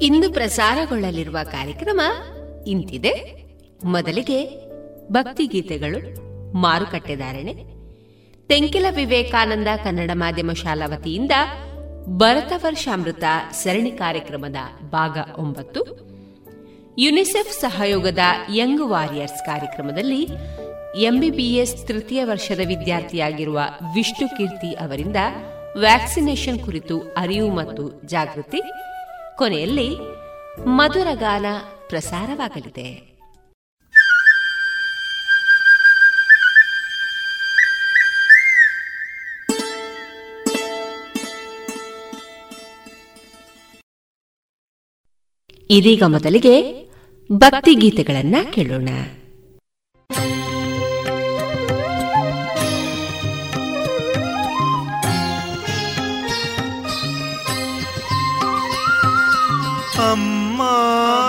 ಇಂದು ಪ್ರಸಾರಗೊಳ್ಳಲಿರುವ ಕಾರ್ಯಕ್ರಮ ಇಂತಿದೆ. ಮೊದಲಿಗೆ ಭಕ್ತಿಗೀತೆಗಳು ಮಾರುಕಟ್ಟೆದಾರಣೆ ತೆಂಕಿಲ ವಿವೇಕಾನಂದ ಕನ್ನಡ ಮಾಧ್ಯಮ ಶಾಲಾ ವತಿಯಿಂದ ಭರತ ವರ್ಷಾಮೃತ ಸರಣಿ ಕಾರ್ಯಕ್ರಮದ ಭಾಗ ಒಂಬತ್ತು. ಯುನಿಸೆಫ್ ಸಹಯೋಗದ ಯಂಗ್ ವಾರಿಯರ್ಸ್ ಕಾರ್ಯಕ್ರಮದಲ್ಲಿ ಎಂಬಿಬಿಎಸ್ ತೃತೀಯ ವರ್ಷದ ವಿದ್ಯಾರ್ಥಿಯಾಗಿರುವ ವಿಷ್ಣು ಕೀರ್ತಿ ಅವರಿಂದ ವ್ಯಾಕ್ಸಿನೇಷನ್ ಕುರಿತು ಅರಿವು ಮತ್ತು ಜಾಗೃತಿ ಕೊನೆಯಲ್ಲಿ ಮಧುರಗಾನ ಪ್ರಸಾರವಾಗಲಿದೆ. ಇದೀಗ ಮೊದಲಿಗೆ ಭಕ್ತಿ ಗೀತೆಗಳನ್ನ ಕೇಳೋಣ. ಅಮ್ಮ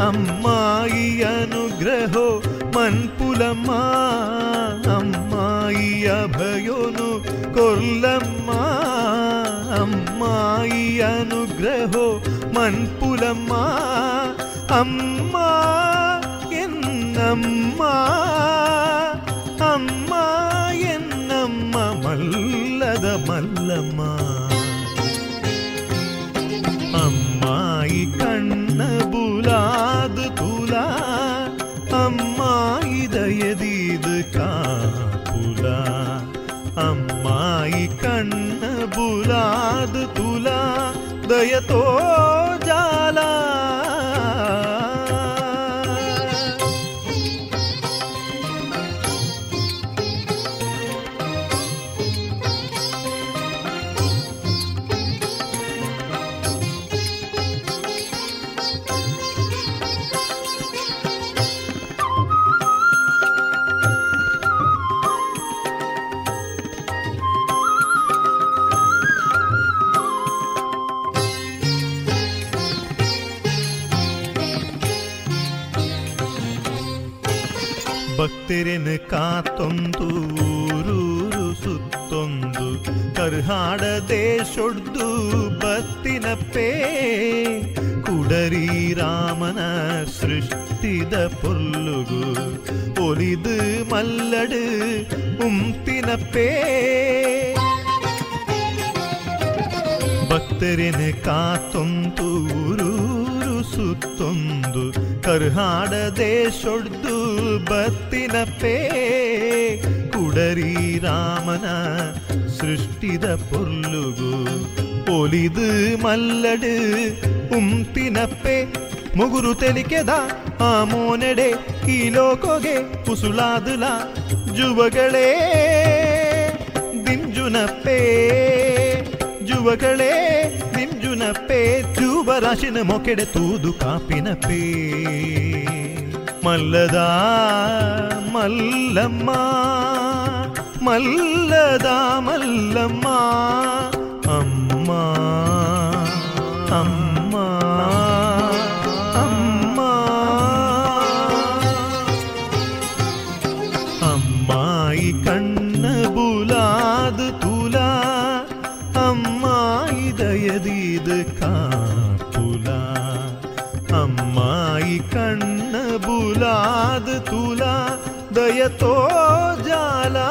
అమ్మాయి అనుగ్రహో మన్పులమ్మా అమ్మాయి అభయోను కొల్లమ్మా అమ్మాయి అనుగ్రహో మన్పులమ్మా అమ్మా ఎన్నమ్మా అమ్మా ఎన్నమ్మ మల్లద మల్లమ్మా. ಅಮ್ಮಾಯಿ ದಯದೀದ ಕಾಪುಲ ಅಮ್ಮಾಯಿ ಕಣ್ಣ ಬುಲಾದ ತುಲಾ ದಯತೋ ಭಕ್ತರೆನ ಕಾತೊಂದು, ಊರೂರು ಸುತ್ತೊಂದು, ಕರ್ಹಾಡದೆ ದೇಶೊಡ್ದು ಬತ್ತಿನಪ್ಪೇ ಕುಡರಿ ರಾಮನ ಸೃಷ್ಟಿದ ಪೊಲ್ಲುಗು ಒಲಿದು ಮಲ್ಲಡು ಉಂತಿನಪ್ಪೇ ಭಕ್ತರಿನ ಕಾತೊಂದು, ಊರೂರು ಸುತ್ತೊಂದು ಕರ್ಹಾಡ ಬತ್ತಿನ ಬತ್ತಿನಪ್ಪೇ ಕುಡರಿ ರಾಮನ ಸೃಷ್ಟಿದ ಪೊರ್ಲುಗು ಒಲಿದು ಮಲ್ಲಡು ಉಂಪಿನಪ್ಪೆ ಮುಗುರು ತೆಲಿಕೆದ ಆ ಮೋನೆಡೆ ಈ ಲೋಕೋಗೆ ಕುಸುಳಾದುಲ ಜುವಗಳೇ. ದಿಂಜುನಪ್ಪೆ ಜುವಗಳೇ ದಿಂಜುನಪ್ಪೆ ಜೂಬರಾಶಿನ ಮೊಕೆಡೆ ತೂದು ಕಾಪಿನಪ್ಪೆ ಮಲ್ಲದ ಮಲ್ಲಮ್ಮ ಮಲ್ಲದ ಮಲ್ಲಮ್ಮ ಅಮ್ಮ ಅಮ್ಮ नाद तुला दयतो जाला।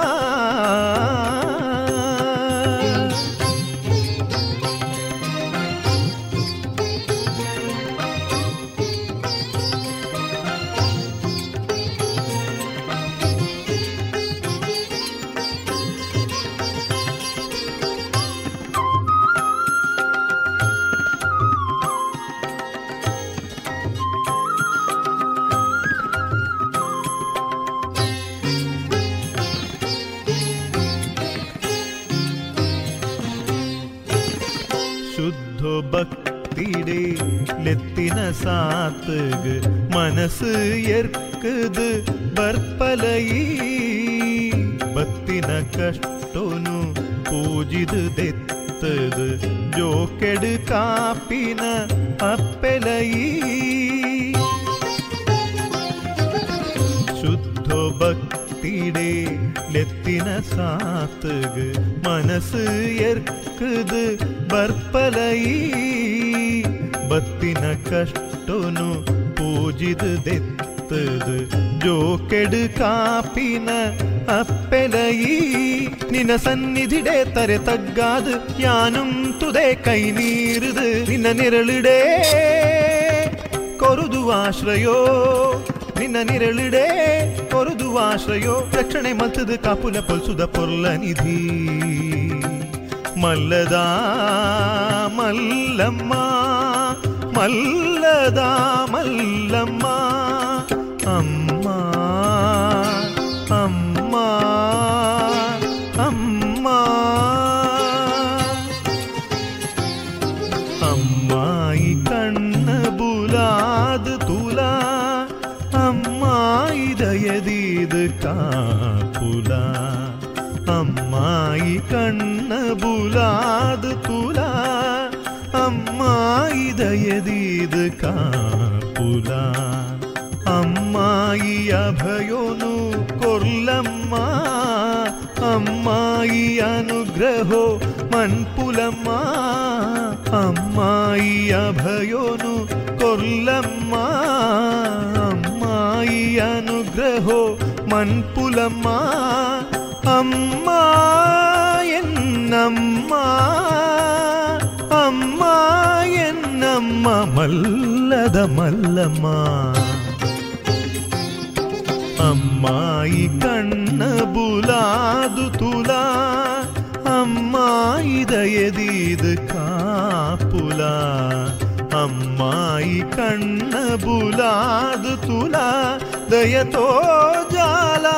சாத்துகு மனசு எற்குது பற்பலயி பத்தின கஷ்டனு பூஜிது தெத்தது ஜோக்கெடு காப்பின அப்பெலயி ശുദ്ധോ ഭക്തിയുടെ ലത്തിന സാത്തുക മനസ്സ് ഏർക്കുത് ബർപ്പലയി ഭക്തിന കഷ്ട ಕಷ್ಟೋನು ಪೂಜಿದು ದೆತ್ತದು ಜೋಕೆಡು ಕಾಪಿನ ಅಪ್ಪೆಲಯಿ ನಿನ್ನ ಸನ್ನಿಧಿಡೆ ತರೆ ತಗ್ಗಾದು ಯಾನುಂ ತುದೆ ಕೈ ನೀರುದು ನಿನ್ನ ನಿರಳಿಡೆ ಕೊರುದು ಆಶ್ರಯೋ ನಿನ್ನ ನಿರಳಿಡೆ ಕೊರುದು ಆಶ್ರಯೋ ರಕ್ಷಣೆ ಮಲ್ತದ ಕಾಪುಲ ಪೊಲ್ಸುದ ಪೊರ್ಲ ನಿಧಿ ಮಲ್ಲದ ಮಲ್ಲಮ್ಮ மல்லதா மல்லம்மா அம்மா அம்மா அம்மா അമ്മായി കണ്ണ് പുലാത് തുല അമ്മായി ദയതീത് കാപ്പുല അമ്മായി കണ്ണ് പുലാത് തുലാ അമ്മായിതയതീത് കാപ്പുല അമ്മായി അഭയോനു കൊല്ലമ്മ അമ്മായി അനുഗ്രഹോ മൺപുലമ്മ അമ്മായി അഭയോനു കൊല്ലമ്മ അമ്മായി അനുഗ്രഹോ മൺപുലമ്മ അമ്മ എന്നമ്മ మల్లమ్మ మల్లద మల్లమ్మ అమ్మాయి కన్న బులాదు తులా అమ్మాయి దయదీదు కాపులా అమ్మాయి కన్న బులాదు తులా దయతో జాలా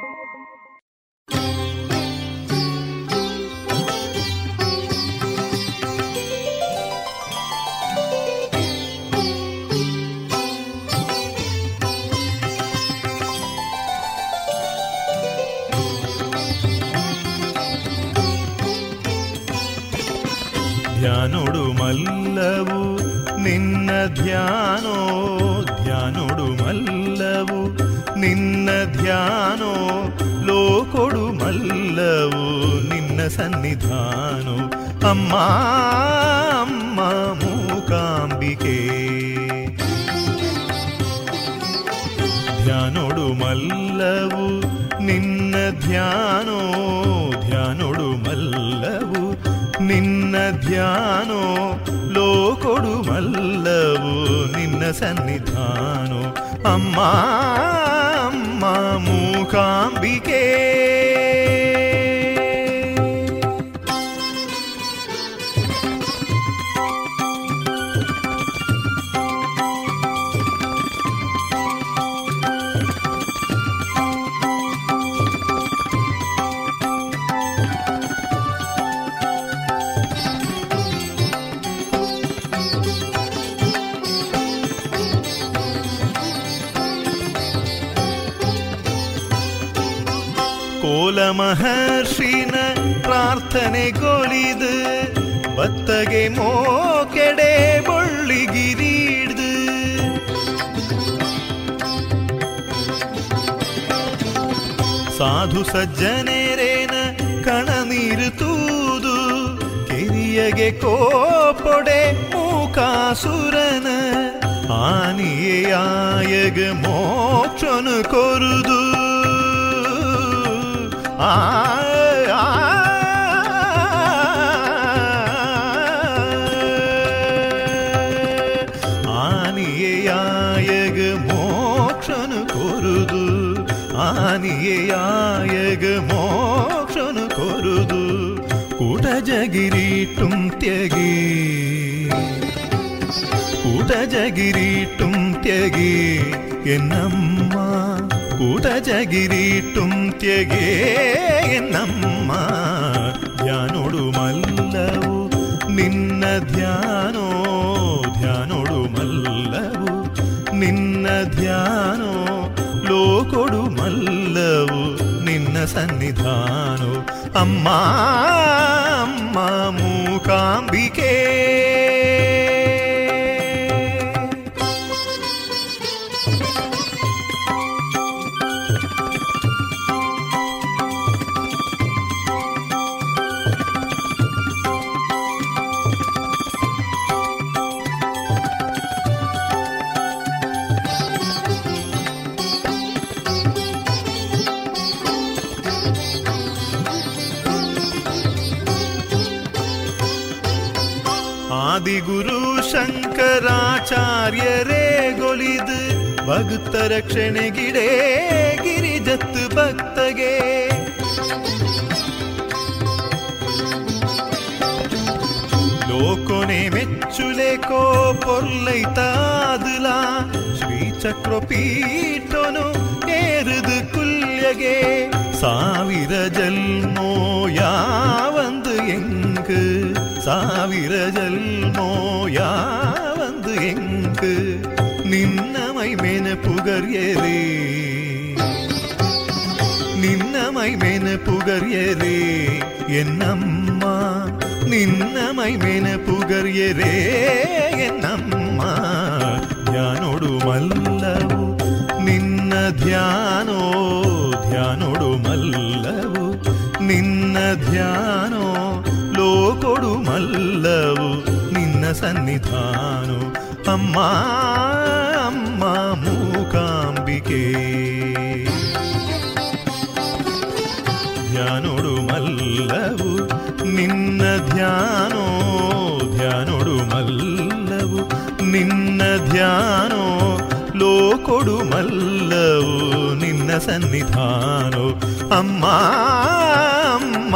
ಧ್ಯಾನುಡು ಮಲ್ಲವು, ನಿನ್ನ ಧ್ಯಾನೋ ಧ್ಯಾನುಡು ಮಲ್ಲವು, ನಿನ್ನ ಧ್ಯಾನೋ ಲೋಕೊಡು ಮಲ್ಲವು, ನಿನ್ನ ಸನ್ನಿಧಾನೋ ಅಮ್ಮ ಅಮ್ಮ ಮೂಕಾಂಬಿಕೆ. ಧ್ಯಾನೊಡು ಮಲ್ಲವು, ನಿನ್ನ ಧ್ಯಾನೋ ಧ್ಯಾನೊಡು ಮಲ್ಲ ನಿನ್ನ ಧ್ಯಾನೋ ಲೋಕೊಡು ಮಲ್ಲವು ನಿನ್ನ ಸನ್ನಿಧಾನೋ ಅಮ್ಮ ಅಮ್ಮ ಮೂಕಾಂಬಿಕೆ ಮಹರ್ಷಿನ ಪ್ರಾರ್ಥನೆಗೊಲಿದು ಬತ್ತಗೆ ಮೋಕೆಡೆ ಬೊಳ್ಳಿಗಿರೀಡ್ದು ಸಾಧು ಸಜ್ಜನೇರೇನ ಕಣ ನೀರು ತೂದು, ಕಿರಿಯಗೆ ಕೋಪೊಡೆ ಮೂಕಾಸುರನ ಆನಿಯಾಯಗ ಮೋಕ್ಷನು ಕೊರುದು. ಆನಿಯಾಯಗ ಮೋಕ್ಷನು ಕೊರುದು ಆನಿಯಾಯಗ ಮೋಕ್ಷನು ಕೊರುದು ಕೂಟ ಜಗಿರಿಟುಂ ತ್ಯಗಿ ಕೂಟ ಜಗಿರಿಟುಂ ಕೂಟ ಜಗಿರಿಟುಂ ತ್ಯಗೆ ಎನ್ನಮ್ಮ ಧ್ಯಾನೋಡು ಮಲ್ಲವು, ನಿನ್ನ ಧ್ಯಾನೋ, ಧ್ಯಾನೋಡು ಮಲ್ಲವು, ನಿನ್ನ ಧ್ಯಾನೋ, ಲೋಕೊಡು ಮಲ್ಲವು, ನಿನ್ನ ಸನ್ನಿಧಾನೋ, ಅಮ್ಮ ಅಮ್ಮ, ಮೂಕಾಂಬಿಕೆ. ಆದಿಗುರು ಶಂಕರಾಚಾರ್ಯರೇ ಗೊಳಿದ ಭಕ್ತ ರಕ್ಷಣೆಗಿಡೇ ಗಿರಿಜತ್ತು ಭಕ್ತಗೆ. ಲೋಕೊನೆ ಮೆಚ್ಚುಲೆಕೋ ಪೊರ್ಲೈತಾದುಲ ಶ್ರೀಚಕ್ರ ಪೀಠನು ಏರುದು ಕುಲ್ಯಗೆ. ಸಾವಿರ ಜನ್ಮೋ ಸಾವಿರ ಜಲ್ಮೋ ಯಾವಂದು ಎಂಕು ನಿನ್ನ ಮೈಮೇನ ಪುಗರ್ಯರೇ ನಿನ್ನ ಮೈಮೇನ ಪುಗರ್ಯರೇ ಎನ್ನಮ್ಮ ನಿನ್ನ ಮೈಮೇನ ಪುಗರ್ಯರೇ ಎನ್ನಮ್ಮ ಧ್ಯಾನೋಡು ಮಲ್ಲವು ನಿನ್ನ ಧ್ಯಾನೋ ಧ್ಯಾನೋಡು ಮಲ್ಲವು ನಿನ್ನ ಧ್ಯಾನೋ ನಿನ್ನ ಸನ್ನಿಧಾನೋ ಅಮ್ಮ ಅಮ್ಮ ಮೂಕಾಂಬಿಕೆ ಧ್ಯಾನೋಡು ಮಲ್ಲವು ನಿನ್ನ ಧ್ಯಾನೋ ಧ್ಯಾನೋಡು ಮಲ್ಲವು ನಿನ್ನ ಧ್ಯಾನೋ ಲೋಕೊಡು ಮಲ್ಲವು ನಿನ್ನ ಸನ್ನಿಧಾನೋ ಅಮ್ಮ ಅಮ್ಮ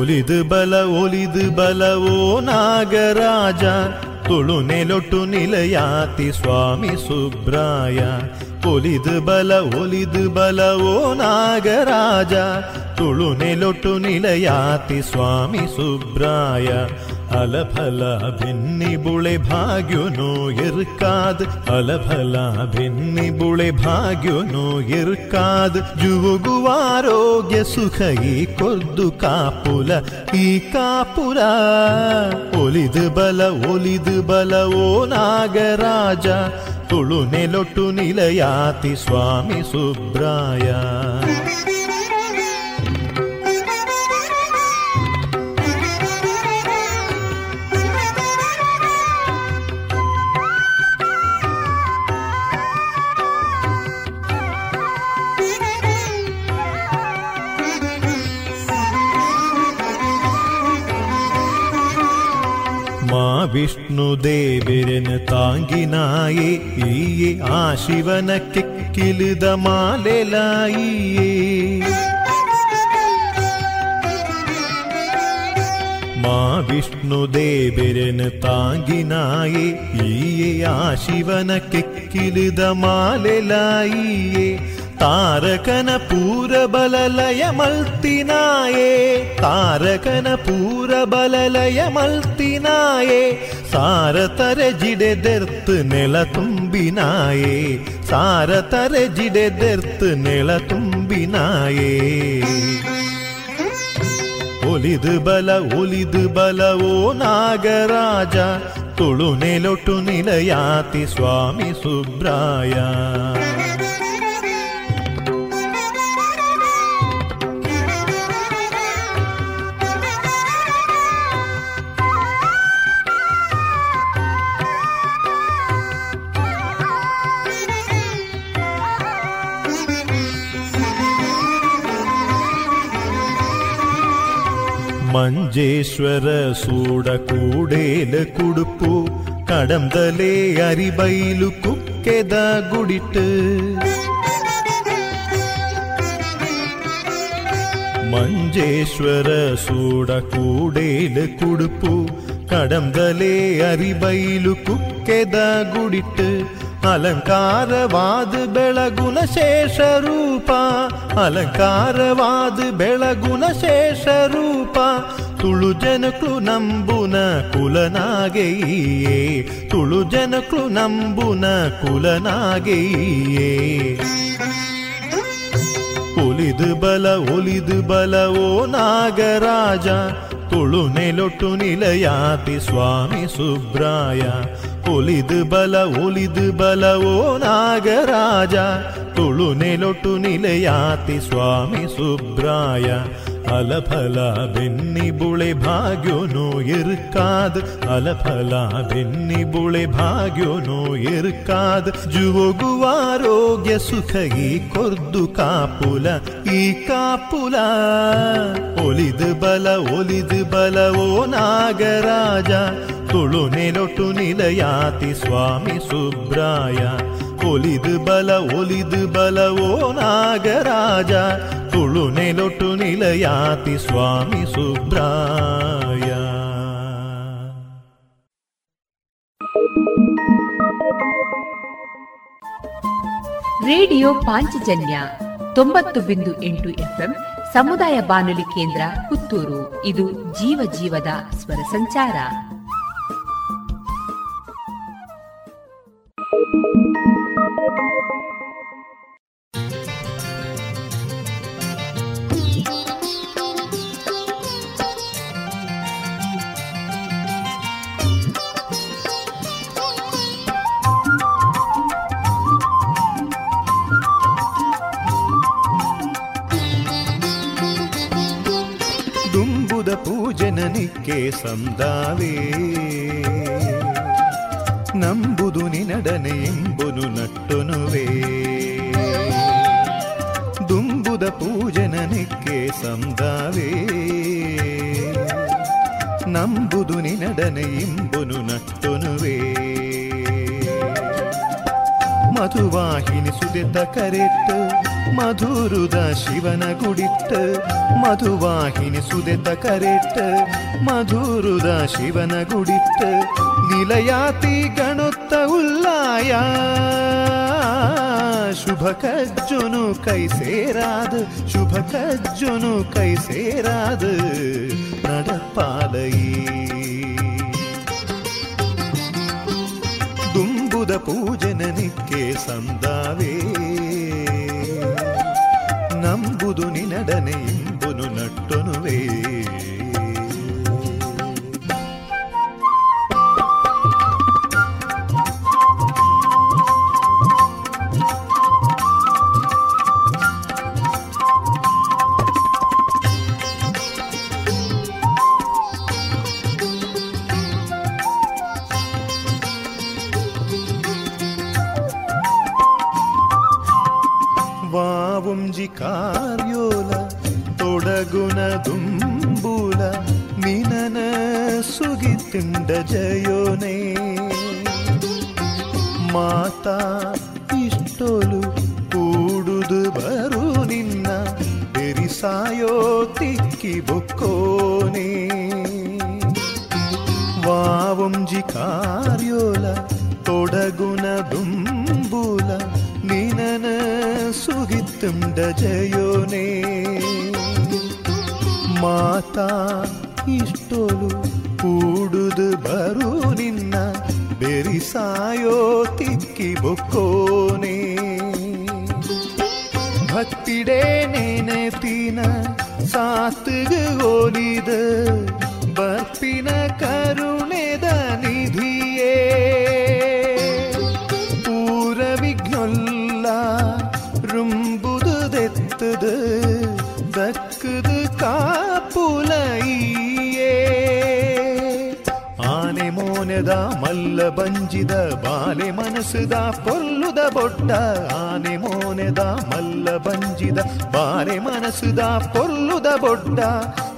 ಒಲಿದು ಬಲ ಒಲಿದು ಬಲವೋ ನಾಗರಾಜ ತುಳು ನೆಲೊಟ್ಟು ನಿಲಯಾತಿ ಸ್ವಾಮಿ ಸುಬ್ರಾಯ ಒಲಿದು ಬಲ ಒಲಿದು ಬಲವೋ ನಾಗರಾಜ ತುಳುನೆಲೊಟ್ಟು ನಿಲಯಾತಿ ಸ್ವಾಮಿ ಸುಬ್ರಾಯ ಅಲಫಲ ಭಿನ್ನಿ ಬುಳೆ ಭಾಗ್ಯನೋ ಇರ್ಕಾದ್ ಅಲಫಲ ಭಿನ್ನಿ ಬುಳೆ ಭಾಗ್ಯನೋ ಇರ್ಕಾದ್ ಜುವುಗುವಾರೋಗ್ಯ ಸುಖ ಈ ಕೊರ್ದು ಕಾಪುಲ ಈ ಕಾಪುಲ ಒಲಿದು ಬಲ ಒಲಿದು ಬಲವೋ ನಾಗರಾಜ ತುಳುನೆಲೊಟ್ಟು ನಿಲಯಾತಿ ಸ್ವಾಮಿ ಸುಬ್ರಾಯ വിഷ്ണുദേവരന് താങ്കിനായേ ഈയെ ആ ശിവന കിക്കിലിത മാലലായിയേ മാ വിഷ്ണുദേവരന് താങ്കിനായേ ഈയെ ആ ശിവന കിക്കിലിത తారకన పూరబలలయమల్తినాయే తారకన പൂരബലലയമൾത്തിനായേ സാരതരജിടെതിർത്ത് നില തുമ്പിനായേ സാരതരജിടെതിർത്ത് നില തുമ്പിനായേ ഒലിത് ബല ഒലിത് ബല ഓ നാഗരാജ തുളുനെലൊട്ടു നിലയാതി സ്വാമി സുബ്രായ ಮಂಜೇಶ್ವರ ಸೂಡ ಕೂಡೇಲ ಕುಡುಪು ಕಡಂದಲೇ ಅರಿಬೈಲು ಕುಕ್ಕೆದ ಗುಡಿಟ್ಟು ಮಂಜೇಶ್ವರ ಸೂಡ ಕೂಡೇಲ ಕುಡುಪು ಕಡಂದಲೇ ಅರಿಬೈಲು ಕುಕ್ಕೆದ ಗುಡಿಟ್ಟು ಅಲಂಕಾರವಾದ ಬೆಳಗುನ ಶೇಷ ರೂಪ. ಅಲಂಕಾರವಾದ ಬೆಳಗುನ ಶೇಷ ರೂಪ. ತುಳು ಜನಕ್ಳು ನಂಬುನ ಕುಲನಾಗೆಯೇ ತುಳು ಜನಕ್ಳು ನಂಬುನ ಕುಲನಾಗೆಯೇ ಒಲಿದು ಬಲ ಒಲಿದು ಬಲ, ಓ ನಾಗರಾಜ. ತುಳು ನೆಲೊಟ್ಟು ನಿಲಯಾತಿ ಸ್ವಾಮಿ ಸುಬ್ರಾಯ. ಒಲಿದು ಬಲ ಒಲಿದು ಬಲವೋ ನಾಗರಾಜ ತುಳು ನೆಲೊಟ್ಟು ನಿಲಯಾತಿ ಸ್ವಾಮಿ ಸುಬ್ರಾಯ ಅಲಫಲ ಬೆನ್ನಿ ಬುಳೆ ಭಾಗ್ಯೋನೋ ಇರ್ಕಾದ್ ಅಲಫಲ ಬೆನ್ನಿ ಬುಳೆ ಭಾಗ್ಯೋನೋ ಇರ್ಕಾದ್ ಜುವಗುವಾರೋಗ್ಯ ಸುಖ ಈ ಕೊರ್ದು ಕಾಪುಲ ಈ ಕಾಪುಲ ಒಲಿದು ಬಲ ಒಲಿದು ಬಲವೋ ನಾಗರಾಜ ತುಳು ನೆಲೊಟ್ಟು ನಿಲಯಾತಿ ಸ್ವಾಮಿ ಸುಬ್ರಾಯ ಒಲಿದು ಬಲ ಒಲಿದು ಬಲವೋ ನಾಗರಾಜ, ತುಳು ನೆಲೊಟ್ಟು ನಿಲಯಾತಿ ಸ್ವಾಮಿ ಸುಬ್ರಾಯ. ರೇಡಿಯೋ ಪಾಂಚಜನ್ಯ ತೊಂಬತ್ತು ಬಿಂದು ಎಂಟು ಎಫ್ಎಂ ಸಮುದಾಯ ಬಾನುಲಿ ಕೇಂದ್ರ ಪುತ್ತೂರು. ಇದು ಜೀವ ಜೀವದ ಸ್ವರ ಸಂಚಾರ. ಪೂಜನನಿಕ್ಕೆ ಸಂದಾವೇ ನಂಬುದು ನಿನಡನೆ ನಟ್ಟೊನುವೇ ದುಂಬುದ ಪೂಜನನಿಕ್ಕೆ ಸಂದಾವೇ. ನಂಬುದು ನಿನಡನೆ ಇಂಬುನು ನಟ್ಟೊನುವೇ. ಮಧುವಾಹಿನಿ ಸುದೆತ ಕರೆಟ್ಟು ಮಧುರುದ ಶಿವನ ಗುಡಿಟ್ಟು ಮಧುವಾಹಿನಿ ಸುದೆತ ಕರೆಟ್ಟು ಮಧುರುದ ಶಿವನ ಗುಡಿಟ್ಟು ನಿಲಯಾತಿ ಗಣುತ್ತ ಉಲ್ಲಾಯ. శుభకజ్జును కైసేరాదు శుభకజ్జును కైసేరాదు நடப்பாலையே ದುಂಬುದ ಪೂಜನನಿಕ್ಕೆ ಸಂದಾವೇ ನಂಬುದು ನಿನಡನೆ ಇಂಬುನು ನಟ್ಟನುವೇ ಜ್ಞಾನ ಸುಗಿತಿಂಡ ಜಯೋನೆ ಮಾತಾ ಇಷ್ಟೋಲು ಕೂಡುದು ಬರು ನಿನ್ನ ಬೆರಿಸಾಯೋ ತಿಕ್ಕಿ ಬೊಕ್ಕೋನೆ ವಾವಂಜಿ ಕಾರ್ಯೋಲ ತೊಡಗುನ ದುಂಬುಲ ನಿನನ ಸುಗಿತುಂಡ ಜಯೋನೇ ಮಾತಾ ಇಷ್ಟೊಲು ಕೂಡುದು ಬರು ನಿನ್ನ ಬೆರಿಸಾಯೋ ತಿಕ್ಕಿ ಬೊಕ್ಕೋನೆ. ಭಕ್ತಿಡೇ ನೆನಪಿನ ಸಾತ್ಗೆ ಓಲಿದ ಬರ್ಪಿನ ಕರುಣೆದ ಮಲ್ಲ ಬಂಜಿದ ಬಾಲೆ ಮನಸ್ಸುದ ಪೊಲ್ಲುದ ಬೊಟ್ಟ ಆನೆ ಮೋನೆದ ಮಲ್ಲ ಬಂಜಿದ ಬಾಲೆ ಮನಸ್ಸುದ ಪೊಲ್ಲುದ ಬೊಟ್ಟ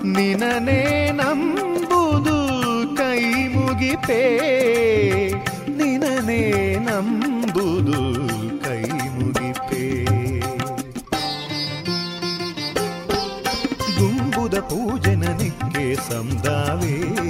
ನಿನನೇ ನಂಬುದು ಕೈ ಮುಗಿಪೇ ನಿನನೇ ನಂಬುದು ಕೈ ಮುಗಿಪೇ. ಗುಂಬುದ ಪೂಜನನಿಕ್ಕೆ ಸಂದಾವೇ.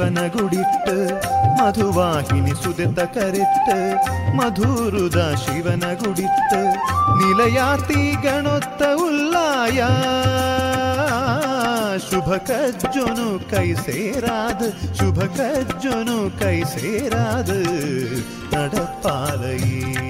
ಮಧುರುದ ಶಿವನ ಗುಡಿಟ್ ಮಧುವಾಹಿನಿ ಸುದಿತ ಕರೆಟ್ ಮಧುರುದ ಶಿವನ ಗುಡಿಟ್ ನಿಲಯಾತಿ ಗಣೊತ್ತ ಉಲ್ಲಾಯ ಶುಭ ಕಜ್ಜೊನು ಕೈ ಸೇರಾದ ಶುಭ ಕಜ್ಜೊನು ಕೈ ಸೇರಾದ നടപ്പാലയേ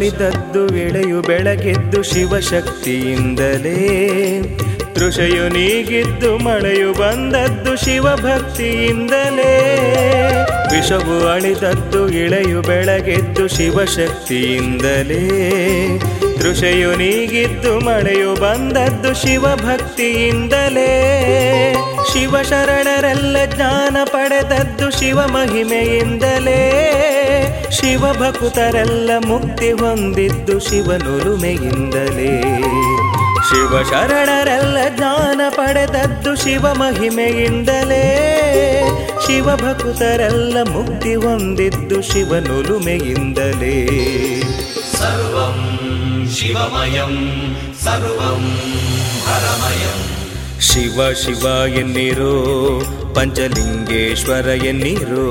ವಿಷವು ಅಳಿದದ್ದು ಎಳೆಯು ಬೆಳಗೆದ್ದು ಶಿವಶಕ್ತಿಯಿಂದಲೇ. ತೃಷೆಯು ನೀಗಿದ್ದು ಮಳೆಯು ಬಂದದ್ದು ಶಿವಭಕ್ತಿಯಿಂದಲೇ. ವಿಷವು ಅಳಿದದ್ದು ಇಳೆಯು ಬೆಳಗೆದ್ದು ಶಿವಶಕ್ತಿಯಿಂದಲೇ. ತೃಷೆಯು ನೀಗಿದ್ದು ಮಳೆಯು ಬಂದದ್ದು ಶಿವಭಕ್ತಿಯಿಂದಲೇ. ಶಿವಶರಣರೆಲ್ಲ ಜ್ಞಾನ ಪಡೆದದ್ದು ಶಿವ ಮಹಿಮೆಯಿಂದಲೇ ಶಿವಭಕ್ತರೆಲ್ಲ ಮುಕ್ತಿ ಹೊಂದಿದ್ದು ಶಿವನುರುಮೆಯಿಂದಲೇ. ಶಿವ ಶರಣರೆಲ್ಲ ಜ್ಞಾನ ಪಡೆದದ್ದು ಶಿವ ಮಹಿಮೆಯಿಂದಲೇ. ಶಿವಭಕ್ತರೆಲ್ಲ ಮುಕ್ತಿ ಹೊಂದಿದ್ದು ಶಿವನುರುಮೆಯಿಂದಲೇ. ಸರ್ವಂ ಶಿವಮಯಂ ಸರ್ವಂ ಪರಮಯಂ ಶಿವ ಶಿವ ಎನ್ನಿರೋ ಪಂಚಲಿಂಗೇಶ್ವರ ಎನ್ನಿರೋ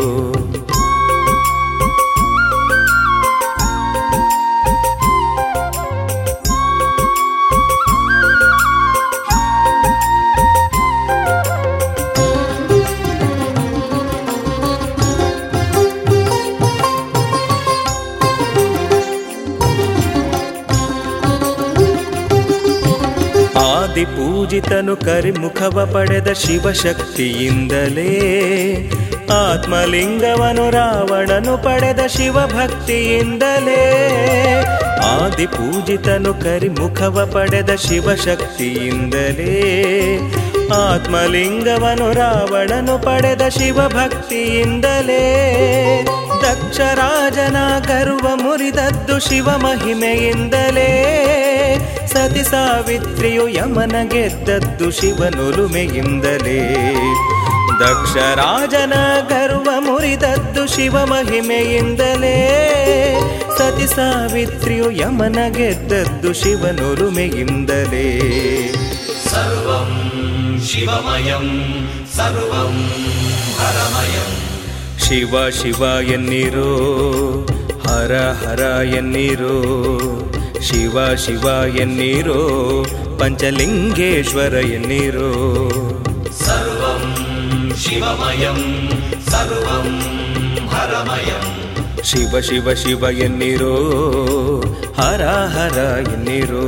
ಪೂಜಿತನು ಕರಿಮುಖವ ಪಡೆದ ಶಿವಶಕ್ತಿಯಿಂದಲೇ. ಆತ್ಮಲಿಂಗವನು ರಾವಣನು ಪಡೆದ ಶಿವಭಕ್ತಿಯಿಂದಲೇ. ಆದಿ ಪೂಜಿತನು ಕರಿಮುಖವ ಪಡೆದ ಶಿವಶಕ್ತಿಯಿಂದಲೇ. ಆತ್ಮಲಿಂಗವನು ರಾವಣನು ಪಡೆದ ಶಿವಭಕ್ತಿಯಿಂದಲೇ. ದಕ್ಷರಾಜನ ಗರ್ವ ಮುರಿದದ್ದು ಶಿವ ಮಹಿಮೆಯಿಂದಲೇ ಸತಿ ಸಾವಿತ್ರಿಯು ಯಮನ ಗೆದ್ದದ್ದು ಶಿವನುರುಮೆಯಿಂದಲೇ ದಕ್ಷರಾಜನ ಗರ್ವ ಮುರಿದದ್ದು ಶಿವ ಮಹಿಮೆಯಿಂದಲೇ ಸತಿ ಸಾವಿತ್ರಿಯು ಯಮನ ಗೆದ್ದದ್ದು ಶಿವನುರುಮೆಯಿಂದಲೇ ಸರ್ವಂ ಶಿವಮಯಂ ಸರ್ವಂ ಹರಮಯಂ. ಶಿವ ಶಿವ ಎನ್ನಿರೋ ಹರ ಹರ ಎನ್ನಿರೋ. ಶಿವ ಶಿವ ಎನ್ನಿರೋ ಪಂಚಲಿಂಗೇಶ್ವರ ಎನ್ನಿರೋ. ಸರ್ವಂ ಶಿವಮಯಂ ಸರ್ವಂ ಹರಮಯಂ. ಶಿವ ಶಿವ ಶಿವ ಎನ್ನಿರೋ ಹರ ಹರ ಎನ್ನಿರೋ.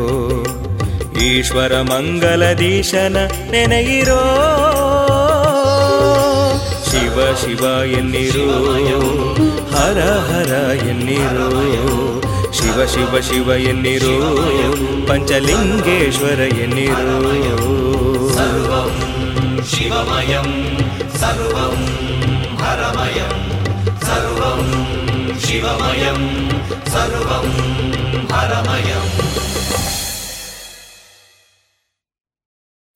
ಈಶ್ವರ ಮಂಗಲದೀಶನ ನೆನೆಯಿರೋ. ಶಿವ ಶಿವ ಎನ್ನಿರೋ ಹರ ಹರ ಎನ್ನಿರೋ. ಶಿವ ಶಿವ ಶಿವ ಎನ್ನಿರು ಪಂಚಲಿಂಗೇಶ್ವರ ಎನ್ನಿರು. ಸರ್ವಂ ಶಿವಮಯಂ ಸರ್ವಂ ಹರಮಯಂ ಸರ್ವಂ ಶಿವಮಯಂ ಸರ್ವಂ ಹರಮಯಂ.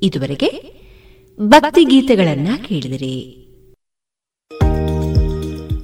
ಇದುವರೆಗೆ ಭಕ್ತಿ ಗೀತೆಗಳನ್ನ ಕೇಳಿದಿರಿ.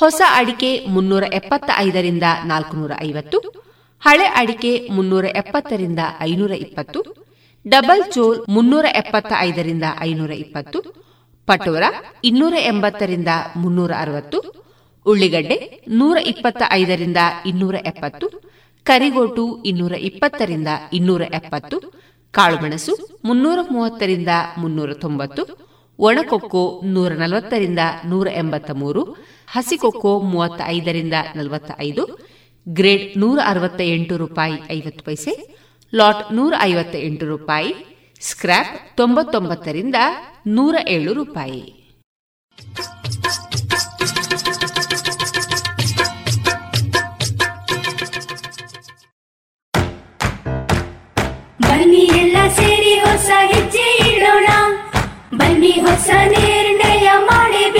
ಹೊಸ ಅಡಿಕೆ ಮುನ್ನೂರ ಎಪ್ಪತ್ತ ಐದರಿಂದ ನಾಲ್ಕುನೂರ ಐವತ್ತು, ಹಳೆ ಅಡಿಕೆ ಮುನ್ನೂರ ಎಪ್ಪತ್ತರಿಂದ ಐನೂರ ಇಪ್ಪತ್ತು, ಡಬಲ್ ಚೋಲ್ ಮುನ್ನೂರ ಎಪ್ಪತ್ತ ಐದರಿಂದ ಐನೂರ ಇಪ್ಪತ್ತು, ಪಟೋರ ಇನ್ನೂರ ಎಂಬತ್ತರಿಂದ ಮುನ್ನೂರ ಅರವತ್ತು, ಉಳ್ಳಿಗಡ್ಡೆ ನೂರ ಇಪ್ಪತ್ತ ಐದರಿಂದ ಇನ್ನೂರ ಎಪ್ಪತ್ತು, ಕರಿಗೋಟು ಇನ್ನೂರ ಇಪ್ಪತ್ತರಿಂದ ಇನ್ನೂರ ಎಪ್ಪತ್ತು, ಕಾಳುಮೆಣಸು ಮುನ್ನೂರ ಮೂವತ್ತರಿಂದ ಮುನ್ನೂರ ತೊಂಬತ್ತು, ಒಣಕೊಕ್ಕೋ ನೂರ ನಲವತ್ತರಿಂದ ನೂರ ಎಂಬತ್ತ ಮೂರು ಹಸಿಕೊಕ್ಕೋ ಮೂವತ್ತ ಐದರಿಂದ ನಲವತ್ತ ಐದು ಗ್ರೇಡ್ ನೂರ ಅರವತ್ತ ಎಂಟು ರೂಪಾಯಿ ಐವತ್ತು ಪೈಸೆ, ಲಾಟ್ ನೂರ ಐವತ್ತ ಎಂಟು ರೂಪಾಯಿ, ಸ್ಕ್ರ್ಯಾಪ್ ತೊಂಬತ್ತೊಂಬತ್ತರಿಂದ ನೂರ ಏಳು ರೂಪಾಯಿ. ಬನ್ನಿ ಎಲ್ಲ ಸೇರಿ ಹೊಸ ಹೆಜ್ಜೆ ಇಡೋಣ. ಬನ್ನಿ ಹೊಸ ನಿರ್ಣಯ ಮಾಡಿ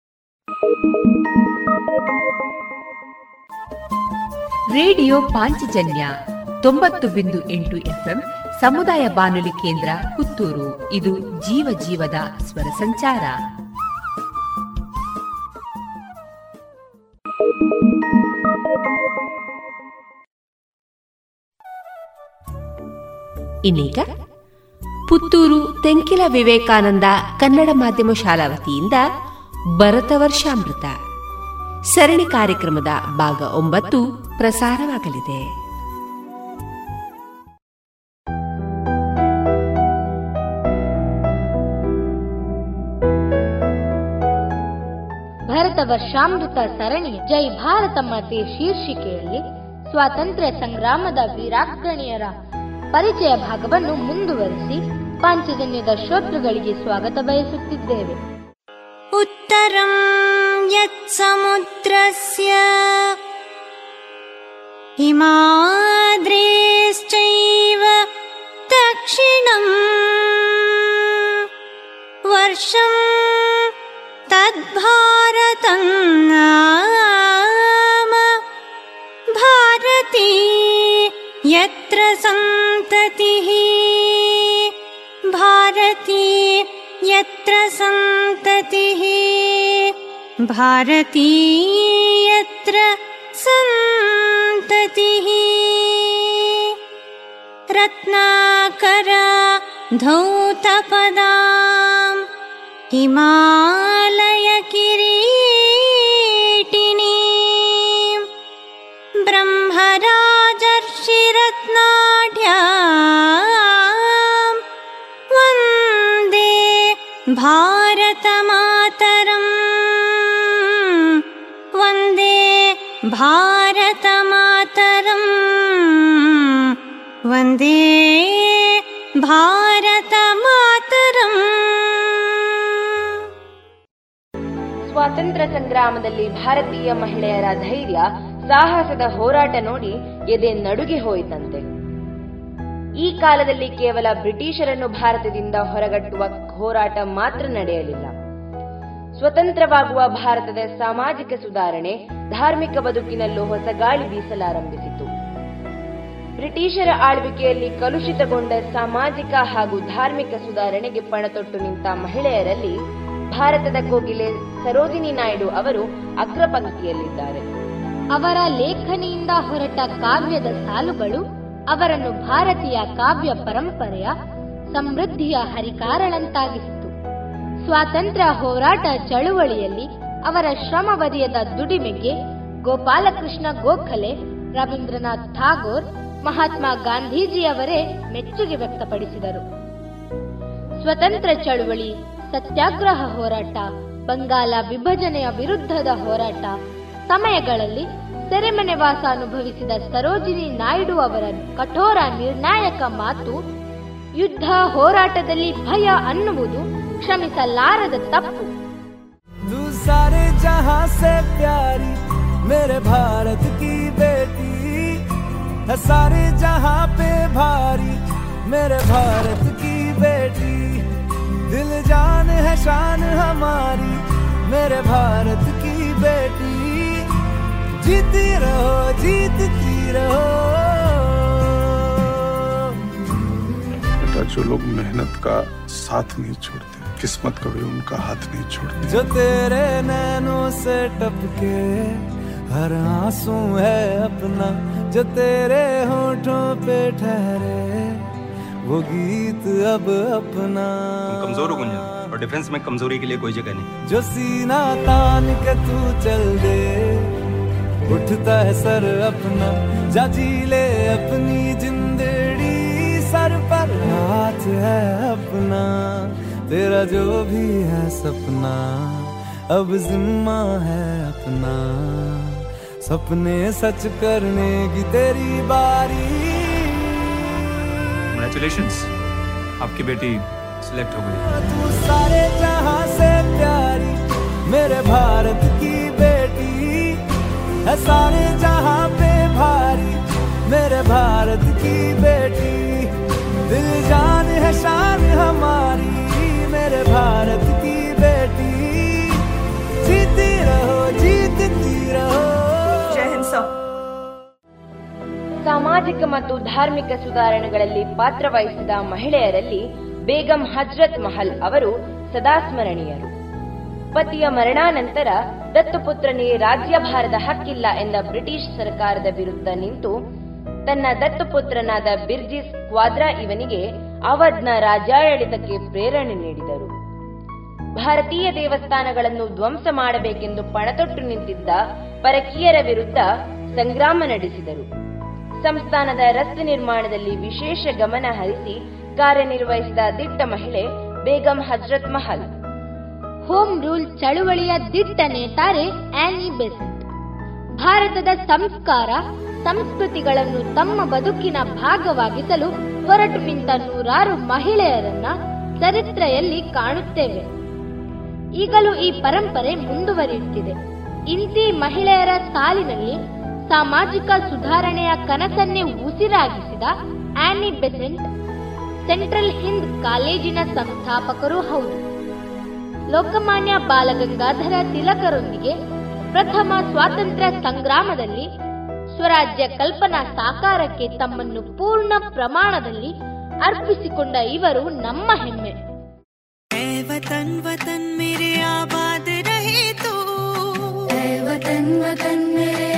ರೇಡಿಯೋ ಪಾಂಚಜನ್ಯ ತೊಂಬತ್ತು ಬಿಂದು ಎಂಟು ಎಫ್ಎಂ ಸಮುದಾಯ ಬಾನುಲಿ ಕೇಂದ್ರ ಪುತ್ತೂರು. ಇದು ಜೀವ ಜೀವದ ಸ್ವರ ಸಂಚಾರ. ಇನ್ನೀಗ ಪುತ್ತೂರು ತೆಂಕಿಲ ವಿವೇಕಾನಂದ ಕನ್ನಡ ಮಾಧ್ಯಮ ಶಾಲಾ ವತಿಯಿಂದ ಭರತ ವರ್ಷಾಮೃತ ಸರಣಿ ಕಾರ್ಯಕ್ರಮದ ಭಾಗ ಒಂಬತ್ತು ಪ್ರಸಾರವಾಗಲಿದೆ. ಭಾರತ ವರ್ಷಾಮೃತ ಸರಣಿ ಜೈ ಭಾರತ ಮಾತೆ ಶೀರ್ಷಿಕೆಯಲ್ಲಿ ಸ್ವಾತಂತ್ರ್ಯ ಸಂಗ್ರಾಮದ ವೀರಾಗ್ರಣಿಯರ ಪರಿಚಯ ಭಾಗವನ್ನು ಮುಂದುವರಿಸಿ ಪಾಂಚಜನ್ಯದ ಶ್ರೋತೃಗಳಿಗೆ ಸ್ವಾಗತ ಬಯಸುತ್ತಿದ್ದೇವೆ. उत्तरं यत्समुद्रस्य हिमाद्रेश्चैव दक्षिणम् वर्षं तद्भारतं यत्र सन्ततिः। भारती यत्र सन्ततिः। रत्नाकरा धौतपदािमालय हिमालयकिरीटिनी ब्रह्मराजर्षिरत्नाढ्या भारतमातरम् वन्दे भारतमातरम् ಸ್ವಾತಂತ್ರ್ಯ ಸಂಗ್ರಾಮದಲ್ಲಿ ಭಾರತೀಯ ಮಹಿಳೆಯರ ಧೈರ್ಯ ಸಾಹಸದ ಹೋರಾಟ ನೋಡಿ ಎದೆ ನಡುಗಿ ಹೋಯಿತಂತೆ ಈ ಕಾಲದಲ್ಲಿ ಕೇವಲ ಬ್ರಿಟಿಷರನ್ನು ಭಾರತದಿಂದ ಹೊರಗಟ್ಟುವ ಹೋರಾಟ ಮಾತ್ರ ನಡೆಯಲಿಲ್ಲ ಸ್ವತಂತ್ರವಾಗುವ ಭಾರತದ ಸಾಮಾಜಿಕ ಸುಧಾರಣೆ ಧಾರ್ಮಿಕ ಬದುಕಿನಲ್ಲೂ ಹೊಸ ಗಾಳಿ ಬೀಸಲಾರಂಭಿಸಿತು. ಬ್ರಿಟಿಷರ ಆಳ್ವಿಕೆಯಲ್ಲಿ ಕಲುಷಿತಗೊಂಡ ಸಾಮಾಜಿಕ ಹಾಗೂ ಧಾರ್ಮಿಕ ಸುಧಾರಣೆಗೆ ಪಣತೊಟ್ಟು ನಿಂತ ಮಹಿಳೆಯರಲ್ಲಿ ಭಾರತದ ಕೋಗಿಲೆ ಸರೋಜಿನಿ ನಾಯ್ಡು ಅವರು ಅಗ್ರಪಂಕ್ತಿಯಲ್ಲಿದ್ದಾರೆ ಅವರ ಲೇಖನಿಯಿಂದ ಹೊರಟ ಕಾವ್ಯದ ಸಾಲುಗಳು, ಅವರನ್ನು ಭಾರತೀಯ ಕಾವ್ಯ ಪರಂಪರೆಯ ಸಮೃದ್ಧಿಯ ಹರಿಕಾರಳಂತಾಗಿಸಿತು. ಸ್ವಾತಂತ್ರ್ಯ ಹೋರಾಟ ಚಳುವಳಿಯಲ್ಲಿ ಅವರ ಶ್ರಮವಧಿಯದ ದುಡಿಮೆಗೆ ಗೋಪಾಲಕೃಷ್ಣ ಗೋಖಲೆ, ರವೀಂದ್ರನಾಥ್ ಠಾಗೋರ್, ಮಹಾತ್ಮ ಗಾಂಧೀಜಿಯವರೇ ಮೆಚ್ಚುಗೆ ವ್ಯಕ್ತಪಡಿಸಿದರು. ಸ್ವತಂತ್ರ ಚಳುವಳಿ, ಸತ್ಯಾಗ್ರಹ ಹೋರಾಟ, ಬಂಗಾಲ ವಿಭಜನೆಯ ವಿರುದ್ಧದ ಹೋರಾಟ, ಸಮಯಗಳಲ್ಲಿ ಸೆರೆಮನೆ ವಾಸ ಅನುಭವಿಸಿದ ಸರೋಜಿನಿ ನಾಯ್ಡು ಅವರ ಕಠೋರ ನಿರ್ಣಾಯಕ ಮಾತು, ಯುದ್ಧ ಹೋರಾಟದಲ್ಲಿ ಭಯ ಅನ್ನುವುದು ಕ್ಷಮಿಸಲಾರದ ತಪ್ಪು तू सारे जहां से प्यारी मेरे भारत की बेटी है सारे जहां पे भारी मेरे भारत की बेटी दिल जान है शान हमारी मेरे भारत की बेटी जीती रहो जीतती रहो बेटा जो लोग मेहनत का साथ नहीं छोड़ते किस्मत कभी उनका हाथ नहीं छोड़ती। जो तेरे नैनों से टपके हर आँसू है अपना। जो तेरे होठों पे ठहरे वो गीत अब अपना। कमज़ोर हो गुंजन और डिफेंस में कमज़ोरी के लिए कोई जगह नहीं। जो सीना तान के तू चल दे उठता है सर अपना। जा जी ले अपनी जिंदड़ी सर पर हाथ है अपना। तेरा जो भी है सपना अब जिम्मा है अपना। सपने सच करने की तेरी बारी। कंग्रेचुलेशंस आपकी बेटी सिलेक्ट हो गई। तू सारे जहाँ से प्यारी मेरे भारत की बेटी। है सारे जहाँ पे भारी मेरे भारत की बेटी। दिल जान है शान हमारी। मेरे भारत की बेटी जीती रहो जीतती रहो जय हिंद सर ಸಾಮಾಜಿಕ ಮತ್ತು ಧಾರ್ಮಿಕ ಸುಧಾರಣೆಗಳಲ್ಲಿ ಪಾತ್ರವಹಿಸಿದ ಮಹಿಳೆಯರಲ್ಲಿ ಬೇಗಂ ಹಜ್ರತ್ ಮಹಲ್ ಅವರು ಸದಾ ಸ್ಮರಣೀಯರು ಪತಿಯ ಮರಣಾನಂತರ ದತ್ತುಪುತ್ರನಿಗೆ ರಾಜ್ಯಭಾರದ ಹಕ್ಕಿಲ್ಲ ಎಂದ ಬ್ರಿಟಿಷ್ ಸರ್ಕಾರದ ವಿರುದ್ಧ ನಿಂತು ತನ್ನ ದತ್ತುಪುತ್ರನಾದ ಬಿರ್ಜಿಸ್ ಕ್ವಾದ್ರಾ ಇವನಿಗೆ ಅವಧ್ನ ರಾಜ್ಯಾಡಳಿತಕ್ಕೆ ಪ್ರೇರಣೆ ನೀಡಿದರು ಭಾರತೀಯ ದೇವಸ್ಥಾನಗಳನ್ನು ಧ್ವಂಸ ಮಾಡಬೇಕೆಂದು ಪಣತೊಟ್ಟು ನಿಂತಿದ್ದ ಪರಕೀಯರ ವಿರುದ್ಧ ಸಂಗ್ರಾಮ ನಡೆಸಿದರು. ಸಂಸ್ಥಾನದ ರಸ್ತೆ ನಿರ್ಮಾಣದಲ್ಲಿ ವಿಶೇಷ ಗಮನ ಹರಿಸಿ ಕಾರ್ಯನಿರ್ವಹಿಸಿದ ದಿಟ್ಟ ಮಹಿಳೆ ಬೇಗಂ ಹಜ್ರತ್ ಮಹಲ್. ಹೋಮ್ ರೂಲ್ ಚಳುವಳಿಯ ದಿಟ್ಟ ನೇತಾರೆ ಆನಿ ಬೆಸೆಂಟ್ ಭಾರತದ ಸಂಸ್ಕಾರ, ಸಂಸ್ಕೃತಿಗಳನ್ನು ತಮ್ಮ ಬದುಕಿನ ಭಾಗವಾಗಿಸಲು ಹೊರಟು ನಿಂತ ನೂರಾರು ಮಹಿಳೆಯರನ್ನ ಚರಿತ್ರೆಯಲ್ಲಿ ಕಾಣುತ್ತೇವೆ. ಈಗಲೂ ಈ ಪರಂಪರೆ ಮುಂದುವರಿಯುತ್ತಿದೆ. ಇಂತಿ ಮಹಿಳೆಯರ ಸಾಲಿನಲ್ಲಿ ಸಾಮಾಜಿಕ ಸುಧಾರಣೆಯ ಕನಸನ್ನೇ ಉಸಿರಾಗಿಸಿದ ಆನಿ ಬೆಸೆಂಟ್, ಸೆಂಟ್ರಲ್ ಹಿಂದ್ ಕಾಲೇಜಿನ ಸಂಸ್ಥಾಪಕರು ಹೌದು. ಲೋಕಮಾನ್ಯ ಬಾಲಗಂಗಾಧರ ತಿಲಕರೊಂದಿಗೆ ಪ್ರಥಮ ಸ್ವಾತಂತ್ರ್ಯ ಸಂಗ್ರಾಮದಲ್ಲಿ ಸ್ವರಾಜ್ಯ ಕಲ್ಪನಾ ಸಾಕಾರಕ್ಕೆ ತಮ್ಮನ್ನು ಪೂರ್ಣ ಪ್ರಮಾಣದಲ್ಲಿ ಅರ್ಪಿಸಿಕೊಂಡ ಇವರು ನಮ್ಮ ಹೆಮ್ಮೆ. वतन वतन मेरे आबाद रहे तू। ऐ वतन वतन मेरे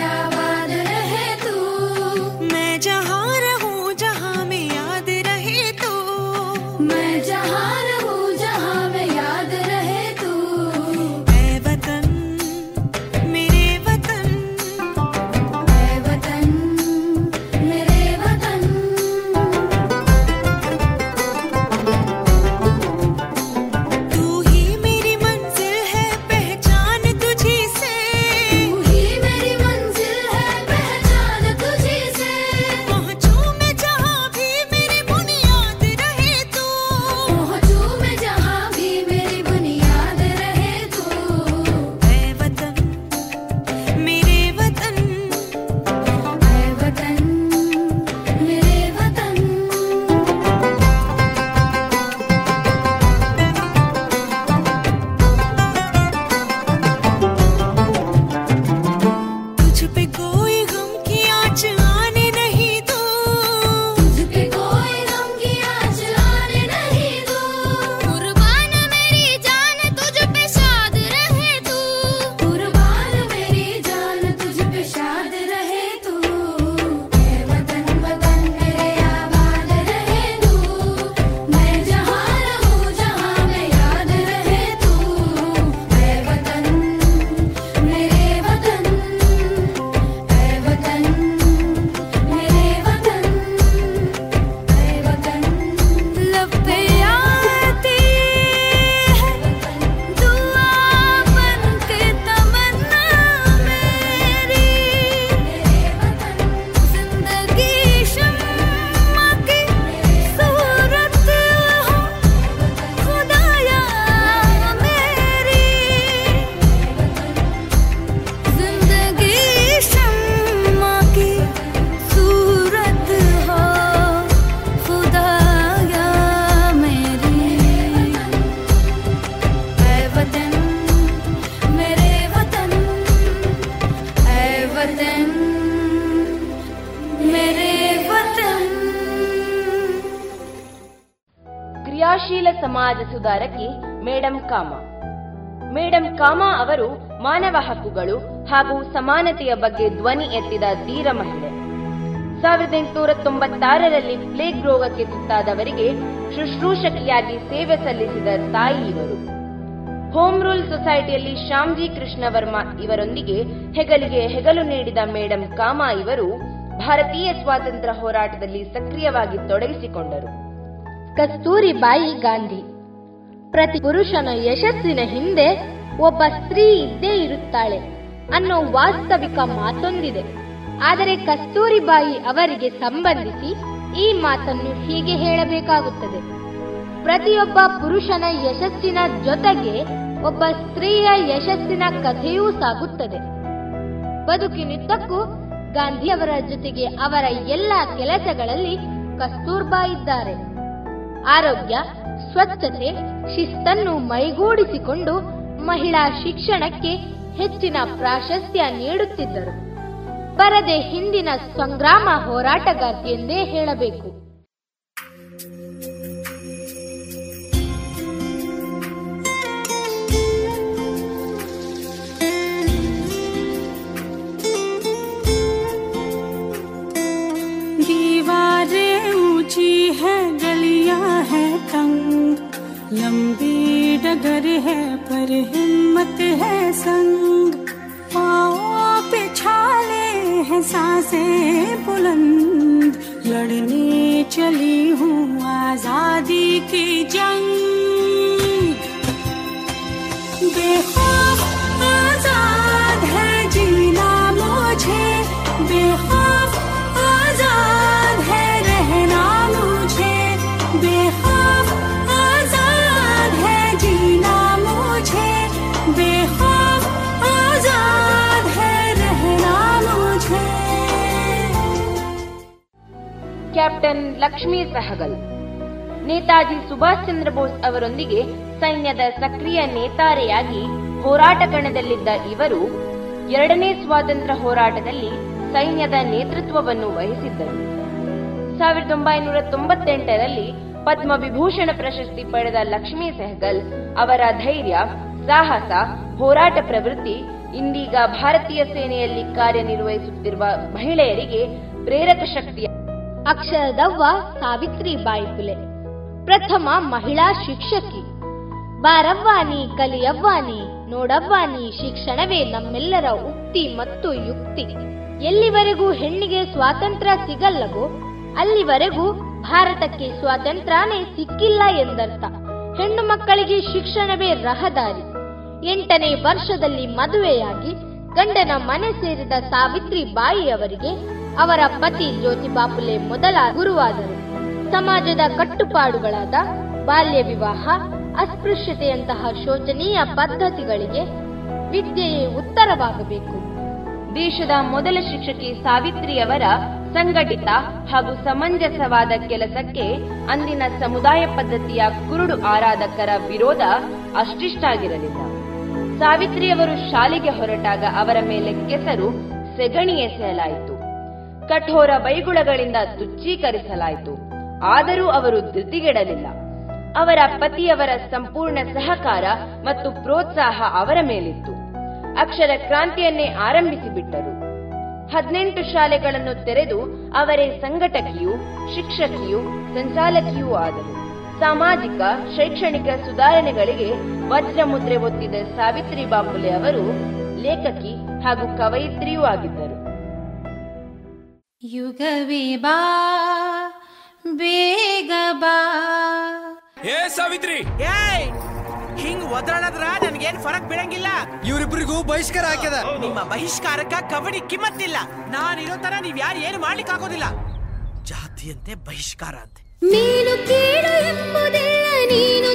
ಸಮಾಜ ಸುಧಾರಕಿ ಮೇಡಂ ಕಾಮಾ. ಮೇಡಂ ಕಾಮಾ ಅವರು ಮಾನವ ಹಕ್ಕುಗಳು ಹಾಗೂ ಸಮಾನತೆಯ ಬಗ್ಗೆ ಧ್ವನಿ ಎತ್ತಿದ ಧೀರ ಮಹಿಳೆ. ಸಾವಿರದ ಎಂಟುನೂರ ತೊಂಬತ್ತಾರರಲ್ಲಿ ಪ್ಲೇಗ್ ರೋಗಕ್ಕೆ ತುತ್ತಾದವರಿಗೆ ಶುಶ್ರೂಷಕಿಯಾಗಿ ಸೇವೆ ಸಲ್ಲಿಸಿದ ತಾಯಿ ಇವರು. ಹೋಮ್ ರೂಲ್ ಸೊಸೈಟಿಯಲ್ಲಿ ಶ್ಯಾಮ್ಜಿ ಕೃಷ್ಣ ವರ್ಮಾ ಇವರೊಂದಿಗೆ ಹೆಗಲಿಗೆ ಹೆಗಲು ನೀಡಿದ ಮೇಡಂ ಕಾಮಾ ಇವರು ಭಾರತೀಯ ಸ್ವಾತಂತ್ರ್ಯ ಹೋರಾಟದಲ್ಲಿ ಸಕ್ರಿಯವಾಗಿ ತೊಡಗಿಸಿಕೊಂಡರು. ಕಸ್ತೂರಿಬಾಯಿ ಗಾಂಧಿ. ಪ್ರತಿ ಪುರುಷನ ಯಶಸ್ಸಿನ ಹಿಂದೆ ಒಬ್ಬ ಸ್ತ್ರೀ ಇದ್ದೇ ಇರುತ್ತಾಳೆ ಅನ್ನೋ ವಾಸ್ತವಿಕ ಮಾತೊಂದಿದೆ. ಆದರೆ ಕಸ್ತೂರಿಬಾಯಿ ಅವರಿಗೆ ಸಂಬಂಧಿಸಿ ಈ ಮಾತನ್ನು ಹೀಗೆ ಹೇಳಬೇಕಾಗುತ್ತದೆ. ಪ್ರತಿಯೊಬ್ಬ ಪುರುಷನ ಯಶಸ್ಸಿನ ಜೊತೆಗೆ ಒಬ್ಬ ಸ್ತ್ರೀಯ ಯಶಸ್ಸಿನ ಕಥೆಯೂ ಸಾಗುತ್ತದೆ. ಬದುಕಿನಿದ್ದಕ್ಕೂ ಗಾಂಧಿಯವರ ಜೊತೆಗೆ ಅವರ ಎಲ್ಲ ಕೆಲಸಗಳಲ್ಲಿ ಕಸ್ತೂರ್ಬಾ ಇದ್ದಾರೆ. ಆರೋಗ್ಯ ಸ್ವಚ್ಛತೆ ಶಿಸ್ತನ್ನು ಮೈಗೂಡಿಸಿಕೊಂಡು ಮಹಿಳಾ ಶಿಕ್ಷಣಕ್ಕೆ ಹೆಚ್ಚಿನ ಪ್ರಾಶಸ್ತ್ಯ ನೀಡುತ್ತಿದ್ದರು ಪರದೆ ಹಿಂದಿನ ಸಂಗ್ರಾಮ ಹೋರಾಟಗಾರ್ತಿ ಎಂದೇ ಹೇಳಬೇಕು दीवारें ऊंची है गलियाँ है तंग, लंबी डगर है पर हिम्मत है संग। पाओ पे छाले हैं साँसें बुलंद, लड़ने चली हूँ आज़ादी की जंग। बेखौफ आज़ाद है जीना मुझे, बेखौफ ಕ್ಯಾಪ್ಟನ್ ಲಕ್ಷ್ಮೀ ಸಹಗಲ್. ನೇತಾಜಿ ಸುಭಾಷ್ ಚಂದ್ರ ಬೋಸ್ ಅವರೊಂದಿಗೆ ಸೈನ್ಯದ ಸಕ್ರಿಯ ನೇತಾರೆಯಾಗಿ ಹೋರಾಟ ಕಣದಲ್ಲಿದ್ದ ಇವರು ಎರಡನೇ ಸ್ವಾತಂತ್ರ್ಯ ಹೋರಾಟದಲ್ಲಿ ಸೈನ್ಯದ ನೇತೃತ್ವವನ್ನು ವಹಿಸಿದ್ದರು. ಸಾವಿರದ ಒಂಬೈನೂರ ತೊಂಬತ್ತೆಂಟರಲ್ಲಿ ಪದ್ಮವಿಭೂಷಣ ಪ್ರಶಸ್ತಿ ಪಡೆದ ಲಕ್ಷ್ಮೀ ಸೆಹಗಲ್ ಅವರ ಧೈರ್ಯ, ಸಾಹಸ, ಹೋರಾಟ ಪ್ರವೃತ್ತಿ, ಇಂದೀಗ ಭಾರತೀಯ ಸೇನೆಯಲ್ಲಿ ಕಾರ್ಯನಿರ್ವಹಿಸುತ್ತಿರುವ ಮಹಿಳೆಯರಿಗೆ ಪ್ರೇರಕ ಶಕ್ತಿಯ ಅಕ್ಷರದವ್ವ ಸಾವಿತ್ರಿಬಾಯಿ ಪುಲೆ. ಪ್ರಥಮ ಮಹಿಳಾ ಶಿಕ್ಷಕಿ. ಬಾರವ್ವಾನಿ ಕಲಿಯವ್ವಾನಿ ನೋಡವ್ವಾನಿ ಶಿಕ್ಷಣವೇ ನಮ್ಮೆಲ್ಲರ ಉಕ್ತಿ ಮತ್ತು ಯುಕ್ತಿ. ಎಲ್ಲಿವರೆಗೂ ಹೆಣ್ಣಿಗೆ ಸ್ವಾತಂತ್ರ್ಯ ಸಿಗಲ್ಲವೋ, ಅಲ್ಲಿವರೆಗೂ ಭಾರತಕ್ಕೆ ಸ್ವಾತಂತ್ರ್ಯನೇ ಸಿಕ್ಕಿಲ್ಲ ಎಂದರ್ಥ. ಹೆಣ್ಣು ಮಕ್ಕಳಿಗೆ ಶಿಕ್ಷಣವೇ ರಹದಾರಿ. ಎಂಟನೇ ವರ್ಷದಲ್ಲಿ ಮದುವೆಯಾಗಿ ಗಂಡನ ಮನೆ ಸೇರಿದ ಸಾವಿತ್ರಿ ಬಾಯಿ ಅವರಿಗೆ ಅವರ ಪತಿ ಜ್ಯೋತಿಬಾಪುಲೆ ಮೊದಲ ಗುರುವಾದರು. ಸಮಾಜದ ಕಟ್ಟುಪಾಡುಗಳಾದ ಬಾಲ್ಯ ವಿವಾಹ, ಅಸ್ಪೃಶ್ಯತೆಯಂತಹ ಶೋಚನೀಯ ಪದ್ಧತಿಗಳಿಗೆ ವಿದ್ಯೆಯೇ ಉತ್ತರವಾಗಬೇಕು. ದೇಶದ ಮೊದಲ ಶಿಕ್ಷಕಿ ಸಾವಿತ್ರಿಯವರ ಸಂಘಟಿತ ಹಾಗೂ ಸಮಂಜಸವಾದ ಕೆಲಸಕ್ಕೆ ಅಂದಿನ ಸಮುದಾಯ ಪದ್ಧತಿಯ ಕುರುಡು ಆರಾಧಕರ ವಿರೋಧ ಅಷ್ಟಿಷ್ಟಾಗಿರಲಿಲ್ಲ. ಸಾವಿತ್ರಿಯವರು ಶಾಲೆಗೆ ಹೊರಟಾಗ ಅವರ ಮೇಲೆ ಕೆಸರು ಸೆಗಣಿ ಎಸೆಯಲಾಯಿತು ಕಠೋರ ಬೈಗುಳಗಳಿಂದ ತುಚ್ಚೀಕರಿಸಲಾಯಿತು ಆದರೂ ಅವರು ಧೃತಿಗೆಡಲಿಲ್ಲ. ಅವರ ಪತಿಯವರ ಸಂಪೂರ್ಣ ಸಹಕಾರ ಮತ್ತು ಪ್ರೋತ್ಸಾಹ ಅವರ ಮೇಲಿತ್ತು. ಅಕ್ಷರ ಕ್ರಾಂತಿಯನ್ನೇ ಆರಂಭಿಸಿಬಿಟ್ಟರು. ಹದಿನೆಂಟು ಶಾಲೆಗಳನ್ನು ತೆರೆದು ಅವರೇ ಸಂಘಟಕಿಯೂ, ಶಿಕ್ಷಕಿಯೂ, ಸಂಚಾಲಕಿಯೂ ಆದರು. ಸಾಮಾಜಿಕ, ಶೈಕ್ಷಣಿಕ ಸುಧಾರಣೆಗಳಿಗೆ ವಜ್ರಮುದ್ರೆ ಒತ್ತಿದ ಸಾವಿತ್ರಿ ಬಾಂಬುಲೆ ಅವರು ಲೇಖಕಿ ಹಾಗೂ ಕವಯಿತ್ರಿಯೂ ಆಗಿದ್ದರು. ಯುಗವೇ ಬಾ ಬೇಗ ಬಾ. ಏ ಸಾವಿತ್ರಿ! ಏಯ್! ಹಿಂಗ್ ಒದರಾಡದ್ರ ನನ್ಗೇನ್ ಫರಕ್ ಬೀಳಂಗಿಲ್ಲ. ಇವ್ರಿಬ್ರಿಗೂ ಬಹಿಷ್ಕಾರ ಹಾಕ್ಯದ ನಿಮ್ಮ ಬಹಿಷ್ಕಾರಕ್ಕ ಕಬಡ್ಡಿ ಕಿಮ್ಮತ್ತಿಲ್ಲ. ನಾನಿರೋ ತರ ನೀವ್ ಯಾರು ಏನು ಮಾಡ್ಲಿಕ್ಕೆ ಆಗೋದಿಲ್ಲ ಜಾತಿಯಂತೆ ಬಹಿಷ್ಕಾರ ಅಂತೆ. ನೀನು ಕೀಳು ಎಂಬುದಿಲ್ಲ ನೀನು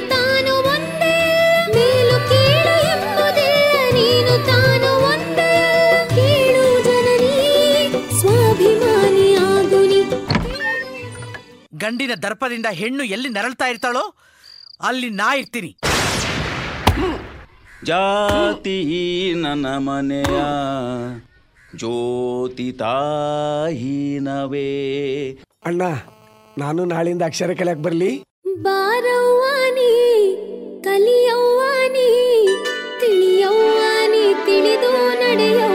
ಗಂಡಿನ ದರ್ಪದಿಂದ ಹೆಣ್ಣು ಎಲ್ಲಿ ನರಳ್ತಾ ಇರ್ತಾಳೋ ಅಲ್ಲಿ ನಾ ಇರ್ತೀನಿ. ಜಾತಿ ನನ್ನ ಮನೆಯ ಜ್ಯೋತಿ ತಾಹೀನವೇ. ಅಣ್ಣ ನಾನು ನಾಳಿಂದ ಅಕ್ಷರ ಕಲಿಯಕ್ ಬರ್ಲಿ? ಬಾರವ್ವಾನಿ ಕಲಿಯವ್ವಾನಿ ತಿಳಿಯವ್ವಾನಿ ತಿಳಿದು ನಡೆಯವ್ವ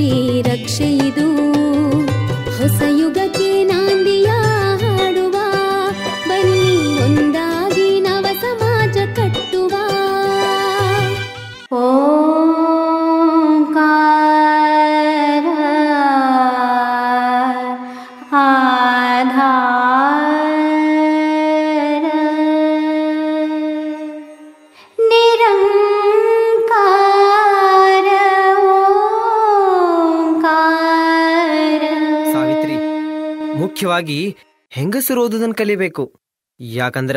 ಅರಿವು ಶ್ರೀರಕ್ಷೆ ಇದು. ಹೊಸ ಯುಗಕ್ಕೆ ನಾಂದಿಯ ಹಾಡುವ. ಬನ್ನಿ ಒಂದಾಗಿ ನವ ಸಮಾಜ ಕಟ್ಟುವ. ಸಾವಿತ್ರಿ ಮುಖ್ಯವಾಗಿ ಹೆಂಗಸರು ಓದುದನ್ ಕಲಿಬೇಕು. ಯಾಕಂದ್ರ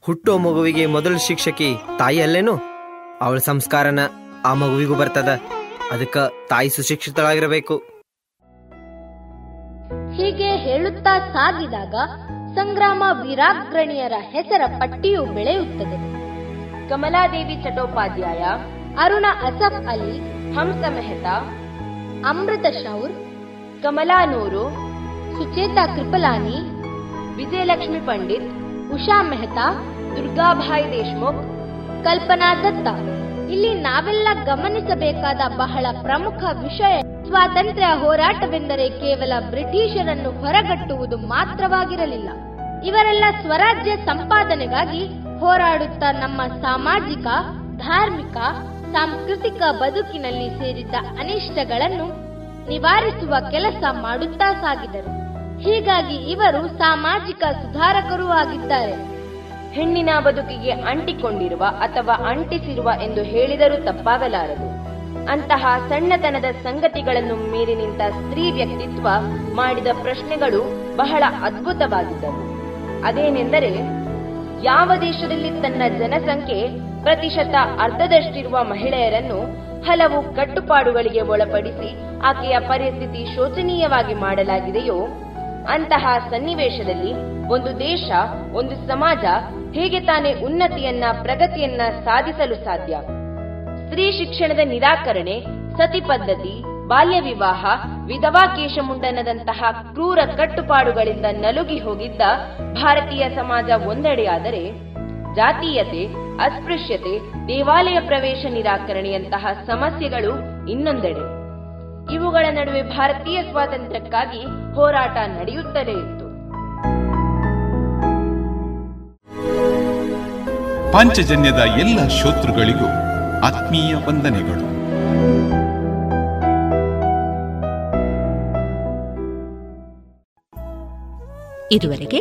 ಹುಟ್ಟೋ ಮಗುವಿಗೆ ಮೊದಲ ಶಿಕ್ಷಕಿ ತಾಯಿ ಅಲ್ಲೇನು? ಅವಳ ಸಂಸ್ಕಾರನ ಆ ಮಗುವಿಗೂ ಬರ್ತದ. ಅದಕ್ಕ ತಾಯಿ ಸುಶಿಕ್ಷಿತಳಾಗಿರಬೇಕು. ಹೀಗೆ ಹೇಳುತ್ತಾ ಸಾಗಿದಾಗ ಸಂಗ್ರಾಮ ವೀರಾಗ್ರಣಿಯರ ಹೆಸರ ಪಟ್ಟಿಯು ಬೆಳೆಯುತ್ತದೆ. ಕಮಲಾದೇವಿ ಚಟೋಪಾಧ್ಯಾಯ, ಅರುಣ ಅಸಫ್ ಅಲಿ, ಹಂಸ ಮೆಹ್ತಾ, ಅಮೃತ ಶೌರ್ ಕಮಲಾ ನೂರು ಸುಚೇತಾ ಕೃಪಲಾನಿ, ವಿಜಯಲಕ್ಷ್ಮಿ ಪಂಡಿತ್, ಉಷಾ ಮೆಹ್ತಾ, ದುರ್ಗಾಭಾಯಿ ದೇಶ್ಮುಖ್, ಕಲ್ಪನಾ ದತ್ತ. ಇಲ್ಲಿ ನಾವೆಲ್ಲ ಗಮನಿಸಬೇಕಾದ ಬಹಳ ಪ್ರಮುಖ ವಿಷಯ, ಸ್ವಾತಂತ್ರ್ಯ ಹೋರಾಟವೆಂದರೆ ಕೇವಲ ಬ್ರಿಟಿಷರನ್ನು ಹೊರಗಟ್ಟುವುದು ಮಾತ್ರವಾಗಿರಲಿಲ್ಲ. ಇವರೆಲ್ಲ ಸ್ವರಾಜ್ಯ ಸಂಪಾದನೆಗಾಗಿ ಹೋರಾಡುತ್ತಾ ನಮ್ಮ ಸಾಮಾಜಿಕ, ಧಾರ್ಮಿಕ, ಸಾಂಸ್ಕೃತಿಕ ಬದುಕಿನಲ್ಲಿ ಸೇರಿದ್ದ ಅನಿಷ್ಟಗಳನ್ನು ನಿವಾರಿಸುವ ಕೆಲಸ ಮಾಡುತ್ತಾ ಸಾಗಿದರು. ಹೀಗಾಗಿ ಇವರು ಸಾಮಾಜಿಕ ಸುಧಾರಕರೂ ಆಗಿದ್ದಾರೆ. ಹೆಣ್ಣಿನ ಬದುಕಿಗೆ ಅಂಟಿಕೊಂಡಿರುವ ಅಥವಾ ಅಂಟಿಸಿರುವ ಎಂದು ಹೇಳಿದರೂ ತಪ್ಪಾಗಲಾರದು. ಅಂತಹ ಸಣ್ಣತನದ ಸಂಗತಿಗಳನ್ನು ಮೀರಿ ನಿಂತ ಸ್ತ್ರೀ ವ್ಯಕ್ತಿತ್ವ ಮಾಡಿದ ಪ್ರಶ್ನೆಗಳು ಬಹಳ ಅದ್ಭುತವಾಗಿದ್ದವು. ಅದೇನೆಂದರೆ, ಯಾವ ದೇಶದಲ್ಲಿ ತನ್ನ ಜನಸಂಖ್ಯೆ ಪ್ರತಿಶತ ಅರ್ಧದಷ್ಟಿರುವ ಮಹಿಳೆಯರನ್ನು ಹಲವು ಕಟ್ಟುಪಾಡುಗಳಿಗೆ ಒಳಪಡಿಸಿ ಆಕೆಯ ಪರಿಸ್ಥಿತಿ ಶೋಚನೀಯವಾಗಿ ಮಾಡಲಾಗಿದೆಯೋ ಅಂತಹ ಸನ್ನಿವೇಶದಲ್ಲಿ ಒಂದು ದೇಶ, ಒಂದು ಸಮಾಜ ಹೇಗೆ ತಾನೇ ಉನ್ನತಿಯನ್ನ, ಪ್ರಗತಿಯನ್ನ ಸಾಧಿಸಲು ಸಾಧ್ಯ? ಸ್ತ್ರೀ ಶಿಕ್ಷಣದ ನಿರಾಕರಣೆ, ಸತಿ ಪದ್ಧತಿ, ಬಾಲ್ಯ ವಿವಾಹ, ವಿಧವಾ ಕೇಶಮುಂಡನದಂತಹ ಕ್ರೂರ ಕಟ್ಟುಪಾಡುಗಳಿಂದ ನಲುಗಿ ಹೋಗಿದ್ದ ಭಾರತೀಯ ಸಮಾಜ ಒಂದೆಡೆಯಾದರೆ ಜಾತೀಯತೆ, ಅಸ್ಪೃಶ್ಯತೆ, ದೇವಾಲಯ ಪ್ರವೇಶ ನಿರಾಕರಣೆಯಂತಹ ಸಮಸ್ಯೆಗಳು ಇನ್ನೊಂದೆಡೆ. ಇವುಗಳ ನಡುವೆ ಭಾರತೀಯ ಸ್ವಾತಂತ್ರ್ಯಕ್ಕಾಗಿ ಹೋರಾಟ ನಡೆಯುತ್ತಲೇ ಇತ್ತು. ಪಂಚಜನ್ಯದ ಎಲ್ಲ ಶೋತೃಗಳಿಗೂ ಆತ್ಮೀಯ ವಂದನೆಗಳು. ಇದುವರೆಗೆ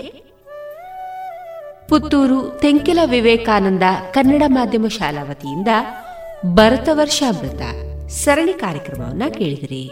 ಪುತ್ತೂರು ತೆಂಕಿಲ ವಿವೇಕಾನಂದ ಕನ್ನಡ ಮಾಧ್ಯಮ ಶಾಲಾ ವತಿಯಿಂದ ಭರತ ವರ್ಷಾಮೃತ ಸರಣಿ ಕಾರ್ಯಕ್ರಮವನ್ನ ಕೇಳಿದಿರಿ.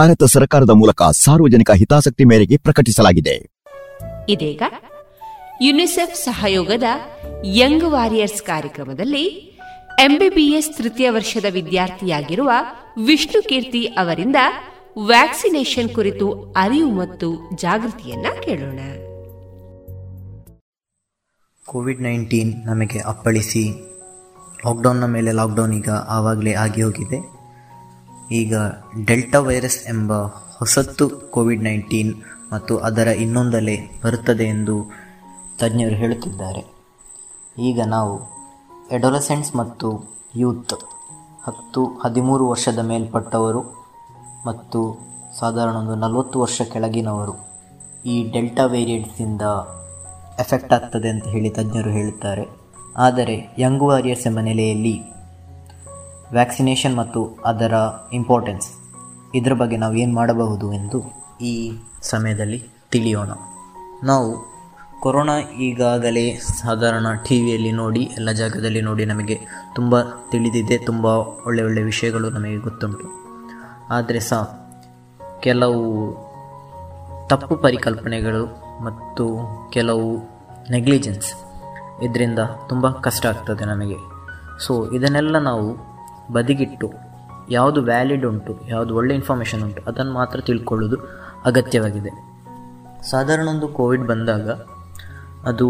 ಭಾರತ ಸರ್ಕಾರದ ಮೂಲಕ ಸಾರ್ವಜನಿಕ ಹಿತಾಸಕ್ತಿ ಮೇರೆಗೆ ಪ್ರಕಟಿಸಲಾಗಿದೆ. ಇದೀಗ ಯುನಿಸೆಫ್ ಸಹಯೋಗದ ಯಂಗ್ ವಾರಿಯರ್ಸ್ ಕಾರ್ಯಕ್ರಮದಲ್ಲಿ ಎಂಬಿಬಿಎಸ್ ತೃತೀಯ ವರ್ಷದ ವಿದ್ಯಾರ್ಥಿಯಾಗಿರುವ ವಿಷ್ಣು ಕೀರ್ತಿ ಅವರಿಂದ ವ್ಯಾಕ್ಸಿನೇಷನ್ ಕುರಿತು ಅರಿವು ಮತ್ತು ಜಾಗೃತಿಯನ್ನ ಕೇಳೋಣ. ಕೋವಿಡ್ ನೈನ್ಟೀನ್ ನಮಗೆ ಅಪ್ಪಳಿಸಿ ಲಾಕ್ಡೌನ್ನ ಮೇಲೆ ಲಾಕ್ಡೌನ್ ಈಗ ಆವಾಗಲೇ ಆಗಿ ಹೋಗಿದೆ. ಈಗ ಡೆಲ್ಟಾ ವೈರಸ್ ಎಂಬ ಹೊಸತ್ತು ಕೋವಿಡ್ ನೈನ್ಟೀನ್ ಮತ್ತು ಅದರ ಇನ್ನೊಂದಲೆ ಬರುತ್ತದೆ ಎಂದು ತಜ್ಞರು ಹೇಳುತ್ತಿದ್ದಾರೆ. ಈಗ ನಾವು ಎಡೊಲಸೆಂಟ್ಸ್ ಮತ್ತು ಯೂತ್ ಹತ್ತು, ಹದಿಮೂರು ವರ್ಷದ ಮೇಲ್ಪಟ್ಟವರು ಮತ್ತು ಸಾಧಾರಣ ಒಂದು ನಲವತ್ತು ವರ್ಷ ಕೆಳಗಿನವರು ಈ ಡೆಲ್ಟಾ ವೇರಿಯಂಟ್ಸಿಂದ ಎಫೆಕ್ಟ್ ಆಗ್ತದೆ ಅಂತ ಹೇಳಿ ತಜ್ಞರು ಹೇಳುತ್ತಾರೆ. ಆದರೆ ಯಂಗ್ ವಾರಿಯರ್ಸ್ ಎಂಬ ನೆಲೆಯಲ್ಲಿ ವ್ಯಾಕ್ಸಿನೇಷನ್ ಮತ್ತು ಅದರ ಇಂಪಾರ್ಟೆನ್ಸ್. ಇದರ ಬಗ್ಗೆ ನಾವು ಏನು ಮಾಡಬಹುದು ಎಂದು ಈ ಸಮಯದಲ್ಲಿ ತಿಳಿಯೋಣ. ನಾವು ಕೊರೋನಾ ಈಗಾಗಲೇ ಸಾಧಾರಣ ಟಿ ವಿಯಲ್ಲಿ ನೋಡಿ, ಎಲ್ಲ ಜಾಗದಲ್ಲಿ ನೋಡಿ ನಮಗೆ ತುಂಬ ತಿಳಿದಿದೆ, ತುಂಬ ಒಳ್ಳೆ ಒಳ್ಳೆ ವಿಷಯಗಳು ನಮಗೆ ಗೊತ್ತುಂಟು. ಆದರೆ ಸಹ ಕೆಲವು ತಪ್ಪು ಪರಿಕಲ್ಪನೆಗಳು ಮತ್ತು ಕೆಲವು ನೆಗ್ಲಿಜೆನ್ಸ್ ಇದರಿಂದ ತುಂಬ ಕಷ್ಟ ಆಗ್ತದೆ ನಮಗೆ. ಸೊ ಇದನ್ನೆಲ್ಲ ನಾವು ಬದಿಗಿಟ್ಟು ಯಾವುದು ವ್ಯಾಲಿಡ್ ಉಂಟು, ಯಾವುದು ಒಳ್ಳೆ ಇನ್ಫಾರ್ಮೇಷನ್ ಉಂಟು, ಅದನ್ನು ಮಾತ್ರ ತಿಳ್ಕೊಳ್ಳೋದು ಅಗತ್ಯವಾಗಿದೆ. ಸಾಧಾರಣ ಒಂದು ಕೋವಿಡ್ ಬಂದಾಗ ಅದು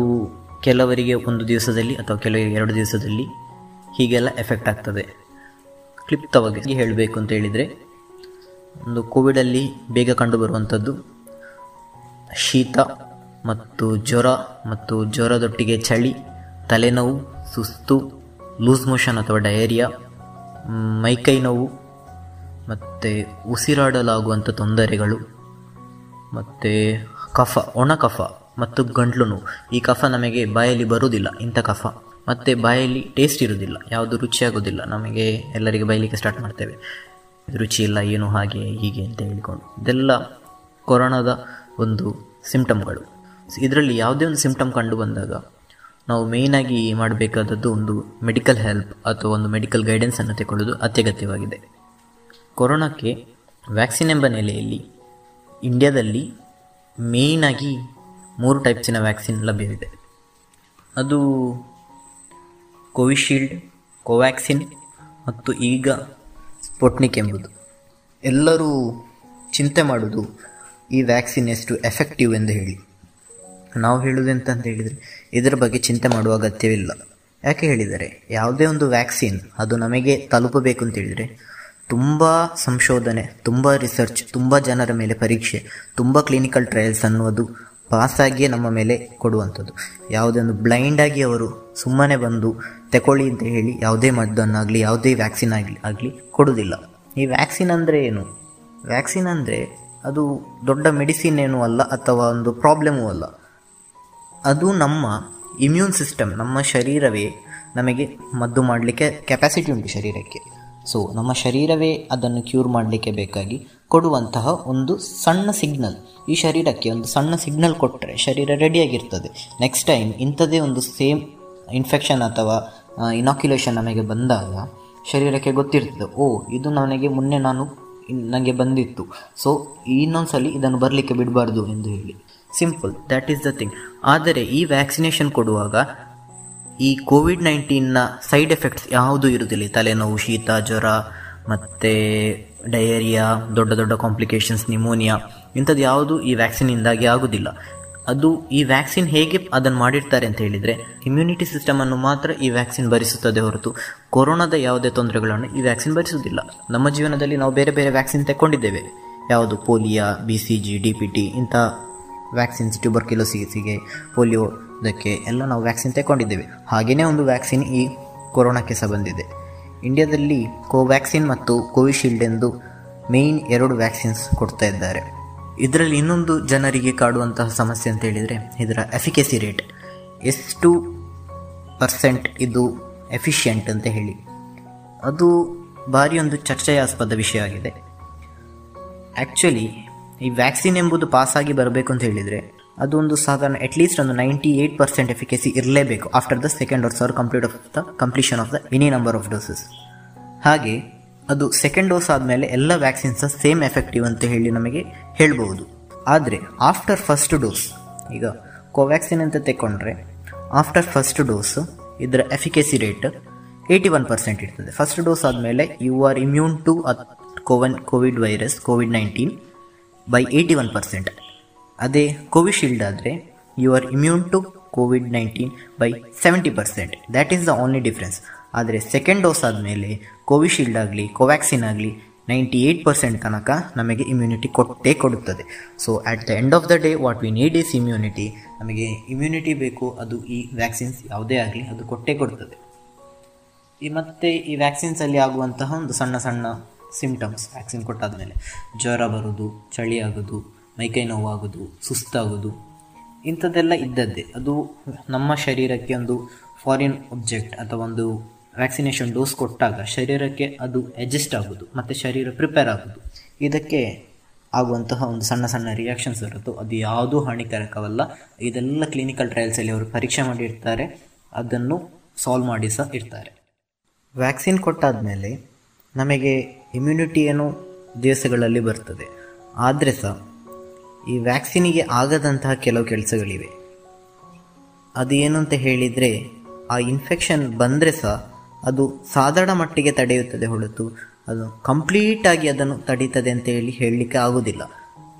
ಕೆಲವರಿಗೆ ಒಂದು ದಿವಸದಲ್ಲಿ ಅಥವಾ ಕೆಲವರಿಗೆ ಎರಡು ದಿವಸದಲ್ಲಿ ಹೀಗೆಲ್ಲ ಎಫೆಕ್ಟ್ ಆಗ್ತದೆ. ಕ್ಲಿಪ್ತವಾಗಿ ಹೇಳಬೇಕು ಅಂತ ಹೇಳಿದರೆ, ಒಂದು ಕೋವಿಡಲ್ಲಿ ಬೇಗ ಕಂಡುಬರುವಂಥದ್ದು ಶೀತ ಮತ್ತು ಜ್ವರ ಮತ್ತು ಜ್ವರದೊಟ್ಟಿಗೆ ಚಳಿ, ತಲೆನೋವು, ಸುಸ್ತು, ಲೂಸ್ ಮೋಷನ್ ಅಥವಾ ಡಯೇರಿಯಾ ಮೈಕೈ ನೋವು, ಮತ್ತು ಉಸಿರಾಡಲಾಗುವಂಥ ತೊಂದರೆಗಳು, ಮತ್ತು ಕಫ, ಒಣ ಕಫ ಮತ್ತು ಗಂಟ್ಲು ನೋವು. ಈ ಕಫ ನಮಗೆ ಬಾಯಲ್ಲಿ ಬರುವುದಿಲ್ಲ, ಇಂಥ ಕಫ. ಮತ್ತು ಬಾಯಲ್ಲಿ ಟೇಸ್ಟ್ ಇರುವುದಿಲ್ಲ, ಯಾವುದು ರುಚಿಯಾಗೋದಿಲ್ಲ ನಮಗೆ ಎಲ್ಲರಿಗೆ ಬಯಲಿಕ್ಕೆ ಸ್ಟಾರ್ಟ್ ಮಾಡ್ತೇವೆ. ರುಚಿ ಇಲ್ಲ, ಏನು ಹಾಗೆ, ಹೀಗೆ ಅಂತ ಹೇಳಿಕೊಂಡು. ಇದೆಲ್ಲ ಕೊರೋನಾದ ಒಂದು ಸಿಂಪ್ಟಮ್ಗಳು ಇದರಲ್ಲಿ ಯಾವುದೇ ಒಂದು ಸಿಂಪ್ಟಮ್ ಕಂಡು ಬಂದಾಗ ನಾವು ಮೇಯ್ನಾಗಿ ಮಾಡಬೇಕಾದದ್ದು ಒಂದು ಮೆಡಿಕಲ್ ಹೆಲ್ಪ್ ಅಥವಾ ಒಂದು ಮೆಡಿಕಲ್ ಗೈಡೆನ್ಸನ್ನು ತಗೊಳ್ಳೋದು ಅತ್ಯಗತ್ಯವಾಗಿದೆ. ಕೊರೋನಾಕ್ಕೆ ವ್ಯಾಕ್ಸಿನ್ ಎಂಬ ನೆಲೆಯಲ್ಲಿ ಇಂಡಿಯಾದಲ್ಲಿ ಮೇಯ್ನಾಗಿ ಮೂರು ಟೈಪ್ಸಿನ ವ್ಯಾಕ್ಸಿನ್ ಲಭ್ಯವಿದೆ. ಅದು ಕೋವಿಶೀಲ್ಡ್ ಕೋವ್ಯಾಕ್ಸಿನ್ ಮತ್ತು ಈಗ ಸ್ಪುಟ್ನಿಕ್ ಎಂಬುದು. ಎಲ್ಲರೂ ಚಿಂತೆ ಮಾಡೋದು ಈ ವ್ಯಾಕ್ಸಿನ್ ಎಷ್ಟು ಎಫೆಕ್ಟಿವ್ ಎಂದು ಹೇಳಿ. ನಾವು ಎಂತಂತ ಹೇಳಿದರೆ ಇದರ ಬಗ್ಗೆ ಚಿಂತೆ ಮಾಡುವ ಅಗತ್ಯವಿಲ್ಲ. ಯಾಕೆ ಹೇಳಿದರೆ, ಯಾವುದೇ ಒಂದು ವ್ಯಾಕ್ಸಿನ್ ಅದು ನಮಗೆ ತಲುಪಬೇಕು ಅಂತ ಹೇಳಿದರೆ, ತುಂಬ ಸಂಶೋಧನೆ, ತುಂಬ ರಿಸರ್ಚ್, ತುಂಬ ಜನರ ಮೇಲೆ ಪರೀಕ್ಷೆ, ತುಂಬ ಕ್ಲಿನಿಕಲ್ ಟ್ರಯಲ್ಸ್ ಅನ್ನೋದು ಪಾಸಾಗಿಯೇ ನಮ್ಮ ಮೇಲೆ ಕೊಡುವಂಥದ್ದು. ಯಾವುದೇ ಒಂದು ಬ್ಲೈಂಡಾಗಿ ಅವರು ಸುಮ್ಮನೆ ಬಂದು ತಗೊಳ್ಳಿ ಅಂತ ಹೇಳಿ ಯಾವುದೇ ಮದ್ದನ್ನಾಗಲಿ, ಯಾವುದೇ ವ್ಯಾಕ್ಸಿನ್ ಆಗಲಿ ಆಗಲಿ ಕೊಡುವುದಿಲ್ಲ. ಈ ವ್ಯಾಕ್ಸಿನ್ ಅಂದರೆ ಏನು? ವ್ಯಾಕ್ಸಿನ್ ಅಂದರೆ ಅದು ದೊಡ್ಡ ಮೆಡಿಸಿನ್ ಏನೂ ಅಲ್ಲ ಅಥವಾ ಒಂದು ಪ್ರಾಬ್ಲಮೂ ಅಲ್ಲ. ಅದು ನಮ್ಮ ಇಮ್ಯೂನ್ ಸಿಸ್ಟಮ್ ನಮ್ಮ ಶರೀರವೇ ನಮಗೆ ಮದ್ದು ಮಾಡಲಿಕ್ಕೆ ಕೆಪಾಸಿಟಿ ಉಂಟು ಶರೀರಕ್ಕೆ. ಸೊ ನಮ್ಮ ಶರೀರವೇ ಅದನ್ನು ಕ್ಯೂರ್ ಮಾಡಲಿಕ್ಕೆ ಬೇಕಾಗಿ ಕೊಡುವಂತಹ ಒಂದು ಸಣ್ಣ ಸಿಗ್ನಲ್ ಈ ಶರೀರಕ್ಕೆ ಒಂದು ಸಣ್ಣ ಸಿಗ್ನಲ್ ಕೊಟ್ಟರೆ ಶರೀರ ರೆಡಿಯಾಗಿರ್ತದೆ ನೆಕ್ಸ್ಟ್ ಟೈಮ್ ಇಂಥದ್ದೇ ಒಂದು ಸೇಮ್ ಇನ್ಫೆಕ್ಷನ್ ಅಥವಾ ಇನಾಕ್ಯುಲೇಷನ್ ನಮಗೆ ಬಂದಾಗ ಶರೀರಕ್ಕೆ ಗೊತ್ತಿರ್ತದೆ, ಓ, ಇದು ನನಗೆ ಮೊನ್ನೆ ನಾನು ನನಗೆ ಬಂದಿತ್ತು. ಸೊ ಇನ್ನೊಂದ್ಸಲಿ ಇದನ್ನು ಬರಲಿಕ್ಕೆ ಬಿಡಬಾರ್ದು ಎಂದು ಹೇಳಿ. Simple that is the thing ಆದರೆ ಈ ವ್ಯಾಕ್ಸಿನೇಷನ್ ಕೊಡುವಾಗ ಈ ಕೋವಿಡ್ ನೈನ್ಟೀನ್ನ ಸೈಡ್ ಎಫೆಕ್ಟ್ಸ್ ಯಾವುದೂ ಇರುವುದಿಲ್ಲ ತಲೆನೋವು, ಶೀತ, ಜ್ವರ, ಮತ್ತು ಡಯೇರಿಯಾ ದೊಡ್ಡ ದೊಡ್ಡ ಕಾಂಪ್ಲಿಕೇಶನ್ಸ್ ನಿಮೋನಿಯಾ ಇಂಥದ್ದು ಯಾವುದು ಈ ವ್ಯಾಕ್ಸಿನಿಂದಾಗಿ ಆಗೋದಿಲ್ಲ. ಅದು ಈ ವ್ಯಾಕ್ಸಿನ್ ಹೇಗೆ ಅದನ್ನು ಮಾಡಿರ್ತಾರೆ ಅಂತ ಹೇಳಿದರೆ ಇಮ್ಯುನಿಟಿ ಸಿಸ್ಟಮನ್ನು ಮಾತ್ರ ಈ ವ್ಯಾಕ್ಸಿನ್ ಭರಿಸುತ್ತದೆ ಹೊರತು ಕೊರೋನಾದ ಯಾವುದೇ ತೊಂದರೆಗಳನ್ನು ಈ ವ್ಯಾಕ್ಸಿನ್ ಭರಿಸುವುದಿಲ್ಲ. ನಮ್ಮ ಜೀವನದಲ್ಲಿ ನಾವು ಬೇರೆ ಬೇರೆ ವ್ಯಾಕ್ಸಿನ್ ತಗೊಂಡಿದ್ದೇವೆ ಯಾವುದು, polio B C G D P T ಇಂಥ ವ್ಯಾಕ್ಸಿನ್ಸ್ ಪೋಲಿಯೋ ಇತ್ಯಾದಿ ಎಲ್ಲ ನಾವು ವ್ಯಾಕ್ಸಿನ್ ತಗೊಂಡಿದ್ದೇವೆ ಹಾಗೆಯೇ ಒಂದು ವ್ಯಾಕ್ಸಿನ್ ಈ ಕೊರೋನಾಕ್ಕೆ ಸಹ ಬಂದಿದೆ. ಇಂಡಿಯಾದಲ್ಲಿ ಕೋವ್ಯಾಕ್ಸಿನ್ ಮತ್ತು ಕೋವಿಶೀಲ್ಡ್ ಎಂದು ಮೇಯ್ನ್ ಎರಡು ವ್ಯಾಕ್ಸಿನ್ಸ್ ಕೊಡ್ತಾ ಇದ್ದಾರೆ. ಇದರಲ್ಲಿ ಇನ್ನೊಂದು ಜನರಿಗೆ ಕಾಡುವಂತಹ ಸಮಸ್ಯೆ ಅಂತ ಹೇಳಿದರೆ, ಇದರ ಎಫಿಕೆಸಿ ರೇಟ್ ಎಷ್ಟು ಪರ್ಸೆಂಟ್ ಇದು ಎಫಿಷಿಯೆಂಟ್ ಅಂತ ಹೇಳಿ. ಅದು ಭಾರಿ ಒಂದು ಚರ್ಚೆಯಾಸ್ಪದ ವಿಷಯ ಆಗಿದೆ. ಆ್ಯಕ್ಚುಲಿ ಈ ವ್ಯಾಕ್ಸಿನ್ ಎಂಬುದು ಪಾಸಾಗಿ ಬರಬೇಕು ಅಂತ ಹೇಳಿದರೆ ಅದು ಒಂದು ಸಾಧಾರಣ ಅಟ್ಲೀಸ್ಟ್ ಒಂದು ನೈಂಟಿ ಏಯ್ಟ್ ಪರ್ಸೆಂಟ್ ಎಫಿಕೆಸಿ ಇರಲೇಬೇಕು after the second dose or complete of the completion of the any number of doses ಹಾಗೆ ಅದು ಸೆಕೆಂಡ್ ಡೋಸ್ ಆದಮೇಲೆ ಎಲ್ಲ ವ್ಯಾಕ್ಸಿನ್ಸ್ ಸೇಮ್ ಎಫೆಕ್ಟಿವ್ ಅಂತ ಹೇಳಿ ನಮಗೆ ಹೇಳ್ಬೋದು ಆದರೆ ಆಫ್ಟರ್ ಫಸ್ಟ್ ಡೋಸ್ ಈಗ ಕೋವ್ಯಾಕ್ಸಿನ್ ಅಂತ ತೆಕ್ಕೊಂಡ್ರೆ ಆಫ್ಟರ್ ಫಸ್ಟ್ ಡೋಸ್ ಇದರ efficacy rate eighty one percent ಇರ್ತದೆ. ಫಸ್ಟ್ ಡೋಸ್ ಆದಮೇಲೆ you are immune to ಕೋವನ್ Covid virus Covid nineteen by eighty one percent ಅದೇ ಕೋವಿಶೀಲ್ಡ್ ಆದರೆ you are immune to Covid nineteen by seventy percent that is the only difference ಆದರೆ second dose ಆದಮೇಲೆ Covishield ಆಗಲಿ ಕೋವ್ಯಾಕ್ಸಿನ್ ಆಗಲಿ ninety eight percent ತನಕ ನಮಗೆ immunity ಕೊಟ್ಟೇ ಕೊಡುತ್ತದೆ. So at the end of the day what we need is immunity ನಮಗೆ immunity ಬೇಕು, ಅದು ಈ ವ್ಯಾಕ್ಸಿನ್ಸ್ ಯಾವುದೇ ಆಗಲಿ ಅದು ಕೊಟ್ಟೇ ಕೊಡ್ತದೆ. ಈ ಮತ್ತೆ ಈ ವ್ಯಾಕ್ಸಿನ್ಸಲ್ಲಿ ಆಗುವಂತಹ ಒಂದು ಸಣ್ಣ ಸಣ್ಣ ಸಿಂಪ್ಟಮ್ಸ್ ವ್ಯಾಕ್ಸಿನ್ ಕೊಟ್ಟಾದಮೇಲೆ ಜ್ವರ ಬರೋದು, ಚಳಿ ಆಗೋದು ಮೈಕೈ ನೋವಾಗೋದು, ಸುಸ್ತಾಗೋದು, ಇಂಥದ್ದೆಲ್ಲ ಇದ್ದದ್ದೇ. ಅದು ನಮ್ಮ ಶರೀರಕ್ಕೆ ಒಂದು ಫಾರಿನ್ ಒಬ್ಜೆಕ್ಟ್ ಅಥವಾ ಒಂದು ವ್ಯಾಕ್ಸಿನೇಷನ್ ಡೋಸ್ ಕೊಟ್ಟಾಗ ಶರೀರಕ್ಕೆ ಅದು ಅಡ್ಜಸ್ಟ್ ಆಗೋದು, ಮತ್ತು ಶರೀರ ಪ್ರಿಪೇರ್ ಆಗೋದು. ಇದಕ್ಕೆ ಆಗುವಂತಹ ಒಂದು ಸಣ್ಣ ಸಣ್ಣ ರಿಯಾಕ್ಷನ್ಸ್ ಇರುತ್ತೋ, ಅದು ಯಾವುದೂ ಹಾನಿಕಾರಕವಲ್ಲ. ಇದೆಲ್ಲ ಕ್ಲಿನಿಕಲ್ ಟ್ರಯಲ್ಸಲ್ಲಿ ಅವರು ಪರೀಕ್ಷೆ ಮಾಡಿರ್ತಾರೆ, ಅದನ್ನು ಸಾಲ್ವ್ ಮಾಡಿ ಸಹ ಇರ್ತಾರೆ. ವ್ಯಾಕ್ಸಿನ್ ಕೊಟ್ಟಾದಮೇಲೆ ನಮಗೆ ಇಮ್ಯುನಿಟಿ ದಿವಸಗಳಲ್ಲಿ ಬರ್ತದೆ. ಆದರೆ ಸಹ, ಈ ವ್ಯಾಕ್ಸಿನಿಗೆ ಆಗದಂತಹ ಕೆಲವು ಕೆಲಸಗಳಿವೆ. ಅದು ಏನು ಅಂತ ಹೇಳಿದರೆ, ಆ ಇನ್ಫೆಕ್ಷನ್ ಬಂದರೆ ಸಹ, ಅದು ಸಾಧಾರಣ ಮಟ್ಟಿಗೆ ತಡೆಯುತ್ತದೆ ಹೊರತು, ಅದು ಕಂಪ್ಲೀಟಾಗಿ ಅದನ್ನು ತಡೀತದೆ ಅಂತ ಹೇಳಿ ಹೇಳಲಿಕ್ಕೆ ಆಗೋದಿಲ್ಲ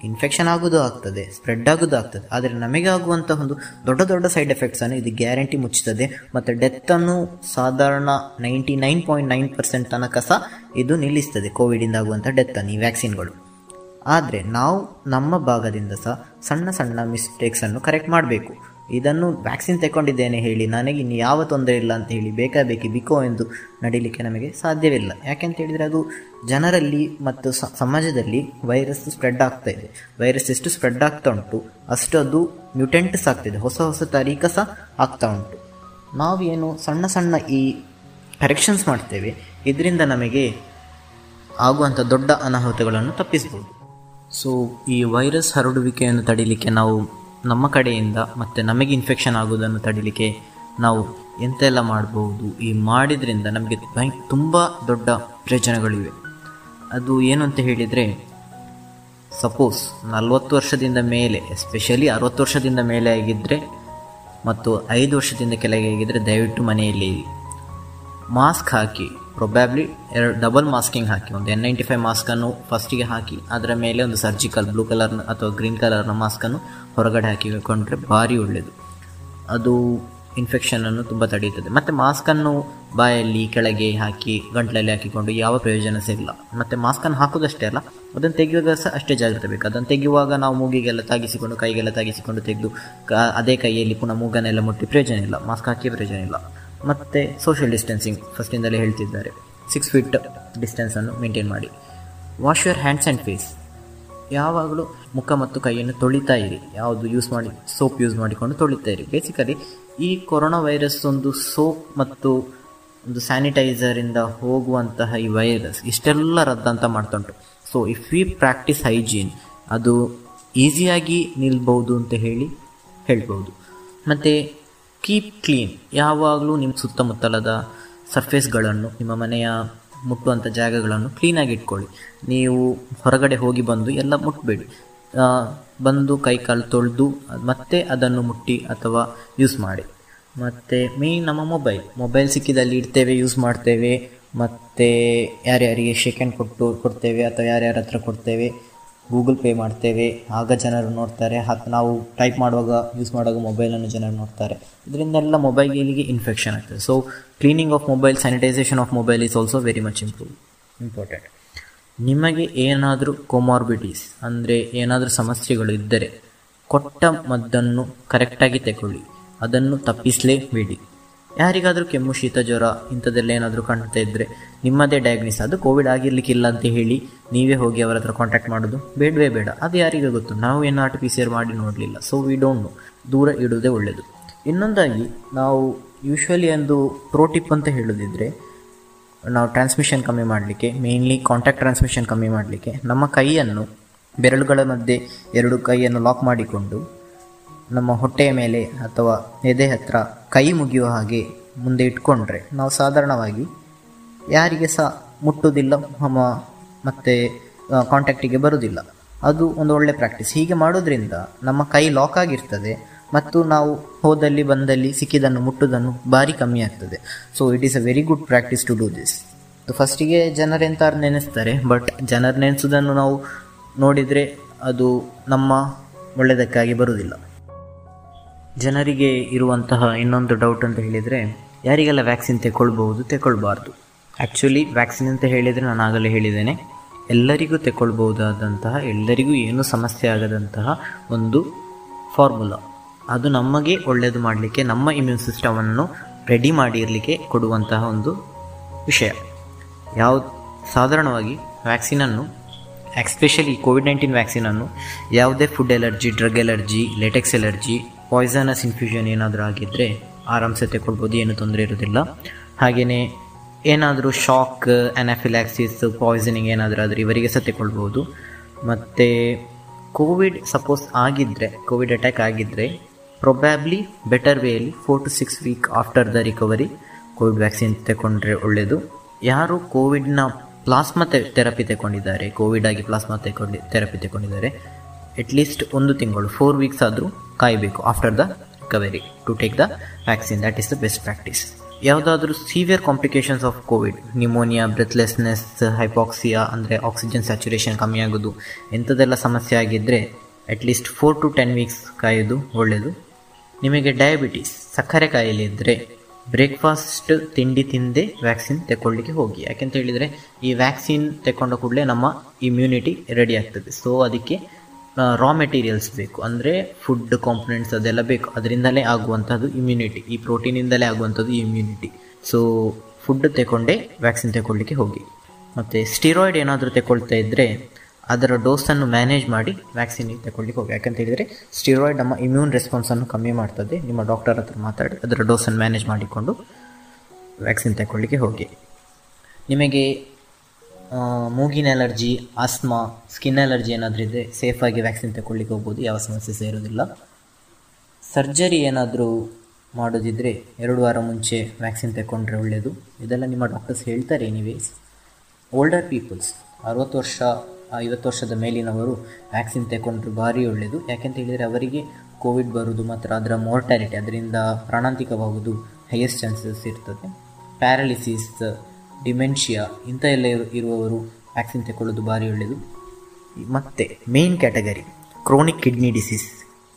ಇನ್ಫೆಕ್ಷನ್ ಆಗೋದು ಆಗ್ತದೆ ಸ್ಪ್ರೆಡ್ ಆಗೋದು ಆಗ್ತದೆ. ಆದರೆ ನಮಗೆ ಆಗುವಂತಹ ಒಂದು ದೊಡ್ಡ ದೊಡ್ಡ ಸೈಡ್ ಎಫೆಕ್ಟ್ಸನ್ನು ಇದು ಗ್ಯಾರಂಟಿ ಮುಚ್ಚುತ್ತದೆ. ಮತ್ತು ಡೆತ್ತನ್ನು ಸಾಧಾರಣ ninety nine point nine percent ತನಕ ಸಹ ಇದು ನಿಲ್ಲಿಸ್ತದೆ ಕೋವಿಡಿಂದ ಆಗುವಂಥ ಡೆತ್ತನ್ನು ಈ ವ್ಯಾಕ್ಸಿನ್ಗಳು ಆದರೆ ನಾವು ನಮ್ಮ ಭಾಗದಿಂದ ಸಹ ಸಣ್ಣ ಸಣ್ಣ ಮಿಸ್ಟೇಕ್ಸನ್ನು ಕರೆಕ್ಟ್ ಮಾಡಬೇಕು. ಇದನ್ನು ವ್ಯಾಕ್ಸಿನ್ ತಗೊಂಡಿದ್ದೇನೆ ಹೇಳಿ. ನನಗೆ ಇನ್ನು ಯಾವ ತೊಂದರೆ ಇಲ್ಲ ಅಂತ ಹೇಳಿ ಬೇಕಾಬೇಕಿ ಬಿಕೋ ಎಂದು ನಡೀಲಿಕ್ಕೆ ನಮಗೆ ಸಾಧ್ಯವಿಲ್ಲ. ಯಾಕೆಂತ ಹೇಳಿದರೆ ಅದು ಜನರಲ್ಲಿ ಮತ್ತು ಸಮಾಜದಲ್ಲಿ ವೈರಸ್ ಸ್ಪ್ರೆಡ್ ಆಗ್ತಾ ಇದೆ. ವೈರಸ್ ಎಷ್ಟು ಸ್ಪ್ರೆಡ್ ಆಗ್ತಾ ಉಂಟು ಅಷ್ಟು ಅದು ಮ್ಯೂಟೆಂಟ್ಸ್ ಆಗ್ತಿದೆ ಹೊಸ ಹೊಸ ತಾರೀಕ ಸಹ ಆಗ್ತಾ ಉಂಟು. ನಾವೇನು ಸಣ್ಣ ಸಣ್ಣ ಈ ಕರೆಕ್ಷನ್ಸ್ ಮಾಡ್ತೇವೆ, ಇದರಿಂದ ನಮಗೆ ಆಗುವಂಥ ದೊಡ್ಡ ಅನಾಹುತಗಳನ್ನು ತಪ್ಪಿಸ್ಬೋದು. ಸೊ ಈ ವೈರಸ್ ಹರಡುವಿಕೆಯನ್ನು ತಡೀಲಿಕ್ಕೆ ನಾವು ನಮ್ಮ ಕಡೆಯಿಂದ ಮತ್ತು ನಮಗೆ ಇನ್ಫೆಕ್ಷನ್ ಆಗೋದನ್ನು ತಡಿಲಿಕ್ಕೆ ನಾವು ಎಂತೆಲ್ಲ ಮಾಡಬಹುದು ಈ ಮಾಡಿದ್ರಿಂದ ನಮಗೆ ಭಯ, ತುಂಬ ದೊಡ್ಡ ಪ್ರಯೋಜನಗಳಿವೆ. ಅದು ಏನು ಅಂತ ಹೇಳಿದರೆ ಸಪೋಸ್ ನಲ್ವತ್ತು ವರ್ಷದಿಂದ ಮೇಲೆ ಎಸ್ಪೆಷಲಿ ಅರವತ್ತು ವರ್ಷದಿಂದ ಮೇಲೆ ಆಗಿದ್ದರೆ ಮತ್ತು ಐದು ವರ್ಷದಿಂದ ಕೆಳಗೆ ಆಗಿದ್ದರೆ ದಯವಿಟ್ಟು ಮನೆಯಲ್ಲಿ ಮಾಸ್ಕ್ ಹಾಕಿ ಪ್ರೊಬ್ಯಾಬ್ಲಿ ಎರಡು ಡಬಲ್ ಮಾಸ್ಕಿಂಗ್ ಹಾಕಿ, ಒಂದು ಎನ್ ನೈಂಟಿ ಫೈವ್ ಮಾಸ್ಕನ್ನು ಫಸ್ಟಿಗೆ ಹಾಕಿ, ಅದರ ಮೇಲೆ ಒಂದು ಸರ್ಜಿಕಲ್ ಬ್ಲೂ ಕಲರ್ನ ಅಥವಾ ಗ್ರೀನ್ ಕಲರ್ನ ಮಾಸ್ಕನ್ನು ಹೊರಗಡೆ ಹಾಕಿಕೊಂಡ್ರೆ ಭಾರಿ ಒಳ್ಳೆಯದು ಅದು ಇನ್ಫೆಕ್ಷನನ್ನು ತುಂಬ ತಡೆಯುತ್ತದೆ. ಮತ್ತು ಮಾಸ್ಕನ್ನು ಬಾಯಲ್ಲಿ ಕೆಳಗೆ ಹಾಕಿ, ಗಂಟಲಲ್ಲಿ ಹಾಕಿಕೊಂಡು ಯಾವ ಪ್ರಯೋಜನ ಸಿಗಲ್ಲ. ಮತ್ತು ಮಾಸ್ಕನ್ನು ಹಾಕೋದಷ್ಟೇ ಅಲ್ಲ, ಅದನ್ನು ತೆಗೆಯುವಾಗ ಸಹ ಅಷ್ಟೇ ಜಾಗ್ರತೆ ಬೇಕು. ಅದನ್ನು ತೆಗೆಯುವಾಗ ನಾವು ಮೂಗಿಗೆಲ್ಲ ತಾಗಿಸಿಕೊಂಡು, ಕೈಗೆಲ್ಲ ತಾಗಿಸಿಕೊಂಡು ತೆಗೆದು ಅದೇ ಕೈಯಲ್ಲಿ ಪುನಃ ಮೂಗನ್ನೆಲ್ಲ ಮುಟ್ಟಿ ಪ್ರಯೋಜನ ಇಲ್ಲ. ಮಾಸ್ಕ್ ಹಾಕಿ ಪ್ರಯೋಜನ ಇಲ್ಲ. ಮತ್ತು ಸೋಷಿಯಲ್ ಡಿಸ್ಟೆನ್ಸಿಂಗ್ ಫಸ್ಟಿಂದಲೇ ಹೇಳ್ತಿದ್ದಾರೆ. ಸಿಕ್ಸ್ ಫೀಟ್ ಡಿಸ್ಟೆನ್ಸನ್ನು ಮೇಂಟೈನ್ ಮಾಡಿ. Wash your hands and face ಯಾವಾಗಲೂ ಮುಖ ಮತ್ತು ಕೈಯನ್ನು ತೊಳಿತಾ ಇರಿ. ಯಾವುದು ಯೂಸ್ ಮಾಡಿ ಸೋಪ್ ಯೂಸ್ ಮಾಡಿಕೊಂಡು ತೊಳಿತಾ ಇರಿ. ಬೇಸಿಕಲಿ ಈ ಕೊರೋನಾ ವೈರಸ್ ಒಂದು ಸೋಪ್ ಮತ್ತು ಒಂದು ಸ್ಯಾನಿಟೈಸರಿಂದ ಹೋಗುವಂತಹ ಈ ವೈರಸ್ ಇಷ್ಟೆಲ್ಲ ರದ್ದಂತ ಮಾಡ್ತುಂಟು. So if we practise hygiene ಅದು ಈಸಿಯಾಗಿ ನಿಲ್ಬಹುದು ಅಂತ ಹೇಳಿ ಹೇಳ್ಬೋದು ಮತ್ತು ಕೀಪ್ ಕ್ಲೀನ್ ಯಾವಾಗಲೂ ನಿಮ್ಮ ಸುತ್ತಮುತ್ತಲದ ಸರ್ಫೇಸ್ಗಳನ್ನು ನಿಮ್ಮ ಮನೆಯ ಮುಟ್ಟುವಂಥ ಜಾಗಗಳನ್ನು ಕ್ಲೀನಾಗಿ ಇಟ್ಕೊಳ್ಳಿ. ನೀವು ಹೊರಗಡೆ ಹೋಗಿ ಬಂದು ಎಲ್ಲ ಮುಟ್ಟಬೇಡಿ ಬಂದು ಕೈ ಕಾಲು ತೊಳೆದು, ಮತ್ತೆ ಅದನ್ನು ಮುಟ್ಟಿ ಅಥವಾ ಯೂಸ್ ಮಾಡಿ. ಮತ್ತು ಮೇಯ್ನ್ ನಮ್ಮ ಮೊಬೈಲ್ ಮೊಬೈಲ್ ಸಿಕ್ಕಿದಲ್ಲಿ ಇಡ್ತೇವೆ ಯೂಸ್ ಮಾಡ್ತೇವೆ. ಮತ್ತು ಯಾರ್ಯಾರಿಗೆ ಶೆಕೆಂಡ್ ಕೊಟ್ಟು ಕೊಡ್ತೇವೆ ಅಥವಾ ಯಾರ್ಯಾರ ಹತ್ರ ಕೊಡ್ತೇವೆ ಗೂಗಲ್ ಪೇ ಮಾಡ್ತೇವೆ. ಆಗ ಜನರು ನೋಡ್ತಾರೆ. ಹಾಗೆ ನಾವು ಟೈಪ್ ಮಾಡುವಾಗ ಯೂಸ್ ಮಾಡುವಾಗ ಮೊಬೈಲನ್ನು ಜನರು ನೋಡ್ತಾರೆ. ಇದರಿಂದೆಲ್ಲ ಮೊಬೈಲಿಗೆ ಇನ್ಫೆಕ್ಷನ್ ಆಗ್ತದೆ. So cleaning of mobile sanitisation of mobile is also very much improve important ನಿಮಗೆ ಏನಾದರೂ ಕೊಮಾರ್ಬಿಟೀಸ್ ಅಂದರೆ ಏನಾದರೂ ಸಮಸ್ಯೆಗಳು ಇದ್ದರೆ ಕೊಟ್ಟ ಮದ್ದನ್ನು ಕರೆಕ್ಟಾಗಿ ತಗೊಳ್ಳಿ. ಅದನ್ನು ತಪ್ಪಿಸಲೇಬೇಡಿ. ಯಾರಿಗಾದರೂ ಕೆಮ್ಮು, ಶೀತ, ಜ್ವರ ಇಂಥದ್ದೆಲ್ಲ ಏನಾದರೂ ಕಾಣ್ತಾ ಇದ್ದರೆ ನಿಮ್ಮದೇ ಡಯಾಗ್ನಿಸ್ ಅದು ಕೋವಿಡ್ ಆಗಿರ್ಲಿಕ್ಕಿಲ್ಲ ಅಂತ ಹೇಳಿ ನೀವೇ ಹೋಗಿ ಅವರ ಹತ್ರ ಕಾಂಟ್ಯಾಕ್ಟ್ ಮಾಡೋದು ಬೇಡವೇ ಬೇಡ. ಅದು ಯಾರಿಗೂ ಗೊತ್ತು. ನಾವು ಏನು R T P C R ಮಾಡಿ ನೋಡಲಿಲ್ಲ. ಸೊ ವಿ ಡೋಂಟ್ ನೋ ದೂರ ಇಡುವುದೇ ಒಳ್ಳೆಯದು ಇನ್ನೊಂದಾಗಿ ನಾವು ಯೂಶ್ವಲಿ ಒಂದು ಪ್ರೋಟಿಪ್ ಅಂತ ಹೇಳೋದಿದ್ರೆ ನಾವು ಟ್ರಾನ್ಸ್ಮಿಷನ್ ಕಮ್ಮಿ ಮಾಡಲಿಕ್ಕೆ ಮೇಯ್ನ್ಲಿ ಕಾಂಟ್ಯಾಕ್ಟ್ ಟ್ರಾನ್ಸ್ಮಿಷನ್ ಕಮ್ಮಿ ಮಾಡಲಿಕ್ಕೆ, ನಮ್ಮ ಕೈಯನ್ನು, ಬೆರಳುಗಳ ಮಧ್ಯೆ ಎರಡು ಕೈಯನ್ನು ಲಾಕ್ ಮಾಡಿಕೊಂಡು, ನಮ್ಮ ಹೊಟ್ಟೆಯ ಮೇಲೆ ಅಥವಾ ಎದೆ ಹತ್ರ ಕೈ ಮುಗಿಯುವ ಹಾಗೆ ಮುಂದೆ ಇಟ್ಕೊಂಡ್ರೆ, ನಾವು ಸಾಧಾರಣವಾಗಿ ಯಾರಿಗೆ ಸಹ ಮುಟ್ಟುವುದಿಲ್ಲ ಮತ್ತು ಕಾಂಟ್ಯಾಕ್ಟಿಗೆ ಬರುವುದಿಲ್ಲ. ಅದು ಒಂದು ಒಳ್ಳೆ ಪ್ರಾಕ್ಟೀಸ್ ಹೀಗೆ ಮಾಡೋದ್ರಿಂದ ನಮ್ಮ ಕೈ ಲಾಕ್ ಆಗಿರ್ತದೆ ಮತ್ತು ನಾವು ಹೋದಲ್ಲಿ ಬಂದಲ್ಲಿ ಸಿಕ್ಕಿದನ್ನು ಮುಟ್ಟುದನ್ನು ಭಾರಿ ಕಮ್ಮಿ ಆಗ್ತದೆ. So it is a very good practice to do this ಫಸ್ಟಿಗೆ ಜನರೆಂತ ನೆನೆಸ್ತಾರೆ ಬಟ್ ಜನರು ನೆನೆಸೋದನ್ನು ನಾವು ನೋಡಿದರೆ ಅದು ನಮ್ಮ ಒಳ್ಳೆಯದಕ್ಕಾಗಿ ಬರುವುದಿಲ್ಲ. ಜನರಿಗೆ ಇರುವಂತಹ ಇನ್ನೊಂದು ಡೌಟ್ ಅಂತ ಹೇಳಿದರೆ, ಯಾರಿಗೆಲ್ಲ ವ್ಯಾಕ್ಸಿನ್ ತೆಗೊಳ್ಬಹುದು ತೆಗೊಳ್ಬಾರ್ದು ಆ್ಯಕ್ಚುಲಿ ವ್ಯಾಕ್ಸಿನ್ ಅಂತ ಹೇಳಿದರೆ ನಾನು ಆಗಲೇ ಹೇಳಿದ್ದೇನೆ, ಎಲ್ಲರಿಗೂ ತೆಗೊಳ್ಬಹುದಾದಂತಹ ಎಲ್ಲರಿಗೂ ಏನೂ ಸಮಸ್ಯೆ ಆಗದಂತಹ ಒಂದು ಫಾರ್ಮುಲಾ ಅದು ನಮಗೆ ಒಳ್ಳೆಯದು ಮಾಡಲಿಕ್ಕೆ, ನಮ್ಮ ಇಮ್ಯೂನ್ ಸಿಸ್ಟಮನ್ನು ರೆಡಿ ಮಾಡಿರಲಿಕ್ಕೆ ಕೊಡುವಂತಹ ಒಂದು ವಿಷಯ. ಯಾವ, ಸಾಧಾರಣವಾಗಿ ವ್ಯಾಕ್ಸಿನನ್ನು ಎಕ್ಸ್ಪೆಷಲಿ ಕೋವಿಡ್ ನೈನ್ಟೀನ್ ವ್ಯಾಕ್ಸಿನನ್ನು ಯಾವುದೇ food allergy drug allergy latex allergy poisonous infusion ಏನಾದರೂ ಆಗಿದ್ದರೆ ಆರಾಮ್ಸೆ ತೆಗೊಳ್ಬೋದು ಏನು ತೊಂದರೆ ಇರೋದಿಲ್ಲ. ಹಾಗೆಯೇ ಏನಾದರೂ ಶಾಕ್ ಅನಾಫಿಲ್ಯಾಕ್ಸಿಸ್ ಪಾಯ್ಸನಿಂಗ್ ಏನಾದರೂ ಆದರೆ ಇವರಿಗೆ ಸಹ ತೆಗೊಳ್ಬೋದು ಮತ್ತು ಕೋವಿಡ್ ಸಪೋಸ್ ಆಗಿದ್ದರೆ ಕೋವಿಡ್ ಅಟ್ಯಾಕ್ ಆಗಿದ್ದರೆ probably better ವೇಯಲ್ಲಿ four to six week after the recovery Covid vaccine ತಗೊಂಡ್ರೆ ಒಳ್ಳೆಯದು ಯಾರು ಕೋವಿಡ್ನ ಪ್ಲಾಸ್ಮಾ ಥೆರಪಿ ತಗೊಂಡಿದ್ದಾರೆ ಕೋವಿಡ್ ಆಗಿ ಪ್ಲಾಸ್ಮಾ ತಗೊಂಡು ಥೆರಪಿ ತಗೊಂಡಿದ್ದಾರೆ ಅಟ್ಲೀಸ್ಟ್ ಒಂದು ತಿಂಗಳು ಫೋರ್ ವೀಕ್ಸ್ ಆದರೂ ಕಾಯಬೇಕು after the recovery to take the vaccine that is the best practice ಯಾವುದಾದ್ರೂ severe complications of Covid pneumonia breathlessness hypoxia ಅಂದರೆ ಆಕ್ಸಿಜನ್ ಸ್ಯಾಚುರೇಷನ್ ಕಮ್ಮಿ ಆಗೋದು ಇಂಥದ್ದೆಲ್ಲ ಸಮಸ್ಯೆ ಆಗಿದ್ದರೆ at least four to ten weeks ಕಾಯೋದು ಒಳ್ಳೆಯದು ನಿಮಗೆ ಡಯಾಬಿಟೀಸ್, ಸಕ್ಕರೆ ಕಾಯಿಲೆ ಇದ್ದರೆ ಬ್ರೇಕ್ಫಾಸ್ಟ್ ತಿಂಡಿ ತಿಂದೇ ವ್ಯಾಕ್ಸಿನ್ ತಗೊಳ್ಳಿಕ್ಕೆ ಹೋಗಿ. ಯಾಕೆಂತ ಹೇಳಿದರೆ, ಈ ವ್ಯಾಕ್ಸಿನ್ ತಗೊಂಡ ಕೂಡಲೇ ನಮ್ಮ ಇಮ್ಯುನಿಟಿ ರೆಡಿ ಆಗ್ತದೆ. ಸೊ ಅದಕ್ಕೆ ರಾ ಮೆಟೀರಿಯಲ್ಸ್ ಬೇಕು. ಅಂದರೆ ಫುಡ್ ಕಾಂಪೊನೆಂಟ್ಸ್ ಅದೆಲ್ಲ ಬೇಕು. ಅದರಿಂದಲೇ ಆಗುವಂಥದ್ದು ಇಮ್ಯುನಿಟಿ ಈ ಪ್ರೋಟೀನಿಂದಲೇ ಆಗುವಂಥದ್ದು ಇಮ್ಯುನಿಟಿ ಸೊ ಫುಡ್ ತಗೊಂಡೇ ವ್ಯಾಕ್ಸಿನ್ ತಗೊಳ್ಳಿಕ್ಕೆ ಹೋಗಿ. ಮತ್ತು ಸ್ಟಿರಾಯ್ಡ್ ಏನಾದರೂ ತಗೊಳ್ತಾ ಇದ್ದರೆ ಅದರ ಡೋಸನ್ನು ಮ್ಯಾನೇಜ್ ಮಾಡಿ ವ್ಯಾಕ್ಸಿನ್ ತಗೊಳ್ಳಿಕ್ಕೆ ಹೋಗಿ. ಯಾಕಂತ ಹೇಳಿದರೆ ಸ್ಟಿರಾಯ್ಡ್ ನಮ್ಮ ಇಮ್ಯೂನ್ ರೆಸ್ಪಾನ್ಸನ್ನು ಕಮ್ಮಿ ಮಾಡ್ತದೆ. ನಿಮ್ಮ ಡಾಕ್ಟರ್ ಹತ್ರ ಮಾತಾಡಿ ಅದರ ಡೋಸನ್ನು ಮ್ಯಾನೇಜ್ ಮಾಡಿಕೊಂಡು ವ್ಯಾಕ್ಸಿನ್ ತಗೊಳ್ಳಿಕ್ಕೆ ಹೋಗಿ. ನಿಮಗೆ ಮೂಗಿನ ಅಲರ್ಜಿ ಆಸ್ಮಾ ಸ್ಕಿನ್ ಅಲರ್ಜಿ ಏನಾದರೂ ಇದ್ದರೆ ಸೇಫಾಗಿ ವ್ಯಾಕ್ಸಿನ್ ತಗೊಳ್ಳಿಕ್ಕೆ ಹೋಗ್ಬೋದು. ಯಾವ ಸಮಸ್ಯೆ ಸೇರೋದಿಲ್ಲ ಸರ್ಜರಿ ಏನಾದರೂ ಮಾಡೋದಿದ್ದರೆ ಎರಡು ವಾರ ಮುಂಚೆ ವ್ಯಾಕ್ಸಿನ್ ತಗೊಂಡ್ರೆ ಒಳ್ಳೆಯದು ಇದೆಲ್ಲ ನಿಮ್ಮ ಡಾಕ್ಟರ್ಸ್ ಹೇಳ್ತಾರೆ ಎನಿವೇಸ್ ಓಲ್ಡರ್ ಪೀಪಲ್ಸ್ ಅರುವತ್ತು ವರ್ಷ ಐವತ್ತು ವರ್ಷದ ಮೇಲಿನವರು ವ್ಯಾಕ್ಸಿನ್ ತಗೊಂಡ್ರೆ ಭಾರಿ ಒಳ್ಳೆಯದು ಯಾಕೆಂತ ಹೇಳಿದರೆ ಅವರಿಗೆ ಕೋವಿಡ್ ಬರುವುದು ಮಾತ್ರ, ಅದರ ಮೋರ್ಟಾಲಿಟಿ ಅದರಿಂದ ಪ್ರಾಣಾಂತಿಕವಾಗುವುದು ಹೈಯೆಸ್ಟ್ ಚಾನ್ಸಸ್ ಇರ್ತದೆ. ಪ್ಯಾರಾಲಿಸಿಸ್ ಡಿಮೆನ್ಷಿಯಾ ಇಂಥ ಎಲ್ಲ ಇರುವವರು ವ್ಯಾಕ್ಸಿನ್ ತಗೊಳ್ಳೋದು ಭಾರಿ ಒಳ್ಳೆಯದು ಮತ್ತು main category chronic kidney disease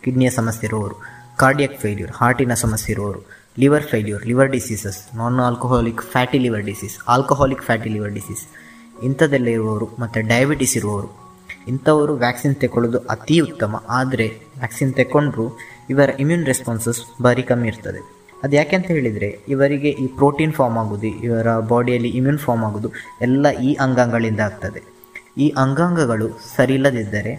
ಕಿಡ್ನಿಯ ಸಮಸ್ಯೆ ಇರುವವರು ಕಾರ್ಡಿಯಕ್ ಫೇಲ್ಯೂರ್ ಹಾರ್ಟಿನ ಸಮಸ್ಯೆ ಇರುವವರು liver failure liver diseases non alcoholic fatty liver disease alcoholic fatty liver disease ಇಂಥದ್ದೆಲ್ಲ ಇರುವವರು ಮತ್ತು ಡಯಾಬಿಟಿಸ್ ಇರುವವರು, ಇಂಥವರು ವ್ಯಾಕ್ಸಿನ್ ತಗೊಳ್ಳೋದು ಅತಿ ಉತ್ತಮ. ಆದರೆ ವ್ಯಾಕ್ಸಿನ್ ತಗೊಂಡ್ರೂ ಇವರ ಇಮ್ಯೂನ್ ರೆಸ್ಪಾನ್ಸಸ್ ಭಾರಿ ಕಮ್ಮಿ ಇರ್ತದೆ. ಅದು ಯಾಕೆ ಅಂತ ಹೇಳಿದರೆ, ಇವರಿಗೆ ಈ ಪ್ರೋಟೀನ್ ಫಾರ್ಮ್ ಆಗೋದು, ಇವರ ಬಾಡಿಯಲ್ಲಿ ಇಮ್ಯೂನ್ ಫಾರ್ಮ್ ಆಗೋದು, ಎಲ್ಲ ಈ ಅಂಗಾಂಗಗಳಿಂದ ಆಗ್ತದೆ. ಈ ಅಂಗಾಂಗಗಳು ಸರಿ ಇಲ್ಲದಿದ್ದರೆ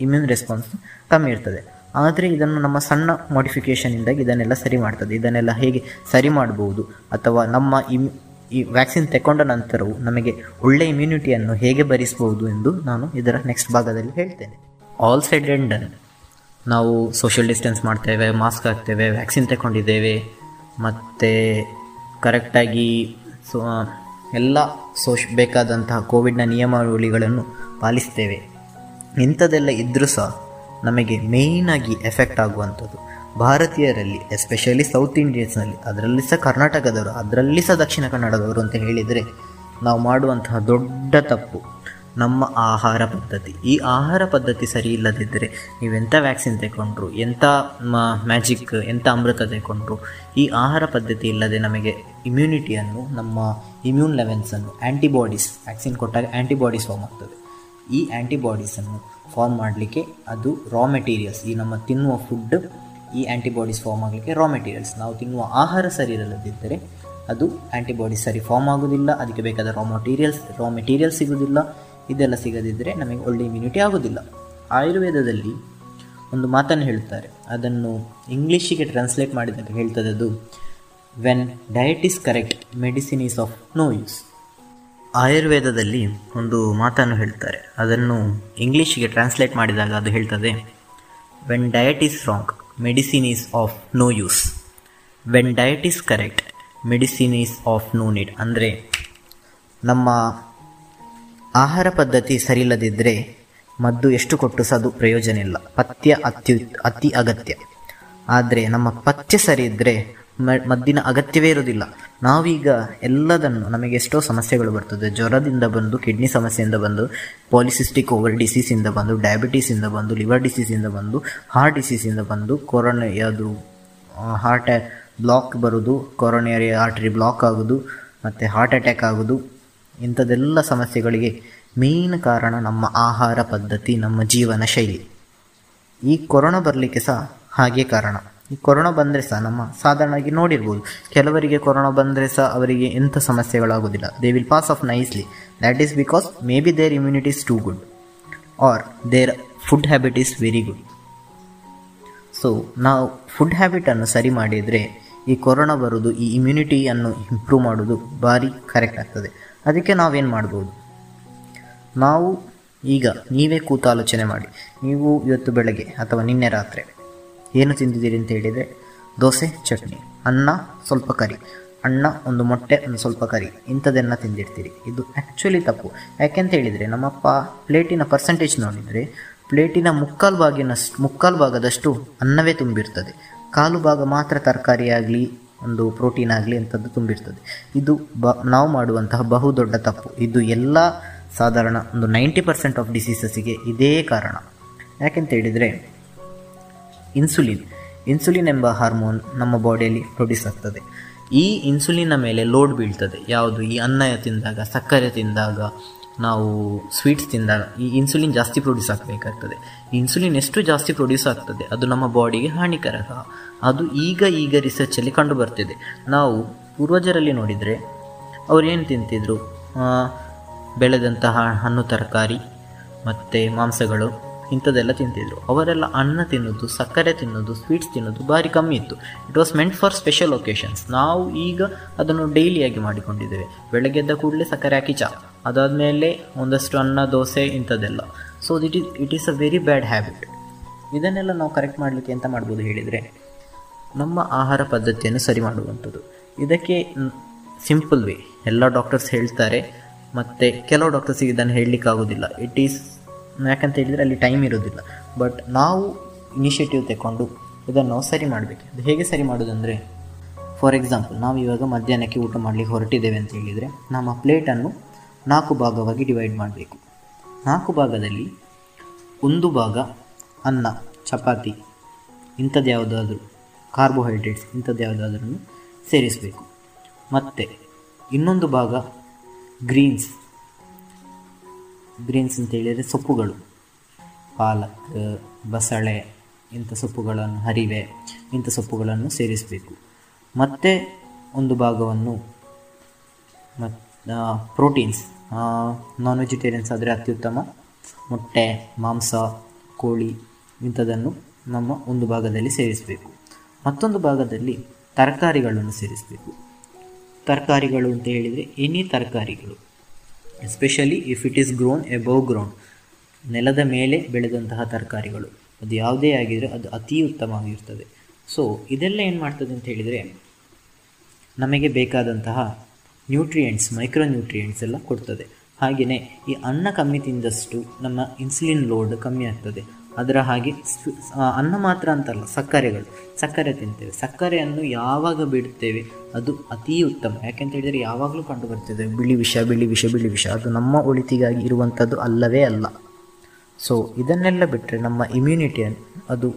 ಇಮ್ಯೂನ್ ರೆಸ್ಪಾನ್ಸ್ ಕಮ್ಮಿ ಇರ್ತದೆ. ಆದರೆ ಇದನ್ನು ನಮ್ಮ ಸಣ್ಣ ಮಾಡಿಫಿಕೇಷನಿಂದಾಗಿ ಇದನ್ನೆಲ್ಲ ಸರಿ ಮಾಡ್ತದೆ. ಇದನ್ನೆಲ್ಲ ಹೇಗೆ ಸರಿ ಮಾಡ್ಬೋದು, ಅಥವಾ ನಮ್ಮ ಇಮ್ ಈ ವ್ಯಾಕ್ಸಿನ್ ತಗೊಂಡ ನಂತರವು ನಮಗೆ ಒಳ್ಳೆಯ ಇಮ್ಯುನಿಟಿಯನ್ನು ಹೇಗೆ ಭರಿಸಬಹುದು ಎಂದು ನಾನು ಇದರ ನೆಕ್ಸ್ಟ್ ಭಾಗದಲ್ಲಿ ಹೇಳ್ತೇನೆ. ಆಲ್ ಸೈಡ್ ಆ್ಯಂಡ್ ಡನ್ ನಾವು ಸೋಷಿಯಲ್ ಡಿಸ್ಟೆನ್ಸ್ ಮಾಡ್ತೇವೆ ಮಾಸ್ಕ್ ಹಾಕ್ತೇವೆ ವ್ಯಾಕ್ಸಿನ್ ತಗೊಂಡಿದ್ದೇವೆ ಮತ್ತು ಕರೆಕ್ಟಾಗಿ ಸೊ ಎಲ್ಲ ಸೋಶ್ ಬೇಕಾದಂತಹ ಕೋವಿಡ್ನ ನಿಯಮಾವಳಿಗಳನ್ನು ಪಾಲಿಸ್ತೇವೆ. ಇಂಥದ್ದೆಲ್ಲ ಇದ್ದರೂ ಸಹ ನಮಗೆ ಮೇಯ್ನಾಗಿ ಎಫೆಕ್ಟ್ ಆಗುವಂಥದ್ದು. ಭಾರತೀಯರಲ್ಲಿ ಎಸ್ಪೆಷಲಿ ಸೌತ್ ಇಂಡಿಯನ್ಸ್ನಲ್ಲಿ ಅದರಲ್ಲಿ ಸಹ ಕರ್ನಾಟಕದವರು, ಅದರಲ್ಲಿ ಸಹ ದಕ್ಷಿಣ ಕನ್ನಡದವರು ಅಂತ ಹೇಳಿದರೆ ನಾವು ಮಾಡುವಂತಹ ದೊಡ್ಡ ತಪ್ಪು, ನಮ್ಮ ಆಹಾರ ಪದ್ಧತಿ. ಈ ಆಹಾರ ಪದ್ಧತಿ ಸರಿ ಇಲ್ಲದಿದ್ದರೆ ನೀವೆಂಥ ವ್ಯಾಕ್ಸಿನ್ ತಗೊಂಡ್ರು ಎಂಥ ಮ್ಯಾಜಿಕ್ ಎಂಥ ಅಮೃತ ತಗೊಂಡ್ರು, ಈ ಆಹಾರ ಪದ್ಧತಿ ಇಲ್ಲದೆ ನಮಗೆ ಇಮ್ಯುನಿಟಿಯನ್ನು ನಮ್ಮ ಇಮ್ಯೂನ್ ಲೆವೆಲ್ಸನ್ನು ಆ್ಯಂಟಿಬಾಡೀಸ್ ವ್ಯಾಕ್ಸಿನ್ ಕೊಟ್ಟಾಗ ಆ್ಯಂಟಿಬಾಡೀಸ್ ಫಾರ್ಮ್ ಆಗ್ತದೆ. ಈ ಆ್ಯಂಟಿಬಾಡೀಸನ್ನು ಫಾರ್ಮ್ ಮಾಡಲಿಕ್ಕೆ ಅದು ರಾ ಮೆಟೀರಿಯಲ್ಸ್ ಈ ನಮ್ಮ ತಿನ್ನುವ ಫುಡ್ ಈ ಆ್ಯಂಟಿಬಾಡೀಸ್ ಫಾರ್ಮ್ ಆಗಲಿಕ್ಕೆ ರಾ ಮೆಟೀರಿಯಲ್ಸ್ ನಾವು ತಿನ್ನುವ ಆಹಾರ ಸರಿ ಇರಲ್ಲದಿದ್ದರೆ ಅದು ಆ್ಯಂಟಿಬಾಡೀಸ್ ಸರಿ ಫಾರ್ಮ್ ಆಗೋದಿಲ್ಲ ಅದಕ್ಕೆ ಬೇಕಾದ ರಾ ಮಟೀರಿಯಲ್ಸ್ ರಾ ಮೆಟೀರಿಯಲ್ಸ್ ಸಿಗೋದಿಲ್ಲ ಇದೆಲ್ಲ ಸಿಗದಿದ್ದರೆ ನಮಗೆ ಒಳ್ಳೆ ಇಮ್ಯುನಿಟಿ ಆಗೋದಿಲ್ಲ ಆಯುರ್ವೇದದಲ್ಲಿ ಒಂದು ಮಾತನ್ನು ಹೇಳ್ತಾರೆ ಅದನ್ನು ಇಂಗ್ಲೀಷಿಗೆ ಟ್ರಾನ್ಸ್ಲೇಟ್ ಮಾಡಿದಾಗ ಹೇಳ್ತದೆ ಅದು when diet is correct medicine is of no use ಆಯುರ್ವೇದದಲ್ಲಿ ಒಂದು ಮಾತನ್ನು ಹೇಳ್ತಾರೆ. ಅದನ್ನು ಇಂಗ್ಲೀಷಿಗೆ ಟ್ರಾನ್ಸ್ಲೇಟ್ ಮಾಡಿದಾಗ ಅದು ಹೇಳ್ತದೆ when diet is wrong medicine is of no use when diet is correct medicine is of no need ಅಂದರೆ ನಮ್ಮ ಆಹಾರ ಪದ್ಧತಿ ಸರಿಯಿಲ್ಲದಿದ್ದರೆ ಮದ್ದು ಎಷ್ಟು ಕೊಟ್ಟು ಸಹ ಅದು ಪ್ರಯೋಜನ ಇಲ್ಲ. ಪಥ್ಯ ಅತ್ಯು, ಅತಿ ಅಗತ್ಯ. ಆದರೆ ನಮ್ಮ ಪಥ್ಯ ಸರಿ ಇದ್ದರೆ ಮದ್ದಿನ ಅಗತ್ಯವೇ ಇರೋದಿಲ್ಲ ನಾವೀಗ ಎಲ್ಲದನ್ನು ನಮಗೆ ಎಷ್ಟೋ ಸಮಸ್ಯೆಗಳು ಬರ್ತದೆ. ಜ್ವರದಿಂದ ಬಂದು ಕಿಡ್ನಿ ಸಮಸ್ಯೆಯಿಂದ ಬಂದು ಪಾಲಿಸಿಸ್ಟಿಕ್ ಓವರ್ ಡಿಸೀಸಿಂದ ಬಂದು ಡಯಾಬಿಟೀಸಿಂದ ಬಂದು ಲಿವರ್ ಡಿಸೀಸಿಂದ ಬಂದು ಹಾರ್ಟ್ ಡಿಸೀಸಿಂದ ಬಂದು, ಕೊರೋನಾ ಯಾವುದು ಹಾರ್ಟ್ ಬ್ಲಾಕ್ ಬರೋದು ಕೊರೋನರಿ ಆರ್ಟರಿ ಬ್ಲಾಕ್ ಆಗೋದು ಮತ್ತು ಹಾರ್ಟ್ ಅಟ್ಯಾಕ್ ಆಗೋದು ಇಂಥದ್ದೆಲ್ಲ ಸಮಸ್ಯೆಗಳಿಗೆ ಮೇನ್ ಕಾರಣ ನಮ್ಮ ಆಹಾರ ಪದ್ಧತಿ, ನಮ್ಮ ಜೀವನ ಶೈಲಿ. ಈ ಕೊರೋನಾ ಬರಲಿಕ್ಕೆ ಸಹ ಹಾಗೆ ಕಾರಣ. ಈ ಕೊರೋನಾ ಬಂದರೆ ಸಹ ನಮ್ಮ ಸಾಧಾರಣವಾಗಿ ನೋಡಿರ್ಬೋದು. ಕೆಲವರಿಗೆ ಕೊರೋನಾ ಬಂದರೆ ಸಹ ಅವರಿಗೆ ಎಂಥ ಸಮಸ್ಯೆಗಳಾಗೋದಿಲ್ಲ they will pass off nicely that is because maybe their immunity is too good or their food habit is very good so ನಾವು ಫುಡ್ ಹ್ಯಾಬಿಟನ್ನು ಸರಿ ಮಾಡಿದರೆ ಈ ಕೊರೋನಾ ಬರೋದು, ಈ ಇಮ್ಯುನಿಟಿಯನ್ನು ಇಂಪ್ರೂವ್ ಮಾಡೋದು ಭಾರಿ ಕರೆಕ್ಟ್ ಆಗ್ತದೆ. ಅದಕ್ಕೆ ನಾವೇನು ಮಾಡ್ಬೋದು? ನಾವು ಈಗ ನೀವೇ ಕೂತು ಆಲೋಚನೆ ಮಾಡಿ. ನೀವು ಇವತ್ತು ಬೆಳಗ್ಗೆ ಅಥವಾ ನಿನ್ನೆ ರಾತ್ರಿ ಏನು ತಿಂದಿದ್ದೀರಿ ಅಂತ ಹೇಳಿದರೆ, ದೋಸೆ, ಚಟ್ನಿ, ಅನ್ನ, ಸ್ವಲ್ಪ ಕರಿ. ಅಣ್ಣ ಒಂದು ಮೊಟ್ಟೆ, ಒಂದು ಸ್ವಲ್ಪ ಕರಿ. ಇಂಥದ್ದೆಲ್ಲ ತಿಂದಿರ್ತೀರಿ. ಇದು ಆ್ಯಕ್ಚುಲಿ ತಪ್ಪು. ಯಾಕೆಂತ ಹೇಳಿದರೆ, ನಮ್ಮಪ್ಪ ಪ್ಲೇಟಿನ ಪರ್ಸೆಂಟೇಜ್ ನೋಡಿದರೆ, ಪ್ಲೇಟಿನ ಮುಕ್ಕಾಲು ಭಾಗಿನಷ್ಟು, ಮುಕ್ಕಾಲು ಭಾಗದಷ್ಟು ಅನ್ನವೇ ತುಂಬಿರ್ತದೆ. ಕಾಲು ಭಾಗ ಮಾತ್ರ ತರಕಾರಿಯಾಗಲಿ ಒಂದು ಪ್ರೋಟೀನ್ ಆಗಲಿ ಅಂಥದ್ದು ತುಂಬಿರ್ತದೆ. ಇದು ಬ, ನಾವು ಮಾಡುವಂತಹ ಬಹುದೊಡ್ಡ ತಪ್ಪು. ಇದು ಎಲ್ಲ ಸಾಧಾರಣ ಒಂದು ನೈಂಟಿ ಪರ್ಸೆಂಟ್ ಆಫ್ ಡಿಸೀಸಸ್ಸಿಗೆ ಇದೇ ಕಾರಣ. ಯಾಕೆಂತ ಹೇಳಿದರೆ ಇನ್ಸುಲಿನ್. ಇನ್ಸುಲಿನ್ ಎಂಬ ಹಾರ್ಮೋನ್ ನಮ್ಮ ಬಾಡಿಯಲ್ಲಿ ಪ್ರೊಡ್ಯೂಸ್ ಆಗ್ತದೆ. ಈ ಇನ್ಸುಲಿನ್ನ ಮೇಲೆ ಲೋಡ್ ಬೀಳ್ತದೆ. ಯಾವುದು? ಈ ಅನ್ನ ತಿಂದಾಗ, ಸಕ್ಕರೆ ತಿಂದಾಗ, ನಾವು ಸ್ವೀಟ್ಸ್ ತಿಂದಾಗ ಈ ಇನ್ಸುಲಿನ್ ಜಾಸ್ತಿ ಪ್ರೊಡ್ಯೂಸ್ ಆಗಬೇಕಾಗ್ತದೆ. ಇನ್ಸುಲಿನ್ ಎಷ್ಟು ಜಾಸ್ತಿ ಪ್ರೊಡ್ಯೂಸ್ ಆಗ್ತದೆ? ಅದು ನಮ್ಮ ಬಾಡಿಗೆ ಹಾನಿಕಾರಕ ಅದು ಈಗ ಈಗ ರಿಸರ್ಚಲ್ಲಿ ಕಂಡು ಬರ್ತಿದೆ. ನಾವು ಪೂರ್ವಜರಲ್ಲಿ ನೋಡಿದರೆ ಅವ್ರು ಏನು ತಿಂತಿದ್ರು? ಬೆಳೆದಂತಹ ಹಣ್ಣು ತರಕಾರಿ, ಮತ್ತು ಮಾಂಸಗಳು ಇಂಥದ್ದೆಲ್ಲ ತಿಂತಿದ್ರು. ಅವರೆಲ್ಲ ಅನ್ನ ತಿನ್ನೋದು, ಸಕ್ಕರೆ ತಿನ್ನೋದು ಸ್ವೀಟ್ಸ್ ತಿನ್ನೋದು ಭಾರಿ ಕಮ್ಮಿ ಇತ್ತು. It was meant for special occasions ನಾವು ಈಗ ಅದನ್ನು ಡೈಲಿಯಾಗಿ ಮಾಡಿಕೊಂಡಿದ್ದೇವೆ. ಬೆಳಗ್ಗೆ ಎದ್ದ ಕೂಡಲೇ ಸಕ್ಕರೆ ಹಾಕಿ ಚಾ. ಅದಾದಮೇಲೆ ಒಂದಷ್ಟು ಅನ್ನ, ದೋಸೆ ಇಂಥದ್ದೆಲ್ಲ. So this is it is a very bad habit ಇದನ್ನೆಲ್ಲ ನಾವು ಕರೆಕ್ಟ್ ಮಾಡಲಿಕ್ಕೆ ಎಂತ ಮಾಡ್ಬೋದು ಹೇಳಿದರೆ, ನಮ್ಮ ಆಹಾರ ಪದ್ಧತಿಯನ್ನು ಸರಿ ಮಾಡುವಂಥದ್ದು. ಇದಕ್ಕೆ ಸಿಂಪಲ್ ವೇ ಎಲ್ಲ ಡಾಕ್ಟರ್ಸ್ ಹೇಳ್ತಾರೆ, ಮತ್ತು ಕೆಲವು ಡಾಕ್ಟರ್ಸಿಗೆ ಇದನ್ನು ಹೇಳಲಿಕ್ಕಾಗೋದಿಲ್ಲ. ಇಟ್ ಈಸ್ ಯಾಕಂತ ಹೇಳಿದರೆ ಅಲ್ಲಿ ಟೈಮ್ ಇರೋದಿಲ್ಲ. ಬಟ್ ನಾವು ಇನಿಷಿಯೇಟಿವ್ ತಗೊಂಡು ಇದನ್ನು ಸರಿ ಮಾಡಬೇಕು. ಅದು ಹೇಗೆ ಸರಿ ಮಾಡೋದಂದರೆ ಫಾರ್ ಎಕ್ಸಾಂಪಲ್ ನಾವು ಇವಾಗ ಮಧ್ಯಾಹ್ನಕ್ಕೆ ಊಟ ಮಾಡಲಿಕ್ಕೆ ಹೊರಟಿದ್ದೇವೆ ಅಂತ ಹೇಳಿದರೆ, ನಮ್ಮ ಪ್ಲೇಟನ್ನು ನಾಲ್ಕು ಭಾಗವಾಗಿ ಡಿವೈಡ್ ಮಾಡಬೇಕು. ನಾಲ್ಕು ಭಾಗದಲ್ಲಿ ಒಂದು ಭಾಗ ಅನ್ನ, ಚಪಾತಿ, ಇಂಥದ್ದು ಯಾವುದಾದ್ರೂ ಕಾರ್ಬೋಹೈಡ್ರೇಟ್ಸ್ ಇಂಥದ್ದು ಯಾವುದಾದ್ರೂ ಸೇರಿಸಬೇಕು. ಮತ್ತು ಇನ್ನೊಂದು ಭಾಗ ಗ್ರೀನ್ಸ್ ಗ್ರೀನ್ಸ್ ಅಂತ ಹೇಳಿದರೆ ಸೊಪ್ಪುಗಳು. ಪಾಲಕ್ ಬಸಳೆ, ಇಂಥ ಸೊಪ್ಪುಗಳನ್ನು ಹರಿವೆ, ಇಂಥ ಸೊಪ್ಪುಗಳನ್ನು ಸೇರಿಸಬೇಕು. ಮತ್ತು ಒಂದು ಭಾಗವನ್ನು ಮತ್ತು ಪ್ರೋಟೀನ್ಸ್ ನಾನ್ ವೆಜಿಟೇರಿಯನ್ಸ್ ಆದರೆ ಅತ್ಯುತ್ತಮ. ಮೊಟ್ಟೆ, ಮಾಂಸ, ಕೋಳಿ ಇಂಥದನ್ನು ನಮ್ಮ ಒಂದು ಭಾಗದಲ್ಲಿ ಸೇರಿಸಬೇಕು. ಮತ್ತೊಂದು ಭಾಗದಲ್ಲಿ ತರಕಾರಿಗಳನ್ನು ಸೇರಿಸಬೇಕು. ತರಕಾರಿಗಳು ಅಂತ ಹೇಳಿದರೆ ಎನಿ ತರಕಾರಿಗಳು. Especially if it is grown above ground ನೆಲದ ಮೇಲೆ ಬೆಳೆದಂತಹ ತರಕಾರಿಗಳು. ಅದು ಯಾವುದೇ ಆಗಿದ್ದರೆ ಅದು ಅತಿ ಉತ್ತಮವಾಗಿರ್ತದೆ. ಸೊ ಇದೆಲ್ಲ ಏನು ಮಾಡ್ತದೆ ಅಂತ ಹೇಳಿದರೆ, ನಮಗೆ ಬೇಕಾದಂತಹ ನ್ಯೂಟ್ರಿಯೆಂಟ್ಸ್ ಮೈಕ್ರೋ ನ್ಯೂಟ್ರಿಯೆಂಟ್ಸ್ ಎಲ್ಲ ಕೊಡ್ತದೆ. ಹಾಗೆಯೇ ಈ ಅನ್ನ ಕಮ್ಮಿ ತಿಂದಷ್ಟು ನಮ್ಮ ಇನ್ಸುಲಿನ್ ಲೋಡ್ ಕಮ್ಮಿ ಆಗ್ತದೆ. ಅದರ ಹಾಗೆ ಅನ್ನ ಮಾತ್ರ ಅಂತಲ್ಲ, ಸಕ್ಕರೆಗಳು. ಸಕ್ಕರೆ ತಿಂತೇವೆ. ಸಕ್ಕರೆಯನ್ನು ಯಾವಾಗ ಬಿಡ್ತೇವೆ? ಅದು ಅತೀ ಉತ್ತಮ. ಯಾಕೆಂತ ಹೇಳಿದರೆ ಯಾವಾಗಲೂ ಕಂಡು ಬರ್ತದೆ, ಬಿಳಿ ವಿಷ ಬಿಳಿ ವಿಷ ಬಿಳಿ ವಿಷ. ಅದು ನಮ್ಮ ಒಳಿತಿಗಾಗಿ ಇರುವಂಥದ್ದು ಅಲ್ಲವೇ ಅಲ್ಲ. ಸೊ ಇದನ್ನೆಲ್ಲ ಬಿಟ್ಟರೆ ನಮ್ಮ ಇಮ್ಯುನಿಟಿಯನ್ನು ಅದು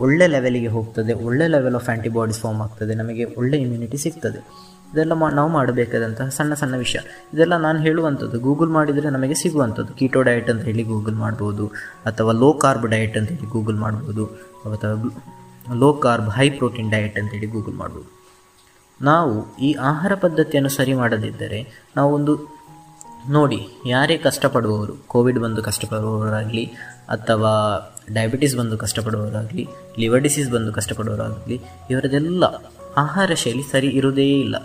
ಒಳ್ಳೆ ಲೆವೆಲಿಗೆ ಹೋಗ್ತದೆ. ಒಳ್ಳೆ ಲೆವೆಲ್ ಆಫ್ ಆ್ಯಂಟಿಬಾಡೀಸ್ ಫಾರ್ಮ್ ಆಗ್ತದೆ. ನಮಗೆ ಒಳ್ಳೆ ಇಮ್ಯುನಿಟಿ ಸಿಗ್ತದೆ. ಇದೆಲ್ಲ ಮಾ, ನಾವು ಮಾಡಬೇಕಾದಂತಹ ಸಣ್ಣ ಸಣ್ಣ ವಿಷಯ. ಇದೆಲ್ಲ ನಾನು ಹೇಳುವಂಥದ್ದು ಗೂಗಲ್ ಮಾಡಿದರೆ ನಮಗೆ ಸಿಗುವಂಥದ್ದು. ಕೀಟೋ ಡಯಟ್ ಅಂತ ಹೇಳಿ ಗೂಗಲ್ ಮಾಡ್ಬೋದು, ಅಥವಾ ಲೋ ಕಾರ್ಬ್ ಡಯಟ್ ಅಂತ ಹೇಳಿ ಗೂಗಲ್ ಮಾಡ್ಬೋದು, ಅಥವಾ low carb high protein diet ಅಂತ ಹೇಳಿ ಗೂಗಲ್ ಮಾಡ್ಬೋದು. ನಾವು ಈ ಆಹಾರ ಪದ್ಧತಿಯನ್ನು ಸರಿ ಮಾಡದಿದ್ದರೆ, ನಾವೊಂದು ನೋಡಿ, ಯಾರೇ ಕಷ್ಟಪಡುವವರು ಕೋವಿಡ್ ಬಂದು ಕಷ್ಟಪಡುವವರಾಗಲಿ, ಅಥವಾ ಡಯಾಬಿಟಿಸ್ ಬಂದು ಕಷ್ಟಪಡುವವರಾಗಲಿ ಲಿವರ್ ಡಿಸೀಸ್ ಬಂದು ಕಷ್ಟಪಡುವವರಾಗಲಿ, ಇವರದೆಲ್ಲ ಆಹಾರ ಶೈಲಿ ಸರಿ ಇರುವುದೇ ಇಲ್ಲ.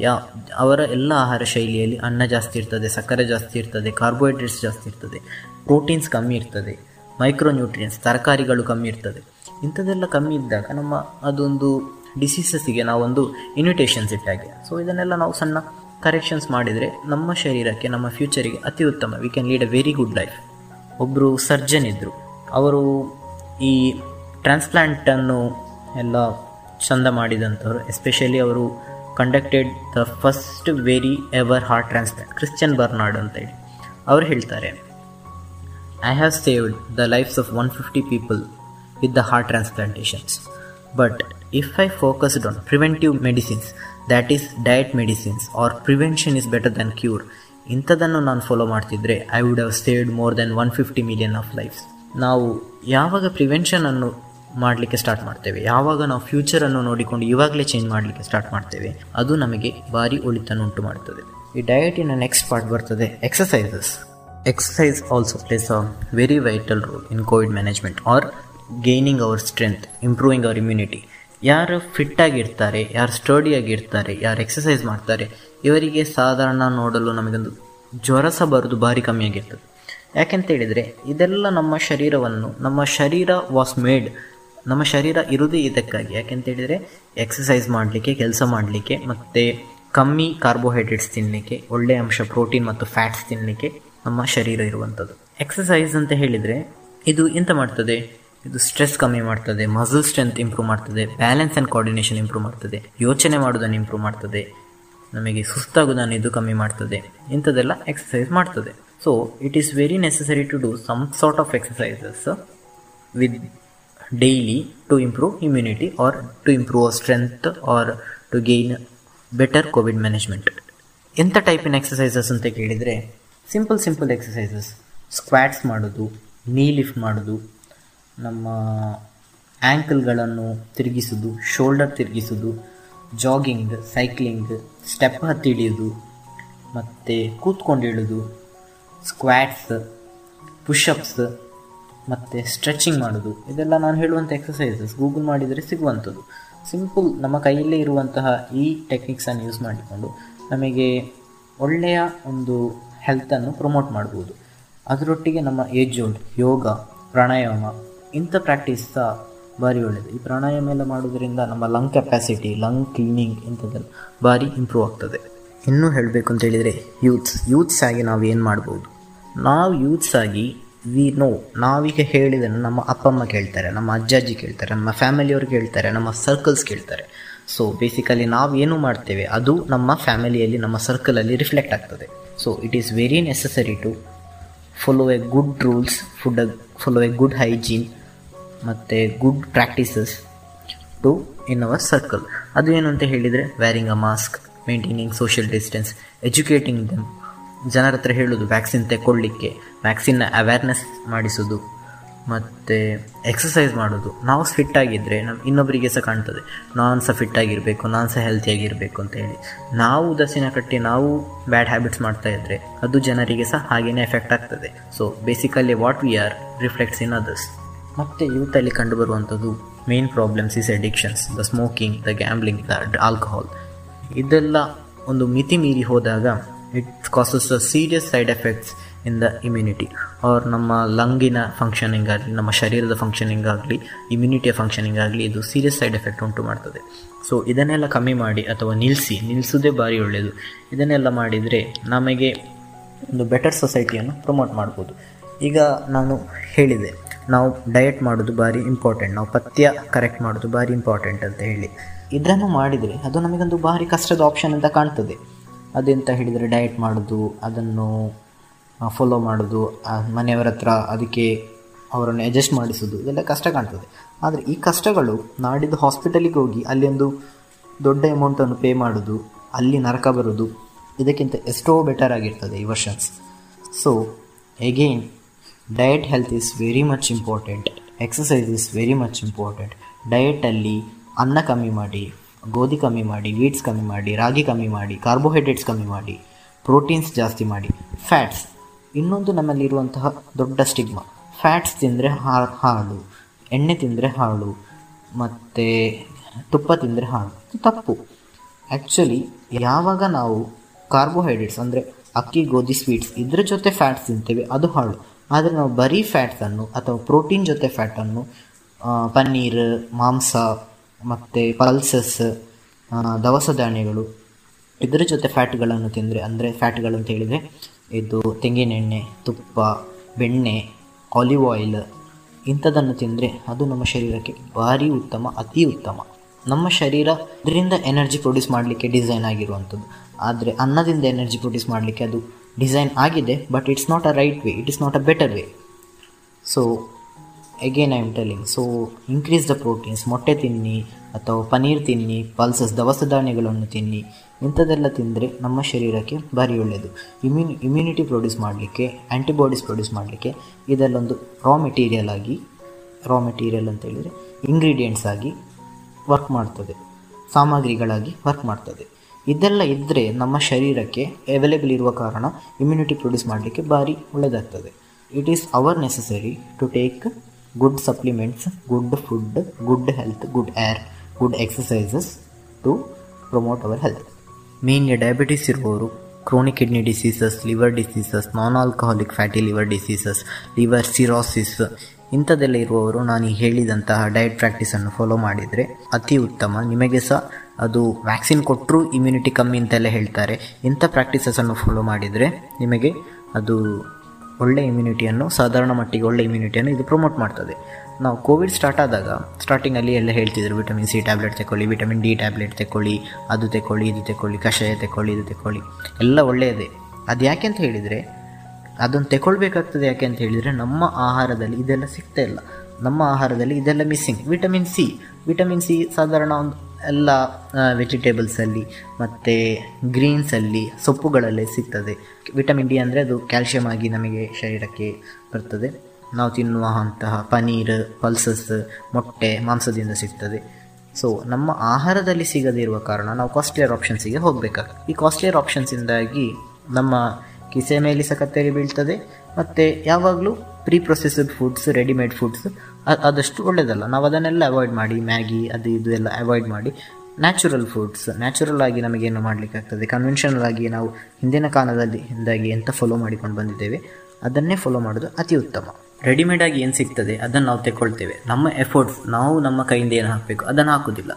ಯಾ, ಅವರ ಎಲ್ಲ ಆಹಾರ ಶೈಲಿಯಲ್ಲಿ ಅನ್ನ ಜಾಸ್ತಿ ಇರ್ತದೆ, ಸಕ್ಕರೆ ಜಾಸ್ತಿ ಇರ್ತದೆ ಕಾರ್ಬೋಹೈಡ್ರೇಟ್ಸ್ ಜಾಸ್ತಿ ಇರ್ತದೆ ಪ್ರೋಟೀನ್ಸ್ ಕಮ್ಮಿ ಇರ್ತದೆ ಮೈಕ್ರೋನ್ಯೂಟ್ರಿಯನ್ಸ್ ತರಕಾರಿಗಳು ಕಮ್ಮಿ ಇರ್ತದೆ. ಇಂಥದ್ದೆಲ್ಲ ಕಮ್ಮಿ ಇದ್ದಾಗ ನಮ್ಮ ಅದೊಂದು ಡಿಸೀಸಸ್ಸಿಗೆ ನಾವೊಂದು ಇನ್ವಿಟೇಷನ್ಸ್ ಇಟ್ಟಾಗೆ. ಸೊ ಇದನ್ನೆಲ್ಲ ನಾವು ಸಣ್ಣ ಕರೆಕ್ಷನ್ಸ್ ಮಾಡಿದರೆ ನಮ್ಮ ಶರೀರಕ್ಕೆ, ನಮ್ಮ ಫ್ಯೂಚರಿಗೆ ಅತಿ ಉತ್ತಮ. We can lead a very good life ಒಬ್ಬರು ಸರ್ಜನ್ ಇದ್ದರು ಅವರು ಈ ಟ್ರಾನ್ಸ್ಪ್ಲ್ಯಾಂಟನ್ನು ಎಲ್ಲ ಚಂದ ಮಾಡಿದಂಥವ್ರು ಎಸ್ಪೆಷಲಿ ಅವರು conducted the first very ever heart transplant Christian Barnard ಅಂತ ಹೇಳಿ. ಅವರು ಹೇಳ್ತಾರೆ I have saved the lives of one fifty people with the heart transplantations but if I focused on preventive medicines that is diet medicines or prevention is better than cure ಇಂಥದನ್ನು ನಾನು follow ಮಾಡ್ತಿದ್ರೆ I would have saved more than one fifty million of lives ನಾವು ಯಾವಾಗ ಪ್ರಿವೆನ್ಷನನ್ನು ಮಾಡಲಿಕ್ಕೆ start ಮಾಡ್ತೇವೆ. ಯಾವಾಗ ನಾವು ಫ್ಯೂಚರನ್ನು ನೋಡಿಕೊಂಡು ಇವಾಗಲೇ ಚೇಂಜ್ ಮಾಡಲಿಕ್ಕೆ ಸ್ಟಾರ್ಟ್ ಮಾಡ್ತೇವೆ, ಅದು ನಮಗೆ ಭಾರಿ ಒಳಿತನ್ನು ಉಂಟು ಮಾಡುತ್ತದೆ ಈ ಡಯಟಿನ ನೆಕ್ಸ್ಟ್ ಪಾರ್ಟ್ ಬರ್ತದೆ exercises exercise also plays a very vital role in COVID management or gaining our strength improving our immunity ಯಾರು ಫಿಟ್ಟಾಗಿರ್ತಾರೆ ಯಾರು ಸ್ಟಡಿಯಾಗಿರ್ತಾರೆ ಯಾರು ಎಕ್ಸಸೈಸ್ ಮಾಡ್ತಾರೆ, ಇವರಿಗೆ ಸಾಧಾರಣ ನೋಡಲು ನಮಗೊಂದು ಜ್ವರ ಸಹ ಬರೋದು ಭಾರಿ ಕಮ್ಮಿಯಾಗಿರ್ತದೆ ಯಾಕೆಂತ ಹೇಳಿದರೆ, ಇದೆಲ್ಲ ನಮ್ಮ ಶರೀರವನ್ನು, ನಮ್ಮ ಶರೀರ ವಾಸ್ ಮೇಡ್ ನಮ್ಮ ಶರೀರ ಇರುವುದೇ ಇದಕ್ಕಾಗಿ. ಯಾಕೆಂತ ಹೇಳಿದರೆ ಎಕ್ಸಸೈಸ್ ಮಾಡಲಿಕ್ಕೆ, ಕೆಲಸ ಮಾಡಲಿಕ್ಕೆ, ಮತ್ತು ಕಮ್ಮಿ ಕಾರ್ಬೋಹೈಡ್ರೇಟ್ಸ್ ತಿನ್ನಲಿಕ್ಕೆ ಒಳ್ಳೆಯ ಅಂಶ ಪ್ರೋಟೀನ್ ಮತ್ತು ಫ್ಯಾಟ್ಸ್ ತಿನ್ನಲಿಕ್ಕೆ ನಮ್ಮ ಶರೀರ ಇರುವಂಥದ್ದು. ಎಕ್ಸಸೈಸ್ ಅಂತ ಹೇಳಿದರೆ ಇದು ಎಂತ ಮಾಡ್ತದೆ? ಇದು ಸ್ಟ್ರೆಸ್ ಕಮ್ಮಿ ಮಾಡ್ತದೆ ಮಸಲ್ ಸ್ಟ್ರೆಂತ್ ಇಂಪ್ರೂವ್ ಮಾಡ್ತದೆ ಬ್ಯಾಲೆನ್ಸ್ ಆ್ಯಂಡ್ ಕೋಆರ್ಡಿನೇಷನ್ ಇಂಪ್ರೂವ್ ಮಾಡ್ತದೆ, ಯೋಚನೆ ಮಾಡೋದನ್ನು ಇಂಪ್ರೂವ್ ಮಾಡ್ತದೆ, ನಮಗೆ ಸುಸ್ತಾಗೋದನ್ನು ಇದು ಕಮ್ಮಿ ಮಾಡ್ತದೆ, ಇಂಥದ್ದೆಲ್ಲ ಎಕ್ಸಸೈಸ್ ಮಾಡ್ತದೆ. So it is very necessary to do some sort of exercises with daily to improve immunity or to improve strength or to gain better COVID management ಎಂಥ ಟೈಪಿನ ಎಕ್ಸಸೈಸಸ್ ಅಂತ ಕೇಳಿದರೆ ಸಿಂಪಲ್ ಸಿಂಪಲ್ ಎಕ್ಸಸೈಸಸ್ ಸ್ಕ್ವಾಟ್ಸ್ ಮಾಡೋದು ನೀ lift ಮಾಡೋದು, ನಮ್ಮ ಆ್ಯಂಕಲ್ಗಳನ್ನು ತಿರುಗಿಸೋದು ಶೋಲ್ಡರ್ ತಿರುಗಿಸೋದು ಜಾಗಿಂಗ್ ಸೈಕ್ಲಿಂಗ್ ಸ್ಟೆಪ್ ಹತ್ತಿ ಇಳಿಯೋದು, ಮತ್ತು ಕೂತ್ಕೊಂಡು ಇಳೋದು ಸ್ಕ್ವಾಟ್ಸ್ ಪುಷಪ್ಸ್ ಮತ್ತು ಸ್ಟ್ರೆಚಿಂಗ್ ಮಾಡೋದು. ಇದೆಲ್ಲ ನಾನು ಹೇಳುವಂಥ ಎಕ್ಸಸೈಸಸ್ ಗೂಗಲ್ ಮಾಡಿದರೆ ಸಿಗುವಂಥದ್ದು. ಸಿಂಪಲ್ ನಮ್ಮ ಕೈಯಲ್ಲೇ ಇರುವಂತಹ ಈ ಟೆಕ್ನಿಕ್ಸನ್ನು ಯೂಸ್ ಮಾಡಿಕೊಂಡು ನಮಗೆ ಒಳ್ಳೆಯ ಒಂದು ಹೆಲ್ತನ್ನು ಪ್ರಮೋಟ್ ಮಾಡ್ಬೋದು. ಅದರೊಟ್ಟಿಗೆ ನಮ್ಮ ಏಜ್ ಓಲ್ಡ್ ಯೋಗ, ಪ್ರಾಣಾಯಾಮ ಇಂಥ ಪ್ರಾಕ್ಟೀಸ್ ಸಹ ಭಾರಿ ಒಳ್ಳೆಯದು ಈ ಪ್ರಾಣಾಯಾಮ ಎಲ್ಲ ಮಾಡೋದ್ರಿಂದ ನಮ್ಮ ಲಂಗ್ ಕೆಪ್ಯಾಸಿಟಿ ಲಂಗ್ ಕ್ಲೀನಿಂಗ್ ಇಂಥದ್ದೆಲ್ಲ ಭಾರಿ ಇಂಪ್ರೂವ್ ಆಗ್ತದೆ. ಇನ್ನೂ ಹೇಳಬೇಕು ಅಂತ ಹೇಳಿದರೆ ಯೂತ್ಸ್ ಯೂತ್ಸ್ ಆಗಿ ನಾವು ಏನು ಮಾಡ್ಬೋದು? ನಾವು ಯೂತ್ಸ್ ಆಗಿ ವಿ ನೋ, ನಾವೀಗ ಹೇಳಿದನ್ನು ನಮ್ಮ ಅಪ್ಪ ಅಮ್ಮ ಕೇಳ್ತಾರೆ, ನಮ್ಮ ಅಜ್ಜಿ ಕೇಳ್ತಾರೆ, ನಮ್ಮ ಫ್ಯಾಮಿಲಿಯವ್ರು ಕೇಳ್ತಾರೆ, ನಮ್ಮ ಸರ್ಕಲ್ಸ್ ಕೇಳ್ತಾರೆ. ಸೊ ಬೇಸಿಕಲಿ ನಾವು ಏನು ಮಾಡ್ತೇವೆ, ಅದು ನಮ್ಮ ಫ್ಯಾಮಿಲಿಯಲ್ಲಿ ನಮ್ಮ ಸರ್ಕಲಲ್ಲಿ ರಿಫ್ಲೆಕ್ಟ್ ಆಗ್ತದೆ. So it is very necessary to follow a good rules food follow a good hygiene ಮತ್ತು good practices to in our circle ಅದು ಏನು ಅಂತ ಹೇಳಿದರೆ wearing a mask maintaining social distance educating them ಜನರ ಹತ್ರ ಹೇಳೋದು ವ್ಯಾಕ್ಸಿನ್ ತೆಕ್ಕೊಳ್ಳಿಕ್ಕೆ ವ್ಯಾಕ್ಸಿನ್ನ ಅವೇರ್ನೆಸ್ ಮಾಡಿಸೋದು, ಮತ್ತು ಎಕ್ಸಸೈಸ್ ಮಾಡೋದು. ನಾವು ಫಿಟ್ ಆಗಿದ್ದರೆ ನಮ್ಮ ಇನ್ನೊಬ್ಬರಿಗೆ ಸಹ ಕಾಣ್ತದೆ. ನಾನು ಸಹ ಫಿಟ್ ಆಗಿರಬೇಕು, ನಾನು ಸಹ ಹೆಲ್ತಿಯಾಗಿರಬೇಕು ಅಂತ ಹೇಳಿ. ನಾವು ದಸಿನ ಕಟ್ಟಿ, ನಾವು ಬ್ಯಾಡ್ ಹ್ಯಾಬಿಟ್ಸ್ ಮಾಡ್ತಾ ಇದ್ದರೆ ಅದು ಜನರಿಗೆ ಸಹ ಹಾಗೇನೇ ಎಫೆಕ್ಟ್ ಆಗ್ತದೆ. So basically what we are reflects in others ಮತ್ತು ಯೂತಲ್ಲಿ ಕಂಡುಬರುವಂಥದ್ದು main problems is addictions the smoking the gambling the alcohol ಇದೆಲ್ಲ ಒಂದು ಮಿತಿ ಮೀರಿ ಹೋದಾಗ it causes serious side effects in the immunity ಅವ್ರ ನಮ್ಮ ಲಂಗಿನ ಫಂಕ್ಷನಿಂಗ್ ಆಗಲಿ ನಮ್ಮ ಶರೀರದ ಫಂಕ್ಷನಿಂಗ್ ಆಗಲಿ ಇಮ್ಯುನಿಟಿಯ ಫಂಕ್ಷನಿಂಗ್ ಆಗಲಿ ಇದು ಸೀರಿಯಸ್ ಸೈಡ್ ಎಫೆಕ್ಟ್ ಉಂಟು ಮಾಡ್ತದೆ. ಸೊ ಇದನ್ನೆಲ್ಲ ಕಮ್ಮಿ ಮಾಡಿ ಅಥವಾ ನಿಲ್ಲಿಸಿ ನಿಲ್ಲಿಸೋದೇ ಭಾರಿ ಒಳ್ಳೆಯದು ಇದನ್ನೆಲ್ಲ ಮಾಡಿದರೆ ನಮಗೆ ಒಂದು ಬೆಟರ್ ಸೊಸೈಟಿಯನ್ನು ಪ್ರಮೋಟ್ ಮಾಡ್ಬೋದು. ಈಗ ನಾನು ಹೇಳಿದೆ, ನಾವು ಡಯಟ್ ಮಾಡೋದು ಭಾರಿ ಇಂಪಾರ್ಟೆಂಟ್ ನಾವು ಪಥ್ಯ ಕರೆಕ್ಟ್ ಮಾಡೋದು ಭಾರಿ ಇಂಪಾರ್ಟೆಂಟ್ ಅಂತ ಹೇಳಿ. ಇದನ್ನು ಮಾಡಿದರೆ ಅದು ನಮಗೊಂದು ಭಾರಿ ಕಷ್ಟದ ಆಪ್ಷನ್ ಅಂತ ಕಾಣ್ತದೆ. ಅದೆಂತ ಹೇಳಿದರೆ ಡಯಟ್ ಮಾಡೋದು, ಅದನ್ನು ಫಾಲೋ ಮಾಡೋದು ಮನೆಯವರ ಹತ್ರ ಅದಕ್ಕೆ ಅವರನ್ನು ಅಡ್ಜಸ್ಟ್ ಮಾಡಿಸೋದು, ಇದೆಲ್ಲ ಕಷ್ಟ ಕಾಣ್ತದೆ. ಆದರೆ ಈ ಕಷ್ಟಗಳು ನಾಡಿದ್ದು ಹಾಸ್ಪಿಟಲಿಗೆ ಹೋಗಿ ಅಲ್ಲಿ ಒಂದು ದೊಡ್ಡ ಅಮೌಂಟನ್ನು ಪೇ ಮಾಡೋದು, ಅಲ್ಲಿ ನರಕ ಬರೋದು, ಇದಕ್ಕಿಂತ ಎಷ್ಟೋ ಬೆಟರ್ ಆಗಿರ್ತದೆ ಈ versions so again diet health is very much important exercise is very much important ಡಯಟಲ್ಲಿ ಅನ್ನ ಕಮ್ಮಿ ಮಾಡಿ ಗೋಧಿ ಕಮ್ಮಿ ಮಾಡಿ, ವೀಟ್ಸ್ ಕಮ್ಮಿ ಮಾಡಿ, ರಾಗಿ ಕಮ್ಮಿ ಮಾಡಿ ಕಾರ್ಬೋಹೈಡ್ರೇಟ್ಸ್ ಕಮ್ಮಿ ಮಾಡಿ ಪ್ರೋಟೀನ್ಸ್ ಜಾಸ್ತಿ ಮಾಡಿ ಫ್ಯಾಟ್ಸ್ ಇನ್ನೊಂದು ನಮ್ಮಲ್ಲಿರುವಂತಹ ದೊಡ್ಡ ಸ್ಟಿಗ್ಮಾ ಫ್ಯಾಟ್ಸ್ ತಿಂದರೆ ಹಾಳು, ಎಣ್ಣೆ ತಿಂದರೆ ಹಾಳು, ಮತ್ತು ತುಪ್ಪ ತಿಂದರೆ ಹಾಳು. ತಪ್ಪು. ಆ್ಯಕ್ಚುಲಿ ಯಾವಾಗ ನಾವು ಕಾರ್ಬೋಹೈಡ್ರೇಟ್ಸ್ ಅಂದರೆ ಅಕ್ಕಿ, ಗೋಧಿ ಸ್ವೀಟ್ಸ್ ಇದ್ರ ಜೊತೆ ಫ್ಯಾಟ್ಸ್ ತಿಂತೇವೆ, ಅದು ಹಾಳು. ಆದರೆ ನಾವು ಬರೀ ಫ್ಯಾಟ್ಸನ್ನು ಅಥವಾ ಪ್ರೋಟೀನ್ ಜೊತೆ ಫ್ಯಾಟನ್ನು ಪನ್ನೀರ್, ಮಾಂಸ ಮತ್ತು ಪಲ್ಸಸ್ ದವಸ ಧಾನ್ಯಗಳು. ಇದರ ಜೊತೆ ಫ್ಯಾಟ್ಗಳನ್ನು ತಿಂದರೆ, ಅಂದರೆ ಫ್ಯಾಟ್ಗಳು ಅಂತ ಹೇಳಿದರೆ, ಇದು ತೆಂಗಿನೆಣ್ಣೆ, ತುಪ್ಪ, ಬೆಣ್ಣೆ ಆಲಿವ್ ಆಯಿಲ್ ಇಂಥದ್ದನ್ನು ತಿಂದರೆ ಅದು ನಮ್ಮ ಶರೀರಕ್ಕೆ ಭಾರಿ ಉತ್ತಮ, ಅತಿ ಉತ್ತಮ. ನಮ್ಮ ಶರೀರ ಇದರಿಂದ ಎನರ್ಜಿ ಪ್ರೊಡ್ಯೂಸ್ ಮಾಡಲಿಕ್ಕೆ ಡಿಸೈನ್ ಆಗಿರುವಂಥದ್ದು. ಆದರೆ ಅನ್ನದಿಂದ ಎನರ್ಜಿ ಪ್ರೊಡ್ಯೂಸ್ ಮಾಡಲಿಕ್ಕೆ ಅದು ಡಿಸೈನ್ ಆಗಿದೆ but it's not a right way it is not a better way so again I am telling so increase the proteins ಮೊಟ್ಟೆ ತಿನ್ನಿ ಅಥವಾ ಪನೀರ್ ತಿನ್ನಿ ಪಲ್ಸಸ್ ದವಸ ಧಾನ್ಯಗಳನ್ನು ತಿನ್ನಿ, ಇಂಥದ್ದೆಲ್ಲ ತಿಂದರೆ ನಮ್ಮ ಶರೀರಕ್ಕೆ ಭಾರಿ ಒಳ್ಳೆಯದು ಇಮ್ಯುನ್ ಇಮ್ಯುನಿಟಿ ಪ್ರೊಡ್ಯೂಸ್ ಮಾಡಲಿಕ್ಕೆ ಆ್ಯಂಟಿಬಾಡೀಸ್ ಪ್ರೊಡ್ಯೂಸ್ ಮಾಡಲಿಕ್ಕೆ ಇದೆಲ್ಲೊಂದು ರಾ ಮೆಟೀರಿಯಲ್ ಆಗಿ ರಾ ಮೆಟೀರಿಯಲ್ ಅಂತ ಹೇಳಿದರೆ ಇಂಗ್ರೀಡಿಯೆಂಟ್ಸ್ ಆಗಿ ವರ್ಕ್ ಮಾಡ್ತದೆ, ಸಾಮಗ್ರಿಗಳಾಗಿ ವರ್ಕ್ ಮಾಡ್ತದೆ. ಇದೆಲ್ಲ ಇದ್ದರೆ ನಮ್ಮ ಶರೀರಕ್ಕೆ ಅವೈಲೇಬಲ್ ಇರುವ ಕಾರಣ ಇಮ್ಯುನಿಟಿ ಪ್ರೊಡ್ಯೂಸ್ ಮಾಡಲಿಕ್ಕೆ ಭಾರಿ ಒಳ್ಳೆಯದಾಗ್ತದೆ it is our to take good supplements good food good health good air good exercises to promote our health mainly diabetes ಇರುವವರು chronic kidney diseases liver diseases non alcoholic fatty liver diseases liver cirrhosis ಇಂಥದ್ದೆಲ್ಲ ಇರುವವರು ನಾನು ಹೇಳಿದಂತಹ diet ಪ್ರಾಕ್ಟೀಸನ್ನು follow ಮಾಡಿದರೆ ಅತಿ ಉತ್ತಮ. ನಿಮಗೆ ಸಹ ಅದು ವ್ಯಾಕ್ಸಿನ್ ಕೊಟ್ಟರೂ ಇಮ್ಯುನಿಟಿ ಕಮ್ಮಿ ಅಂತೆಲ್ಲ ಹೇಳ್ತಾರೆ. ಇಂಥ ಪ್ರಾಕ್ಟೀಸಸನ್ನು ಫಾಲೋ ಮಾಡಿದರೆ ನಿಮಗೆ ಅದು ಒಳ್ಳೆ ಇಮ್ಯುನಿಟಿಯನ್ನು ಸಾಧಾರಣ ಮಟ್ಟಿಗೆ ಒಳ್ಳೆ ಇಮ್ಯುನಿಟಿಯನ್ನು ಇದು ಪ್ರಮೋಟ್ ಮಾಡ್ತದೆ. ನಾವು ಕೋವಿಡ್ ಸ್ಟಾರ್ಟ್ ಆದಾಗ ಸ್ಟಾರ್ಟಿಂಗಲ್ಲಿ ಎಲ್ಲ ಹೇಳ್ತಿದ್ರು ವಿಟಮಿನ್ ಸಿ ಟ್ಯಾಬ್ಲೆಟ್ ತಗೊಳ್ಳಿ ವಿಟಮಿನ್ ಡಿ ಟ್ಯಾಬ್ಲೆಟ್ ತಗೊಳ್ಳಿ ಅದು ತಗೊಳ್ಳಿ ಇದು ತಗೊಳ್ಳಿ ಕಷಾಯ ತಗೊಳ್ಳಿ ಇದು ತಗೊಳ್ಳಿ ಎಲ್ಲ ಒಳ್ಳೆಯದೇ. ಅದು ಯಾಕೆ ಅಂತ ಹೇಳಿದರೆ ಅದನ್ನು ತಗೊಳ್ಬೇಕಾಗ್ತದೆ ಯಾಕೆ ಅಂತ ಹೇಳಿದರೆ, ನಮ್ಮ ಆಹಾರದಲ್ಲಿ ಇದೆಲ್ಲ ಸಿಗ್ತಾ ಇಲ್ಲ. ನಮ್ಮ ಆಹಾರದಲ್ಲಿ ಇದೆಲ್ಲ missing vitamin C vitamin C ಸಾಧಾರಣ ಒಂದು ಎಲ್ಲ ವೆಜಿಟೇಬಲ್ಸಲ್ಲಿ ಮತ್ತು ಗ್ರೀನ್ಸಲ್ಲಿ ಸೊಪ್ಪುಗಳಲ್ಲೇ ಸಿಗ್ತದೆ. ವಿಟಮಿನ್ ಡಿ ಅಂದರೆ ಅದು ಕ್ಯಾಲ್ಶಿಯಮ್ ಆಗಿ ನಮಗೆ ಶರೀರಕ್ಕೆ ಬರ್ತದೆ. ನಾವು ತಿನ್ನುವ ಅಂತಹ ಪನೀರ್, ಪಲ್ಸಸ್, ಮೊಟ್ಟೆ, ಮಾಂಸದಿಂದ ಸಿಗ್ತದೆ. ಸೊ ನಮ್ಮ ಆಹಾರದಲ್ಲಿ ಸಿಗದಿರುವ ಕಾರಣ ನಾವು ಕಾಸ್ಟ್ಲಿಯರ್ ಆಪ್ಷನ್ಸಿಗೆ ಹೋಗಬೇಕಾಗ್ತದೆ ಈ ಕಾಸ್ಟ್ಲಿಯರ್ ಆಪ್ಷನ್ಸಿಂದಾಗಿ ನಮ್ಮ ಕಿಸೆ ಮೇಲೆ ಸಹ ಕತ್ತರಿ ಬೀಳ್ತದೆ. ಮತ್ತು ಯಾವಾಗಲೂ pre processed foods readymade foods ಆದಷ್ಟು ಒಳ್ಳೆಯದಲ್ಲ ನಾವು ಅದನ್ನೆಲ್ಲ ಅವಾಯ್ಡ್ ಮಾಡಿ ಮ್ಯಾಗಿ ಅದು ಇದು ಎಲ್ಲ ಅವಾಯ್ಡ್ ಮಾಡಿ ನ್ಯಾಚುರಲ್ ಫುಡ್ಸ್ ನ್ಯಾಚುರಲ್ ಆಗಿ ನಮಗೇನು ಮಾಡಲಿಕ್ಕಾಗ್ತದೆ? ಕನ್ವೆನ್ಷನಲ್ ಆಗಿ ನಾವು ಹಿಂದಿನ ಕಾಲದಲ್ಲಿ ಹಿಂದಾಗಿ ಎಂತ ಫಾಲೋ ಮಾಡಿಕೊಂಡು ಬಂದಿದ್ದೇವೆ. ಅದನ್ನೇ ಫಾಲೋ ಮಾಡೋದು ಅತಿ ಉತ್ತಮ. ರೆಡಿಮೇಡ್ ಆಗಿ ಏನು ಸಿಗ್ತದೆ? ಅದನ್ನು ನಾವು ತೆಗೊಳ್ತೇವೆ ನಮ್ಮ ಎಫರ್ಟ್ಸ್ ನಾವು ನಮ್ಮ ಕೈಯಿಂದ ಏನು ಹಾಕಬೇಕು? ಅದನ್ನು ಹಾಕೋದಿಲ್ಲ.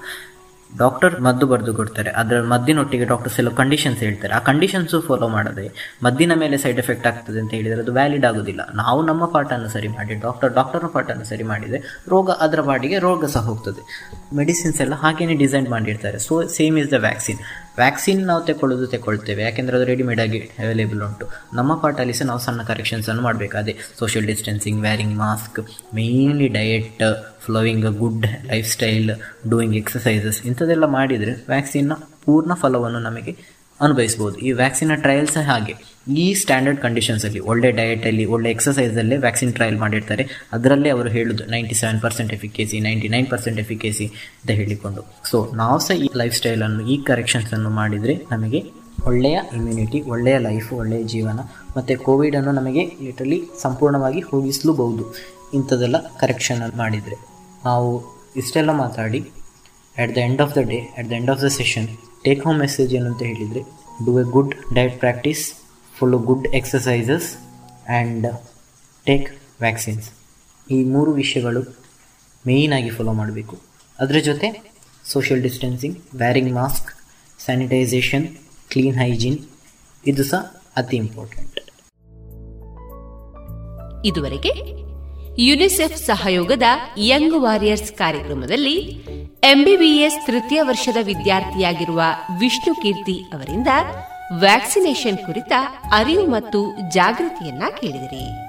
ಡಾಕ್ಟರ್ ಮದ್ದು ಬರೆದು ಕೊಡ್ತಾರೆ. ಅದರ ಮದ್ದಿನೊಟ್ಟಿಗೆ ಡಾಕ್ಟರ್ಸ್ ಎಲ್ಲ ಕಂಡೀಷನ್ಸ್ ಹೇಳ್ತಾರೆ. ಆ ಕಂಡೀಷನ್ಸು ಫಾಲೋ ಮಾಡದೆ ಮದ್ದಿನ ಮೇಲೆ ಸೈಡ್ ಎಫೆಕ್ಟ್ ಆಗ್ತದೆ ಅಂತ ಹೇಳಿದರೆ ಅದು ವ್ಯಾಲಿಡ್ ಆಗೋದಿಲ್ಲ. ನಾವು ನಮ್ಮ ಪಾಠನ್ನು ಸರಿ ಮಾಡಿ, ಡಾಕ್ಟರ್, ಡಾಕ್ಟರ್ನ ಪಾಠನ್ನು ಸರಿ ಮಾಡಿದರೆ ರೋಗ ಅದರ ಪಾಟಿಗೆ ರೋಗ ಸಹ ಹೋಗ್ತದೆ. ಮೆಡಿಸಿನ್ಸ್ ಎಲ್ಲ ಹಾಗೇನೆ ಡಿಸೈನ್ ಮಾಡಿರ್ತಾರೆ. So same is the vaccine vaccine ನಾವು ತೆಕೊಳ್ಳೋದು ತೆಕೊಳ್ತೇವೆ. ಯಾಕೆಂದರೆ ಅದು ರೆಡಿಮೇಡ್ ಆಗಿ ಅವೈಲೇಬಲ್ ಉಂಟು. ನಮ್ಮ ಪಾರ್ಟಲ್ಲಿ ಸಹ ನಾವು ಸಣ್ಣ ಕರೆಕ್ಷನ್ಸನ್ನು ಮಾಡಬೇಕು. ಅದೇ social distancing wearing mask mainly diet following good lifestyle doing exercises ಇಂಥದ್ದೆಲ್ಲ ಮಾಡಿದರೆ ವ್ಯಾಕ್ಸಿನ್ನ ಪೂರ್ಣ ಫಲವನ್ನು ನಮಗೆ ಅನುಭವಿಸ್ಬೋದು ಈ ವ್ಯಾಕ್ಸಿನ ಟ್ರಯಲ್ ಸಹ ಹಾಗೆ. ಈ ಸ್ಟ್ಯಾಂಡರ್ಡ್ ಕಂಡೀಷನ್ಸಲ್ಲಿ ಒಳ್ಳೆ ಡಯಟಲ್ಲಿ ಒಳ್ಳೆ ಎಕ್ಸಸೈಸಲ್ಲೇ ವ್ಯಾಕ್ಸಿನ್ ಟ್ರಯಲ್ ಮಾಡಿರ್ತಾರೆ. ಅದರಲ್ಲೇ ಅವರು ಹೇಳುದು ninety seven percent efficacy ninety nine percent efficacy ಅಂತ ಹೇಳಿಕೊಂಡು. ಸೊ ನಾವು ಸಹ ಈ ಲೈಫ್ ಸ್ಟೈಲನ್ನು ಈ ಕರೆಕ್ಷನ್ಸನ್ನು ಮಾಡಿದರೆ ನಮಗೆ ಒಳ್ಳೆಯ ಇಮ್ಯುನಿಟಿ ಒಳ್ಳೆಯ ಲೈಫ್ ಒಳ್ಳೆಯ ಜೀವನ, ಮತ್ತು ಕೋವಿಡನ್ನು ನಮಗೆ ಲಿಟರಲಿ ಸಂಪೂರ್ಣವಾಗಿ ಹೋಗಿಸಲೂಬಹುದು. ಇಂಥದ್ದೆಲ್ಲ ಕರೆಕ್ಷನ್ ಮಾಡಿದರೆ. ನಾವು ಇಷ್ಟೆಲ್ಲ ಮಾತಾಡಿ at the end of the day at the end of the session take home message ಏನು ಅಂತ ಹೇಳಿದರೆ do a good diet practice follow good exercises and take vaccines ಈ ಮೂರು ವಿಷಯಗಳು ಮೇಯ್ನಾಗಿ ಫಾಲೋ ಮಾಡಬೇಕು. ಅದರ ಜೊತೆ social distancing wearing mask sanitisation clean hygiene ಇದು ಸಹ ಅತಿ ಇಂಪಾರ್ಟೆಂಟ್ ಇದುವರೆಗೆ ಯುನಿಸೆಫ್ ಸಹಯೋಗದ ಯಂಗ್ ವಾರಿಯರ್ಸ್ ಕಾರ್ಯಕ್ರಮದಲ್ಲಿ ಎಂಬಿಬಿಎಸ್ ತೃತೀಯ ವರ್ಷದ ವಿದ್ಯಾರ್ಥಿಯಾಗಿರುವ ವಿಷ್ಣು ಕೀರ್ತಿ ಅವರಿಂದ ವ್ಯಾಕ್ಸಿನೇಷನ್ ಕುರಿತ ಅರಿವು ಮತ್ತು ಜಾಗೃತಿಯನ್ನ ಕೇಳಿದಿರಿ.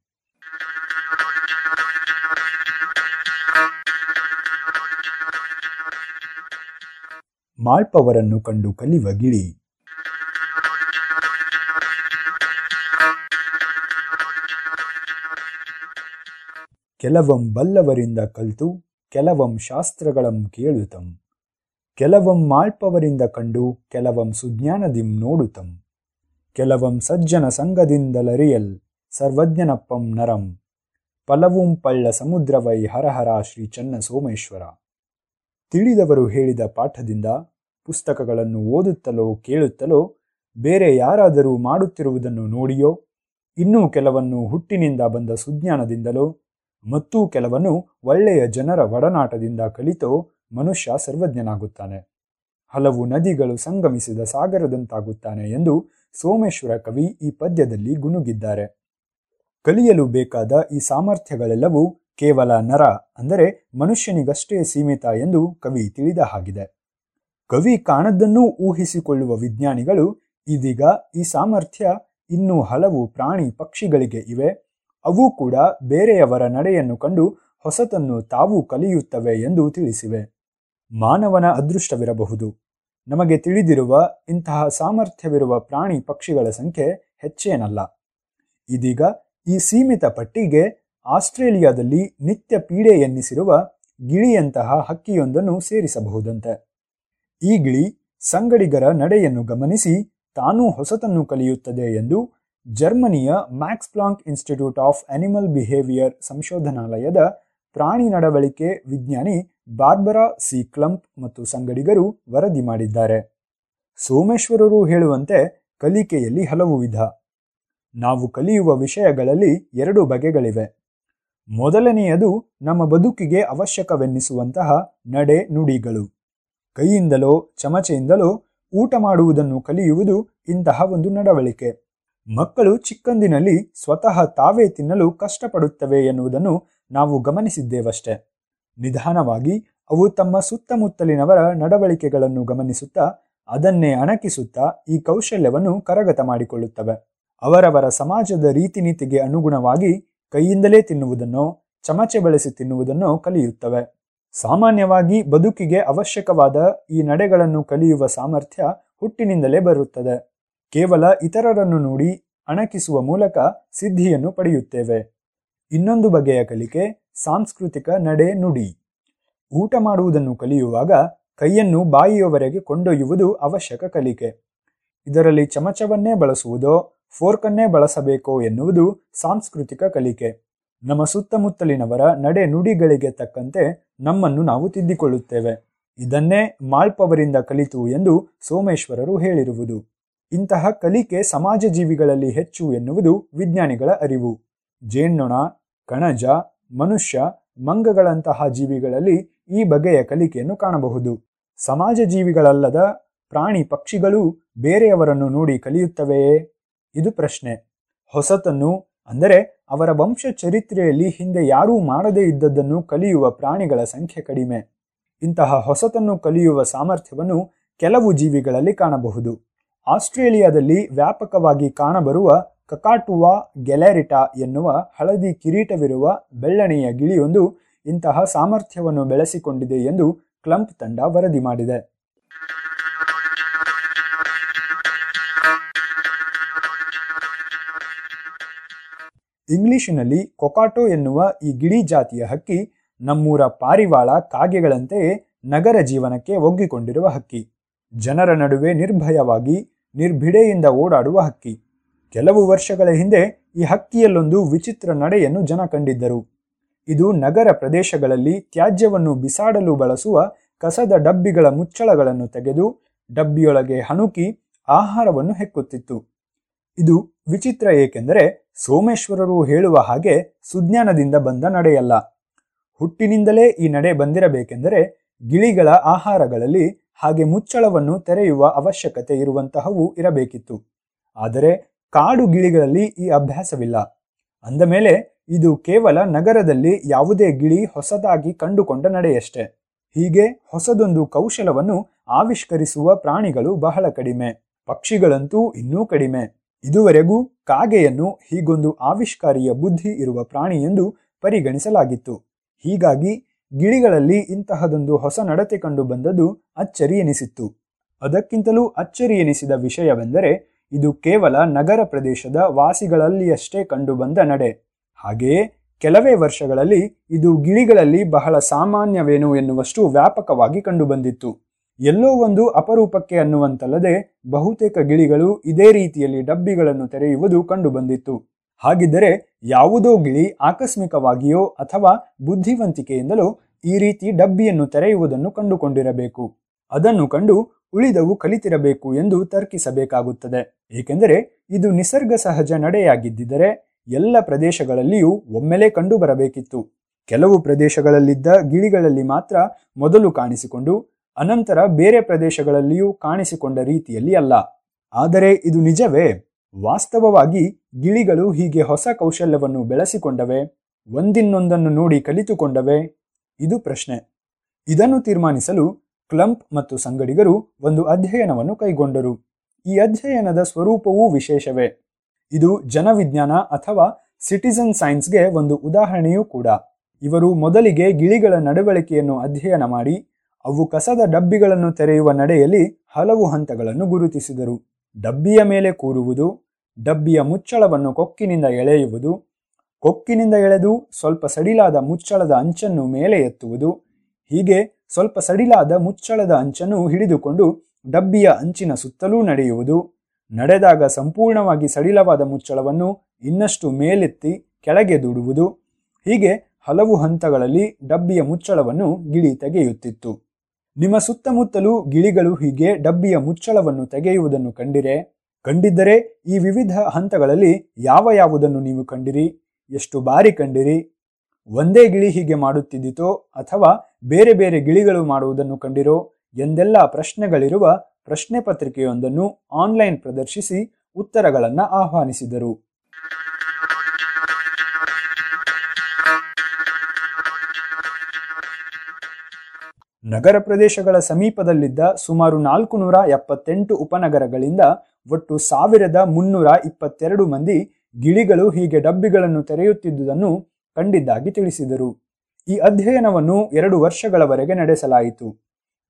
ಮಾಳ್ಪವರನ್ನು ಕಂಡು ಕಲಿವ ಗಿಳಿ. ಕೆಲವಂ ಬಲ್ಲವರಿಂದ ಕಲ್ತು, ಕೆಲವಂ ಶಾಸ್ತ್ರಗಳಂ ಕೇಳುತಂ. ಕೆಲವಂ ಮಾಳ್ಪವರಿಂದ ಕಂಡು, ಕೆಲವಂ ಸುಜ್ಞಾನದಿಂ ನೋಡುತಂ. ಕೆಲವಂ ಸಜ್ಜನ ಸಂಘದಿಂದಲರಿಯಲ್, ಸರ್ವಜ್ಞನಪ್ಪಂ ನರಂ. ಫಲವುಂ ಪಳ್ಳ ಸಮುದ್ರವೈ ಹರಹರ ಶ್ರೀ ಚನ್ನ ಸೋಮೇಶ್ವರ ತಿಳಿದವರು ಹೇಳಿದ ಪಾಠದಿಂದ ಪುಸ್ತಕಗಳನ್ನು ಓದುತ್ತಲೋ ಕೇಳುತ್ತಲೋ ಬೇರೆ ಯಾರಾದರೂ ಮಾಡುತ್ತಿರುವುದನ್ನು ನೋಡಿಯೋ, ಇನ್ನೂ ಕೆಲವನ್ನು ಹುಟ್ಟಿನಿಂದ ಬಂದ ಸುಜ್ಞಾನದಿಂದಲೋ, ಮತ್ತೂ ಕೆಲವನ್ನು ಒಳ್ಳೆಯ ಜನರ ಒಡನಾಟದಿಂದ ಕಲಿತೋ ಮನುಷ್ಯ ಸರ್ವಜ್ಞನಾಗುತ್ತಾನೆ. ಹಲವು ನದಿಗಳು ಸಂಗಮಿಸಿದ ಸಾಗರದಂತಾಗುತ್ತಾನೆ ಎಂದು ಸೋಮೇಶ್ವರ ಕವಿ ಈ ಪದ್ಯದಲ್ಲಿ ಗುನುಗಿದ್ದಾರೆ ಕಲಿಯಲು ಬೇಕಾದ ಈ ಸಾಮರ್ಥ್ಯಗಳೆಲ್ಲವೂ ಕೇವಲ ನರ, ಅಂದರೆ ಮನುಷ್ಯನಿಗಷ್ಟೇ ಸೀಮಿತ ಎಂದು ಕವಿ ತಿಳಿದ ಹಾಗಿದೆ. ಕವಿ ಕಾಣದ್ದನ್ನೂ ಊಹಿಸಿಕೊಳ್ಳುವ ವಿಜ್ಞಾನಿಗಳು ಇದೀಗ ಈ ಸಾಮರ್ಥ್ಯ ಇನ್ನೂ ಹಲವು ಪ್ರಾಣಿ ಪಕ್ಷಿಗಳಿಗೆ ಇವೆ. ಅವು ಕೂಡ ಬೇರೆಯವರ ನಡೆಯನ್ನು ಕಂಡು ಹೊಸತನ್ನು ತಾವು ಕಲಿಯುತ್ತವೆ ಎಂದು ತಿಳಿಸಿವೆ. ಮಾನವನ ಅದೃಷ್ಟವಿರಬಹುದು. ನಮಗೆ ತಿಳಿದಿರುವ ಇಂತಹ ಸಾಮರ್ಥ್ಯವಿರುವ ಪ್ರಾಣಿ ಪಕ್ಷಿಗಳ ಸಂಖ್ಯೆ ಹೆಚ್ಚೇನಲ್ಲ. ಇದೀಗ ಈ ಸೀಮಿತ ಪಟ್ಟಿಗೆ ಆಸ್ಟ್ರೇಲಿಯಾದಲ್ಲಿ ನಿತ್ಯ ಪೀಡೆ ಎನ್ನಿಸಿರುವ ಗಿಳಿಯಂತಹ ಹಕ್ಕಿಯೊಂದನ್ನು ಸೇರಿಸಬಹುದಂತೆ. ಈ ಗಿಳಿ ಸಂಗಡಿಗರ ನಡೆಯನ್ನು ಗಮನಿಸಿ ತಾನೂ ಹೊಸತನ್ನು ಕಲಿಯುತ್ತದೆ ಎಂದು ಜರ್ಮನಿಯ Max Planck Institute of Animal Behaviour ಸಂಶೋಧನಾಲಯದ ಪ್ರಾಣಿ ನಡವಳಿಕೆ ವಿಜ್ಞಾನಿ ಬಾರ್ಬರಾ ಸಿ ಕ್ಲಂಪ್ ಮತ್ತು ಸಂಗಡಿಗರು ವರದಿ ಮಾಡಿದ್ದಾರೆ. ಸೋಮೇಶ್ವರರು ಹೇಳುವಂತೆ ಕಲಿಕೆಯಲ್ಲಿ ಹಲವು ವಿಧ. ನಾವು ಕಲಿಯುವ ವಿಷಯಗಳಲ್ಲಿ ಎರಡು ಬಗೆಗಳಿವೆ. ಮೊದಲನೆಯದು ನಮ್ಮ ಬದುಕಿಗೆ ಅವಶ್ಯಕವೆನ್ನಿಸುವಂತಹ ನಡೆ ನುಡಿಗಳು. ಕೈಯಿಂದಲೋ ಚಮಚೆಯಿಂದಲೋ ಊಟ ಮಾಡುವುದನ್ನು ಕಲಿಯುವುದು ಇಂತಹ ಒಂದು ನಡವಳಿಕೆ. ಮಕ್ಕಳು ಚಿಕ್ಕಂದಿನಲ್ಲಿ ಸ್ವತಃ ತಾವೇ ತಿನ್ನಲು ಕಷ್ಟಪಡುತ್ತವೆ ಎನ್ನುವುದನ್ನು ನಾವು ಗಮನಿಸಿದ್ದೇವಷ್ಟೆ. ನಿಧಾನವಾಗಿ ಅವು ತಮ್ಮ ಸುತ್ತಮುತ್ತಲಿನವರ ನಡವಳಿಕೆಗಳನ್ನು ಗಮನಿಸುತ್ತಾ, ಅದನ್ನೇ ಅಣಕಿಸುತ್ತಾ ಈ ಕೌಶಲ್ಯವನ್ನು ಕರಗತ ಮಾಡಿಕೊಳ್ಳುತ್ತವೆ. ಅವರವರ ಸಮಾಜದ ರೀತಿನೀತಿಗೆ ಅನುಗುಣವಾಗಿ ಕೈಯಿಂದಲೇ ತಿನ್ನುವುದನ್ನೋ, ಚಮಚೆ ಬಳಸಿ ತಿನ್ನುವುದನ್ನೋ ಕಲಿಯುತ್ತವೆ. ಸಾಮಾನ್ಯವಾಗಿ ಬದುಕಿಗೆ ಅವಶ್ಯಕವಾದ ಈ ನಡೆಗಳನ್ನು ಕಲಿಯುವ ಸಾಮರ್ಥ್ಯ ಹುಟ್ಟಿನಿಂದಲೇ ಬರುತ್ತದೆ. ಕೇವಲ ಇತರರನ್ನು ನೋಡಿ ಅಣಕಿಸುವ ಮೂಲಕ ಸಿದ್ಧಿಯನ್ನು ಪಡೆಯುತ್ತೇವೆ. ಇನ್ನೊಂದು ಬಗೆಯ ಕಲಿಕೆ ಸಾಂಸ್ಕೃತಿಕ ನಡೆ ನುಡಿ. ಊಟ ಮಾಡುವುದನ್ನು ಕಲಿಯುವಾಗ ಕೈಯನ್ನು ಬಾಯಿಯವರೆಗೆ ಕೊಂಡೊಯ್ಯುವುದು ಅವಶ್ಯಕ ಕಲಿಕೆ. ಇದರಲ್ಲಿ ಚಮಚವನ್ನೇ ಬಳಸುವುದೋ, ಫೋರ್ಕನ್ನೇ ಬಳಸಬೇಕೋ ಎನ್ನುವುದು ಸಾಂಸ್ಕೃತಿಕ ಕಲಿಕೆ. ನಮ್ಮ ಸುತ್ತಮುತ್ತಲಿನವರ ನಡೆ ನುಡಿಗಳಿಗೆ ತಕ್ಕಂತೆ ನಮ್ಮನ್ನು ನಾವು ತಿದ್ದಿಕೊಳ್ಳುತ್ತೇವೆ. ಇದನ್ನೇ ಮಾಳ್ಪವರಿಂದ ಕಲಿತು ಎಂದು ಸೋಮೇಶ್ವರರು ಹೇಳಿರುವುದು. ಇಂತಹ ಕಲಿಕೆ ಸಮಾಜ ಜೀವಿಗಳಲ್ಲಿ ಹೆಚ್ಚು ಎನ್ನುವುದು ವಿಜ್ಞಾನಿಗಳ ಅರಿವು. ಜೇನ್ನೊಣ ಕಣಜ, ಮನುಷ್ಯ, ಮಂಗಗಳಂತಹ ಜೀವಿಗಳಲ್ಲಿ ಈ ಬಗೆಯ ಕಲಿಕೆಯನ್ನು ಕಾಣಬಹುದು. ಸಮಾಜ ಜೀವಿಗಳಲ್ಲದ ಪ್ರಾಣಿ ಪಕ್ಷಿಗಳು ಬೇರೆಯವರನ್ನು ನೋಡಿ ಕಲಿಯುತ್ತವೆಯೇ? ಇದು ಪ್ರಶ್ನೆ. ಹೊಸತನ್ನು ಅಂದರೆ ಅವರ ವಂಶ ಚರಿತ್ರೆಯಲ್ಲಿ ಹಿಂದೆ ಯಾರೂ ಮಾಡದೇ ಇದ್ದದ್ದನ್ನು ಕಲಿಯುವ ಪ್ರಾಣಿಗಳ ಸಂಖ್ಯೆ ಕಡಿಮೆ. ಇಂತಹ ಹೊಸತನ್ನು ಕಲಿಯುವ ಸಾಮರ್ಥ್ಯವನ್ನು ಕೆಲವು ಜೀವಿಗಳಲ್ಲಿ ಕಾಣಬಹುದು. ಆಸ್ಟ್ರೇಲಿಯಾದಲ್ಲಿ ವ್ಯಾಪಕವಾಗಿ ಕಾಣಬರುವ ಕಕಾಟುವಾ ಗೆಲೆರಿಟಾ ಎನ್ನುವ ಹಳದಿ ಕಿರೀಟವಿರುವ ಬೆಳ್ಳನೆಯ ಗಿಳಿಯೊಂದು ಇಂತಹ ಸಾಮರ್ಥ್ಯವನ್ನು ಬೆಳೆಸಿಕೊಂಡಿದೆ ಎಂದು ಕ್ಲಂಪ್ ತಂಡ ವರದಿ ಮಾಡಿದೆ. ಇಂಗ್ಲಿಶಿನಲ್ಲಿ ಕೊಕಾಟೋ ಎನ್ನುವ ಈ ಗಿಳಿ ಜಾತಿಯ ಹಕ್ಕಿ ನಮ್ಮೂರ ಪಾರಿವಾಳ ಕಾಗೆಗಳಂತೆಯೇ ನಗರ ಜೀವನಕ್ಕೆ ಒಗ್ಗಿಕೊಂಡಿರುವ ಹಕ್ಕಿ. ಜನರ ನಡುವೆ ನಿರ್ಭಯವಾಗಿ, ನಿರ್ಭಿಡೆಯಿಂದ ಓಡಾಡುವ ಹಕ್ಕಿ. ಕೆಲವು ವರ್ಷಗಳ ಹಿಂದೆ ಈ ಹಕ್ಕಿಯಲ್ಲೊಂದು ವಿಚಿತ್ರ ನಡೆಯನ್ನು ಜನ ಕಂಡಿದ್ದರು. ಇದು ನಗರ ಪ್ರದೇಶಗಳಲ್ಲಿ ತ್ಯಾಜ್ಯವನ್ನು ಬಿಸಾಡಲು ಬಳಸುವ ಕಸದ ಡಬ್ಬಿಗಳ ಮುಚ್ಚಳಗಳನ್ನು ತೆಗೆದು ಡಬ್ಬಿಯೊಳಗೆ ಹಣುಕಿ ಆಹಾರವನ್ನು ಹೆಕ್ಕುತ್ತಿತ್ತು. ಇದು ವಿಚಿತ್ರ ಏಕೆಂದರೆ ಸೋಮೇಶ್ವರರು ಹೇಳುವ ಹಾಗೆ ಸುಜ್ಞಾನದಿಂದ ಬಂದ ನಡೆಯಲ್ಲ. ಹುಟ್ಟಿನಿಂದಲೇ ಈ ನಡೆ ಬಂದಿರಬೇಕೆಂದರೆ ಗಿಳಿಗಳ ಆಹಾರಗಳಲ್ಲಿ ಹಾಗೆ ಮುಚ್ಚಳವನ್ನು ತೆರೆಯುವ ಅವಶ್ಯಕತೆ ಇರುವಂತಹವು ಇರಬೇಕಿತ್ತು. ಆದರೆ ಕಾಡು ಗಿಳಿಗಳಲ್ಲಿ ಈ ಅಭ್ಯಾಸವಿಲ್ಲ. ಅಂದಮೇಲೆ ಇದು ಕೇವಲ ನಗರದಲ್ಲಿ ಯಾವುದೇ ಗಿಳಿ ಹೊಸದಾಗಿ ಕಂಡುಕೊಂಡ ನಡೆಯಷ್ಟೇ. ಹೀಗೆ ಹೊಸದೊಂದು ಕೌಶಲವನ್ನು ಆವಿಷ್ಕರಿಸುವ ಪ್ರಾಣಿಗಳು ಬಹಳ ಕಡಿಮೆ. ಪಕ್ಷಿಗಳಂತೂ ಇನ್ನೂ ಕಡಿಮೆ. ಇದುವರೆಗೂ ಕಾಗೆಯನ್ನು ಹೀಗೊಂದು ಆವಿಷ್ಕಾರಿಯ ಬುದ್ಧಿ ಇರುವ ಪ್ರಾಣಿ ಎಂದು ಪರಿಗಣಿಸಲಾಗಿತ್ತು. ಹೀಗಾಗಿ ಗಿಳಿಗಳಲ್ಲಿ ಇಂತಹದೊಂದು ಹೊಸ ನಡತೆ ಕಂಡು ಬಂದದ್ದು ಅಚ್ಚರಿ ಎನಿಸಿತ್ತು ಅದಕ್ಕಿಂತಲೂ ಅಚ್ಚರಿ ಎನಿಸಿದ ವಿಷಯವೆಂದರೆ ಇದು ಕೇವಲ ನಗರ ಪ್ರದೇಶದ ವಾಸಿಗಳಲ್ಲಿಯಷ್ಟೇ ಕಂಡುಬಂದ ನಡೆ. ಹಾಗೆಯೇ ಕೆಲವೇ ವರ್ಷಗಳಲ್ಲಿ ಇದು ಗಿಳಿಗಳಲ್ಲಿ ಬಹಳ ಸಾಮಾನ್ಯವೇನು ಎನ್ನುವಷ್ಟು ವ್ಯಾಪಕವಾಗಿ ಕಂಡುಬಂದಿತ್ತು ಎಲ್ಲೋ ಒಂದು ಅಪರೂಪಕ್ಕೆ ಅನ್ನುವಂತಲ್ಲದೆ ಬಹುತೇಕ ಗಿಳಿಗಳು ಇದೇ ರೀತಿಯಲ್ಲಿ ಡಬ್ಬಿಗಳನ್ನು ತೆರೆಯುವುದು ಕಂಡುಬಂದಿತ್ತು ಹಾಗಿದ್ದರೆ ಯಾವುದೋ ಗಿಳಿ ಆಕಸ್ಮಿಕವಾಗಿಯೋ ಅಥವಾ ಬುದ್ಧಿವಂತಿಕೆಯಿಂದಲೋ ಈ ರೀತಿ ಡಬ್ಬಿಯನ್ನು ತೆರೆಯುವುದನ್ನು ಕಂಡುಕೊಂಡಿರಬೇಕು. ಅದನ್ನು ಕಂಡು ಉಳಿದವು ಕಲಿತಿರಬೇಕು ಎಂದು ತರ್ಕಿಸಬೇಕಾಗುತ್ತದೆ. ಏಕೆಂದರೆ ಇದು ನಿಸರ್ಗ ಸಹಜ ನಡೆಯಾಗಿದ್ದರೆ ಎಲ್ಲ ಪ್ರದೇಶಗಳಲ್ಲಿಯೂ ಒಮ್ಮೆಲೆ ಕಂಡುಬರಬೇಕಿತ್ತು. ಕೆಲವು ಪ್ರದೇಶಗಳಲ್ಲಿದ್ದ ಗಿಳಿಗಳಲ್ಲಿ ಮಾತ್ರ ಮೊದಲು ಕಾಣಿಸಿಕೊಂಡು ಅನಂತರ ಬೇರೆ ಪ್ರದೇಶಗಳಲ್ಲಿಯೂ ಕಾಣಿಸಿಕೊಂಡ ರೀತಿಯಲ್ಲಿ ಅಲ್ಲ. ಆದರೆ ಇದು ನಿಜವೇ? ವಾಸ್ತವವಾಗಿ ಗಿಳಿಗಳು ಹೀಗೆ ಹೊಸ ಕೌಶಲ್ಯವನ್ನು ಬೆಳೆಸಿಕೊಂಡವೆ, ಒಂದಿನ್ನೊಂದನ್ನು ನೋಡಿ ಕಲಿತುಕೊಂಡವೆ? ಇದು ಪ್ರಶ್ನೆ. ಇದನ್ನು ತೀರ್ಮಾನಿಸಲು ಕ್ಲಂಪ್ ಮತ್ತು ಸಂಗಡಿಗರು ಒಂದು ಅಧ್ಯಯನವನ್ನು ಕೈಗೊಂಡರು. ಈ ಅಧ್ಯಯನದ ಸ್ವರೂಪವೂ ವಿಶೇಷವೇ. ಇದು ಜನವಿಜ್ಞಾನ ಅಥವಾ ಸಿಟಿಸನ್ ಸೈನ್ಸ್ಗೆ ಒಂದು ಉದಾಹರಣೆಯೂ ಕೂಡ. ಇವರು ಮೊದಲಿಗೆ ಗಿಳಿಗಳ ನಡವಳಿಕೆಯನ್ನು ಅಧ್ಯಯನ ಮಾಡಿ ಅವು ಕಸದ ಡಬ್ಬಿಗಳನ್ನು ತೆರೆಯುವ ನಡೆಯಲ್ಲಿ ಹಲವು ಹಂತಗಳನ್ನು ಗುರುತಿಸಿದರು. ಡಬ್ಬಿಯ ಮೇಲೆ ಕೂರುವುದು, ಡಬ್ಬಿಯ ಮುಚ್ಚಳವನ್ನು ಕೊಕ್ಕಿನಿಂದ ಎಳೆಯುವುದು, ಕೊಕ್ಕಿನಿಂದ ಎಳೆದು ಸ್ವಲ್ಪ ಸಡಿಲಾದ ಮುಚ್ಚಳದ ಅಂಚನ್ನು ಮೇಲೆ ಎತ್ತುವುದು, ಹೀಗೆ ಸ್ವಲ್ಪ ಸಡಿಲಾದ ಮುಚ್ಚಳದ ಅಂಚನ್ನು ಹಿಡಿದುಕೊಂಡು ಡಬ್ಬಿಯ ಅಂಚಿನ ಸುತ್ತಲೂ ನಡೆಯುವುದು, ನಡೆದಾಗ ಸಂಪೂರ್ಣವಾಗಿ ಸಡಿಲವಾದ ಮುಚ್ಚಳವನ್ನು ಇನ್ನಷ್ಟು ಮೇಲೆತ್ತಿ ಕೆಳಗೆ ದೂಡುವುದು, ಹೀಗೆ ಹಲವು ಹಂತಗಳಲ್ಲಿ ಡಬ್ಬಿಯ ಮುಚ್ಚಳವನ್ನು ಗಿಳಿ ತೆಗೆಯುತ್ತಿತ್ತು. ನಿಮ್ಮ ಸುತ್ತಮುತ್ತಲೂ ಗಿಳಿಗಳು ಹೀಗೆ ಡಬ್ಬಿಯ ಮುಚ್ಚಳವನ್ನು ತೆಗೆಯುವುದನ್ನು ಕಂಡಿರೆ, ಕಂಡಿದ್ದರೆ ಈ ವಿವಿಧ ಹಂತಗಳಲ್ಲಿ ಯಾವ ಯಾವುದನ್ನು ನೀವು ಕಂಡಿರಿ, ಎಷ್ಟು ಬಾರಿ ಕಂಡಿರಿ, ಒಂದೇ ಗಿಳಿ ಹೀಗೆ ಮಾಡುತ್ತಿದ್ದಿತೋ ಅಥವಾ ಬೇರೆ ಬೇರೆ ಗಿಳಿಗಳು ಮಾಡುವುದನ್ನು ಕಂಡಿರೋ ಎಂದೆಲ್ಲ ಪ್ರಶ್ನೆಗಳಿರುವ ಪ್ರಶ್ನೆ ಪತ್ರಿಕೆಯೊಂದನ್ನು ಆನ್ಲೈನ್ ಪ್ರದರ್ಶಿಸಿ ಉತ್ತರಗಳನ್ನು ಆಹ್ವಾನಿಸಿದರು. ನಗರ ಪ್ರದೇಶಗಳ ಸಮೀಪದಲ್ಲಿದ್ದ ಸುಮಾರು ನಾಲ್ಕು ನೂರ ಎಪ್ಪತ್ತೆಂಟು ಉಪನಗರಗಳಿಂದ ಒಟ್ಟು ಸಾವಿರದ ಮುನ್ನೂರ ಇಪ್ಪತ್ತೆರಡು ಮಂದಿ ಗಿಳಿಗಳು ಹೀಗೆ ಡಬ್ಬಿಗಳನ್ನು ತೆರೆಯುತ್ತಿದ್ದುದನ್ನು ಕಂಡಿದ್ದಾಗಿ ತಿಳಿಸಿದರು. ಈ ಅಧ್ಯಯನವನ್ನು ಎರಡು ವರ್ಷಗಳವರೆಗೆ ನಡೆಸಲಾಯಿತು.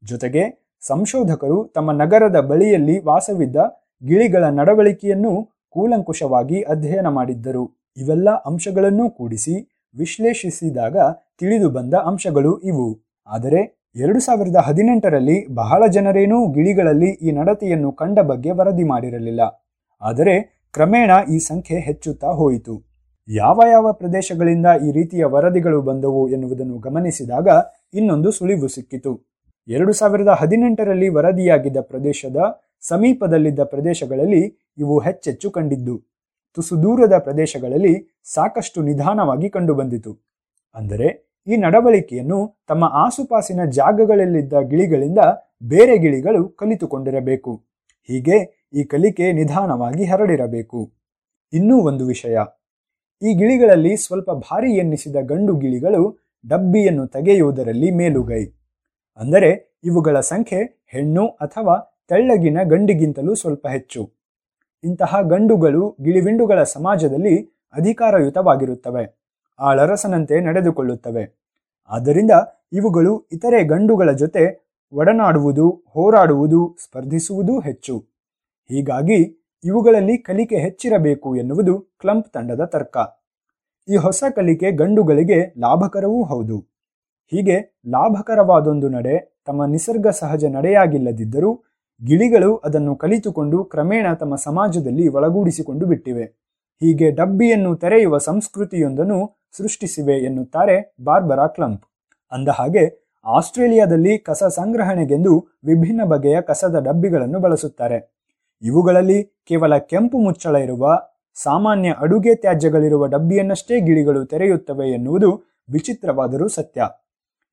ಜೊತೆಗೆ ಸಂಶೋಧಕರು ತಮ್ಮ ನಗರದ ಬಳಿಯಲ್ಲಿ ವಾಸವಿದ್ದ ಗಿಳಿಗಳ ನಡವಳಿಕೆಯನ್ನು ಕೂಲಂಕುಷವಾಗಿ ಅಧ್ಯಯನ ಮಾಡಿದ್ದರು. ಇವೆಲ್ಲ ಅಂಶಗಳನ್ನೂ ಕೂಡಿಸಿ ವಿಶ್ಲೇಷಿಸಿದಾಗ ತಿಳಿದು ಬಂದ ಅಂಶಗಳು ಇವು. ಆದರೆ ಎರಡು ಸಾವಿರದ ಹದಿನೆಂಟರಲ್ಲಿ ಬಹಳ ಜನರೇನೂ ಗಿಳಿಗಳಲ್ಲಿ ಈ ನಡತೆಯನ್ನು ಕಂಡ ಬಗ್ಗೆ ವರದಿ ಮಾಡಿರಲಿಲ್ಲ. ಆದರೆ ಕ್ರಮೇಣ ಈ ಸಂಖ್ಯೆ ಹೆಚ್ಚುತ್ತಾ ಹೋಯಿತು. ಯಾವ ಯಾವ ಪ್ರದೇಶಗಳಿಂದ ಈ ರೀತಿಯ ವರದಿಗಳು ಬಂದವು ಎನ್ನುವುದನ್ನು ಗಮನಿಸಿದಾಗ ಇನ್ನೊಂದು ಸುಳಿವು ಸಿಕ್ಕಿತು. ಎರಡು ಸಾವಿರದ ಹದಿನೆಂಟರಲ್ಲಿ ವರದಿಯಾಗಿದ್ದ ಪ್ರದೇಶದ ಸಮೀಪದಲ್ಲಿದ್ದ ಪ್ರದೇಶಗಳಲ್ಲಿ ಇವು ಹೆಚ್ಚೆಚ್ಚು ಕಂಡಿದ್ದು, ತುಸು ದೂರದ ಪ್ರದೇಶಗಳಲ್ಲಿ ಸಾಕಷ್ಟು ನಿಧಾನವಾಗಿ ಕಂಡುಬಂದಿತು. ಅಂದರೆ ಈ ನಡವಳಿಕೆಯನ್ನು ತಮ್ಮ ಆಸುಪಾಸಿನ ಜಾಗಗಳಲ್ಲಿದ್ದ ಗಿಳಿಗಳಿಂದ ಬೇರೆ ಗಿಳಿಗಳು ಕಲಿತುಕೊಂಡಿರಬೇಕು. ಹೀಗೆ ಈ ಕಲಿಕೆ ನಿಧಾನವಾಗಿ ಹರಡಿರಬೇಕು. ಇನ್ನೂ ಒಂದು ವಿಷಯ. ಈ ಗಿಳಿಗಳಲ್ಲಿ ಸ್ವಲ್ಪ ಭಾರಿ ಎನ್ನಿಸಿದ ಗಂಡು ಗಿಳಿಗಳು ಡಬ್ಬಿಯನ್ನು ತೆಗೆಯುವುದರಲ್ಲಿ ಮೇಲುಗೈ. ಅಂದರೆ ಇವುಗಳ ಸಂಖ್ಯೆ ಹೆಣ್ಣು ಅಥವಾ ತೆಳ್ಳಗಿನ ಗಂಡಿಗಿಂತಲೂ ಸ್ವಲ್ಪ ಹೆಚ್ಚು. ಇಂತಹ ಗಂಡುಗಳು ಗಿಳಿವಿಂಡುಗಳ ಸಮಾಜದಲ್ಲಿ ಅಧಿಕಾರಯುತವಾಗಿರುತ್ತವೆ. ಆಳರಸನಂತೆ ನಡೆದುಕೊಳ್ಳುತ್ತವೆ. ಆದ್ದರಿಂದ ಇವುಗಳು ಇತರೆ ಗಂಡುಗಳ ಜೊತೆ ಒಡನಾಡುವುದು, ಹೋರಾಡುವುದು, ಸ್ಪರ್ಧಿಸುವುದೂ ಹೆಚ್ಚು. ಹೀಗಾಗಿ ಇವುಗಳಲ್ಲಿ ಕಲಿಕೆ ಹೆಚ್ಚಿರಬೇಕು ಎನ್ನುವುದು ಕ್ಲಂಪ್ ತಂಡದ ತರ್ಕ. ಈ ಹೊಸ ಕಲಿಕೆ ಗಂಡುಗಳಿಗೆ ಲಾಭಕರವೂ ಹೌದು. ಹೀಗೆ ಲಾಭಕರವಾದೊಂದು ನಡೆ ತಮ್ಮ ನಿಸರ್ಗ ಸಹಜ ನಡೆಯಾಗಿಲ್ಲದಿದ್ದರೂ ಗಿಳಿಗಳು ಅದನ್ನು ಕಲಿತುಕೊಂಡು ಕ್ರಮೇಣ ತಮ್ಮ ಸಮಾಜದಲ್ಲಿ ಒಳಗೂಡಿಸಿಕೊಂಡು ಬಿಟ್ಟಿವೆ. ಹೀಗೆ ಡಬ್ಬಿಯನ್ನು ತೆರೆಯುವ ಸಂಸ್ಕೃತಿಯೊಂದನ್ನು ಸೃಷ್ಟಿಸಿವೆ ಎನ್ನುತ್ತಾರೆ ಬಾರ್ಬರಾ ಕ್ಲಂಪ್. ಅಂದ ಹಾಗೆ, ಆಸ್ಟ್ರೇಲಿಯಾದಲ್ಲಿ ಕಸ ಸಂಗ್ರಹಣೆಗೆಂದು ವಿಭಿನ್ನ ಬಗೆಯ ಕಸದ ಡಬ್ಬಿಗಳನ್ನು ಬಳಸುತ್ತಾರೆ. ಇವುಗಳಲ್ಲಿ ಕೇವಲ ಕೆಂಪು ಮುಚ್ಚಳ ಇರುವ, ಸಾಮಾನ್ಯ ಅಡುಗೆ ತ್ಯಾಜ್ಯಗಳಿರುವ ಡಬ್ಬಿಯನ್ನಷ್ಟೇ ಗಿಳಿಗಳು ತೆರೆಯುತ್ತವೆ ಎನ್ನುವುದು ವಿಚಿತ್ರವಾದರೂ ಸತ್ಯ.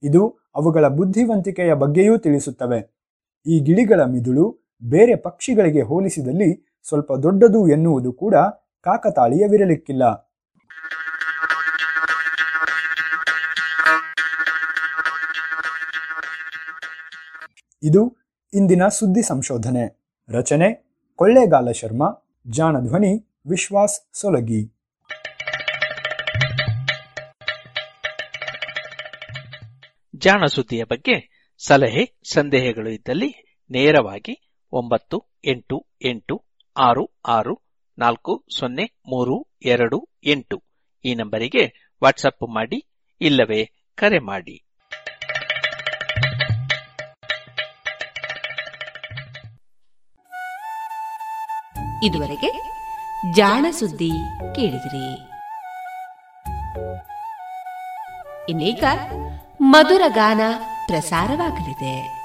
ಇದು ಅವುಗಳ ಬುದ್ಧಿವಂತಿಕೆಯ ಬಗ್ಗೆಯೂ ತಿಳಿಸುತ್ತವೆ. ಈ ಗಿಳಿಗಳ ಮಿದುಳು ಬೇರೆ ಪಕ್ಷಿಗಳಿಗೆ ಹೋಲಿಸಿದಲ್ಲಿ ಸ್ವಲ್ಪ ದೊಡ್ಡದು ಎನ್ನುವುದು ಕೂಡ ಕಾಕತಾಳೀಯವಿರಲಿಕ್ಕಿಲ್ಲ ಇದು ಇಂದಿನ ಸುದ್ದಿ ಸಂಶೋಧನೆ. ರಚನೆ ಕೊಳ್ಳೇಗಾಲ ಶರ್ಮಾ, ಜಾಣಧ್ವನಿ ವಿಶ್ವಾಸ್ ಸೊಲಗಿ. ಜಾಣ ಸುದ್ದಿಯ ಬಗ್ಗೆ ಸಲಹೆ, ಸಂದೇಹಗಳು ಇದ್ದಲ್ಲಿ ನೇರವಾಗಿ ಒಂಬತ್ತು ಎಂಟು ಎಂಟು ಆರು ಆರು ನಾಲ್ಕು ಸೊನ್ನೆ ಮೂರು ಎರಡು ಎಂಟು. ಈ ನಂಬರಿಗೆ ವಾಟ್ಸಪ್ ಮಾಡಿ, ಇಲ್ಲವೇ ಕರೆ ಮಾಡಿ. ಇದುವರೆಗೆ ಜಾಣ ಸುದ್ದಿ ಕೇಳಿದಿರಿ. ಇನ್ನೀಗ ಮಧುರ ಗಾನ ಪ್ರಸಾರವಾಗಲಿದೆ.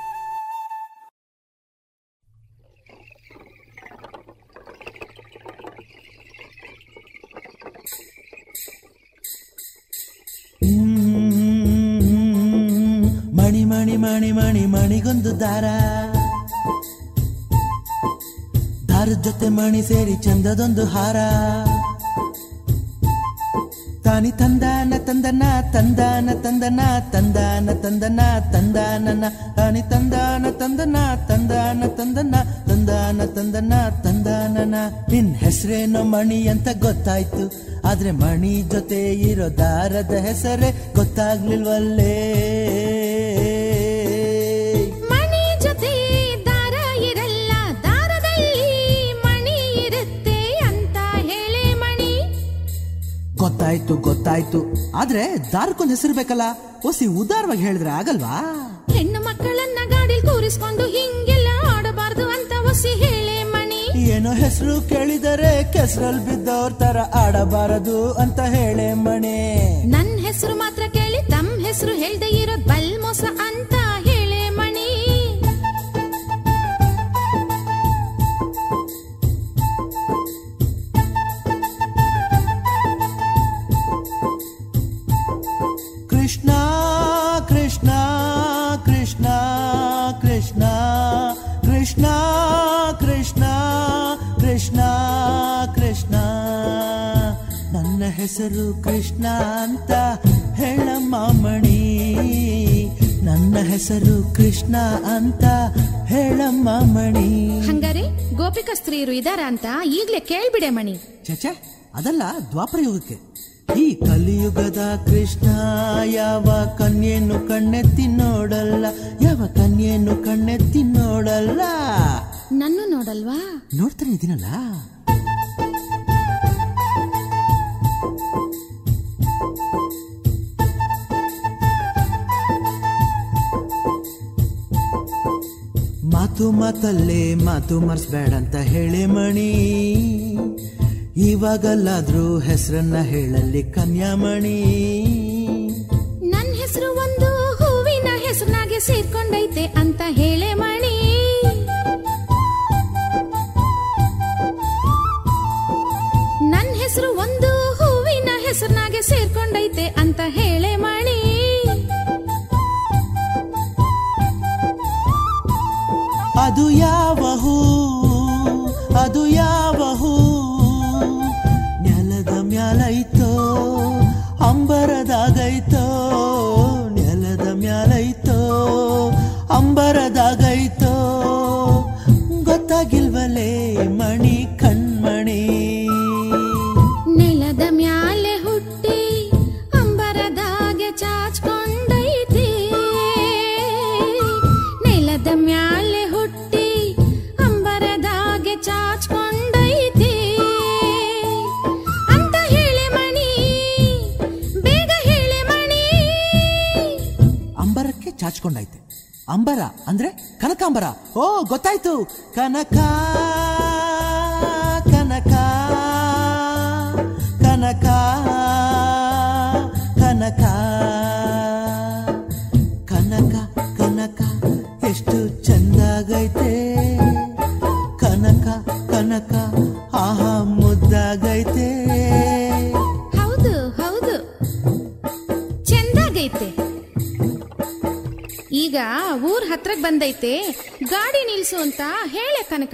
ಮಣಿ ಮಣಿ ಮಣಿ ಮಣಿ ಮಣಿಗೊಂದು ದಾರ. ದಾರದ ಜೊತೆ ಮಣಿ ಸೇರಿ ಚಂದದೊಂದು ಹಾರ. ತಾನಿ ತಂದಾನ ತಂದನ ತಂದಾನ ತಂದನ ತಂದಾನ ತಂದನ, ತಂದಾನನ. ತಾನಿ ತಂದಾನ ತಂದನ ತಂದಾನ ತಂದನ ತಂದಾನ ತಂದನ, ತಂದಾನನ. ನಿನ್ ಹೆಸರೇನೋ ಮಣಿ ಅಂತ ಗೊತ್ತಾಯ್ತು. ಆದ್ರೆ ಮಣಿ ಜೊತೆ ಇರೋ ದಾರದ ಹೆಸರೇ ಗೊತ್ತಾಗ್ಲಿಲ್ವಲ್ಲೇ? ಗೊತ್ತಾಯ್ತು ಗೊತ್ತಾಯ್ತು. ಆದ್ರೆ ದಾರ್ಕೊಂದ್ ಹೆಸರು ಬೇಕಲ್ಲ? ಒಸಿ ಉದಾರವಾಗಿ ಹೇಳಿದ್ರೆ ಆಗಲ್ವಾ? ಹೆಣ್ಣು ಮಕ್ಕಳನ್ನ ಗಾಡಿ ಕೂರಿಸ್ಕೊಂಡು ಹಿಂಗೆಲ್ಲ ಆಡಬಾರ್ದು ಅಂತ ಒಸಿ ಹೇಳಿ ಮಣಿ. ಏನೋ ಹೆಸರು ಕೇಳಿದರೆ ಕೆಸರಲ್ಲಿ ಬಿದ್ದವ್ರ ತರ ಆಡಬಾರದು ಅಂತ ಹೇಳೆ ಮಣಿ. ನನ್ ಹೆಸರು ಮಾತ್ರ ಕೇಳಿ ತಮ್ ಹೆಸರು ಹೇಳ್ದೆ ಇರೋ ಬಲ್ ಮೋಸ ಅಂತ ಹೆಸರು ಕೃಷ್ಣ ಅಂತ ಹೇಳಮ್ಮ ಮಣಿ. ನನ್ನ ಹೆಸರು ಕೃಷ್ಣ ಅಂತ ಹೇಳಮ್ಮ ಮಣಿ. ಹಂಗಾರೆ ಗೋಪಿಕಾ ಸ್ತ್ರೀಯರು ಇದಾರ ಅಂತ ಈಗ್ಲೇ ಕೇಳ್ಬಿಡೆ ಮಣಿ. ಚಚೆ ಅದಲ್ಲ ದ್ವಾಪರ ಯುಗಕ್ಕೆ. ಈ ಕಲಿಯುಗದ ಕೃಷ್ಣ ಯಾವ ಕನ್ಯೆಯನ್ನು ಕಣ್ಣೆತ್ತಿ ನೋಡಲ್ಲ ಯಾವ ಕನ್ಯೆಯನ್ನು ಕಣ್ಣೆತ್ತಿ ನೋಡಲ್ಲ? ನನ್ನ ನೋಡಲ್ವಾ? ನೋಡ್ತಾನೆ ಇದೀನಲ್ಲ? ಮಾತು ಮಾತಲ್ಲೇ ಮಾತು ಮರ್ಸ್ಬೇಡ ಅಂತ ಹೇಳಿ ಮಣಿ. ಇವಾಗಲ್ಲಾದ್ರೂ ಹೆಸರನ್ನ ಹೇಳಲ್ಲಿ ಕನ್ಯಾಮಣಿ. ನನ್ನ ಹೆಸರು ಒಂದು ಹೂವಿನ ಹೆಸರಿನಾಗೆ ಸೇರ್ಕೊಂಡೈತೆ ಅಂತ ಹೇಳೆ ಮಣಿ. ನನ್ನ ಹೆಸರು ಒಂದು ಹೂವಿನ ಹೆಸರಿನಾಗೆ ಸೇರ್ಕೊಂಡೈತೆ ಅಂತ ಹೇಳೆ ಅದು ಯಾವ ಹೂ ಅದು ಯಾವ ಹೂ ನೆಲದ ಮ್ಯಾಲೈತೋ ಅಂಬರದಾಗೈತೋ ನೆಲದ ಮ್ಯಾಲೈತೋ ಅಂಬರದಾಗೈತೋ. ಅಂಬರ ಅಂದ್ರೆ ಕನಕಾಂಬರ. ಓ ಗೊತ್ತಾಯ್ತು. ಕನಕ ಊರ್ ಹತ್ರಕ್ ಬಂದೈತೆ ಗಾಡಿ ನಿಲ್ಸು ಅಂತ ಹೇಳೆ ಕನಕ.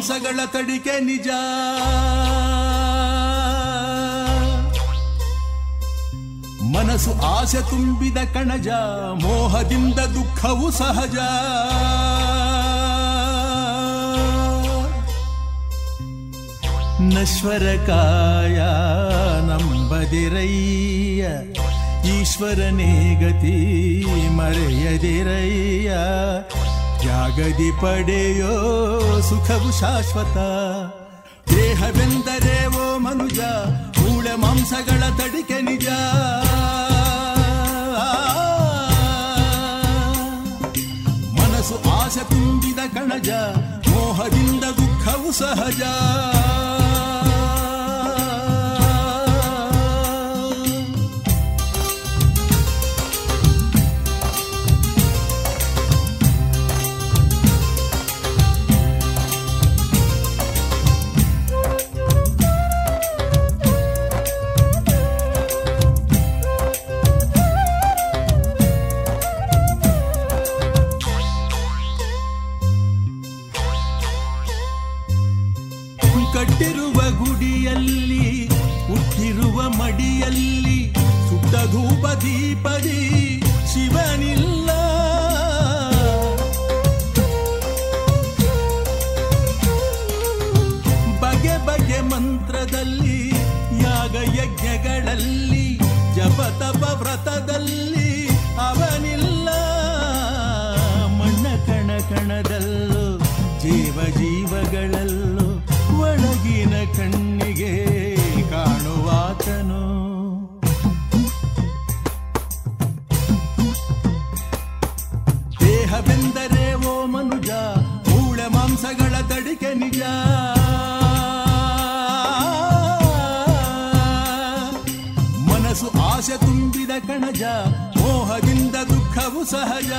ಹಂಸಗಳ ತಡಿಕೆ ನಿಜ. ಮನಸ್ಸು ಆಸೆ ತುಂಬಿದ ಕಣಜ, ಮೋಹದಿಂದ ದುಃಖವು ಸಹಜ. ನಶ್ವರಕಾಯ ನಂಬದಿರಯ್ಯ, ಈಶ್ವರನೇ ಗತಿ ಮರೆಯದಿರಯ್ಯ. ಜಾಗದಿ ಪಡೆಯೋ ಸುಖವು ಶಾಶ್ವತ. ದೇಹವೆಂದರೆ ಓ ಮನುಜ, ಮೂಳೆ ಮಾಂಸಗಳ ತಡಿಕೆ ನಿಜ. ಮನಸ್ಸು ಆಸೆ ತುಂಬಿದ ಕಣಜ, ಮೋಹದಿಂದ ದುಃಖವು ಸಹಜ. படி ಶಿವನಿಲ್ಲ. ಬಗೆ ಬಗೆ ಮಂತ್ರದಲ್ಲಿ ಯಾಗ ಯಜ್ಞಗಳಲ್ಲಿ ಜಪ ತಪ ವ್ರತದಲ್ಲಿ ಕಣಜ ಮೋಹದಿಂದ ದುಃಖವು ಸಹಜ.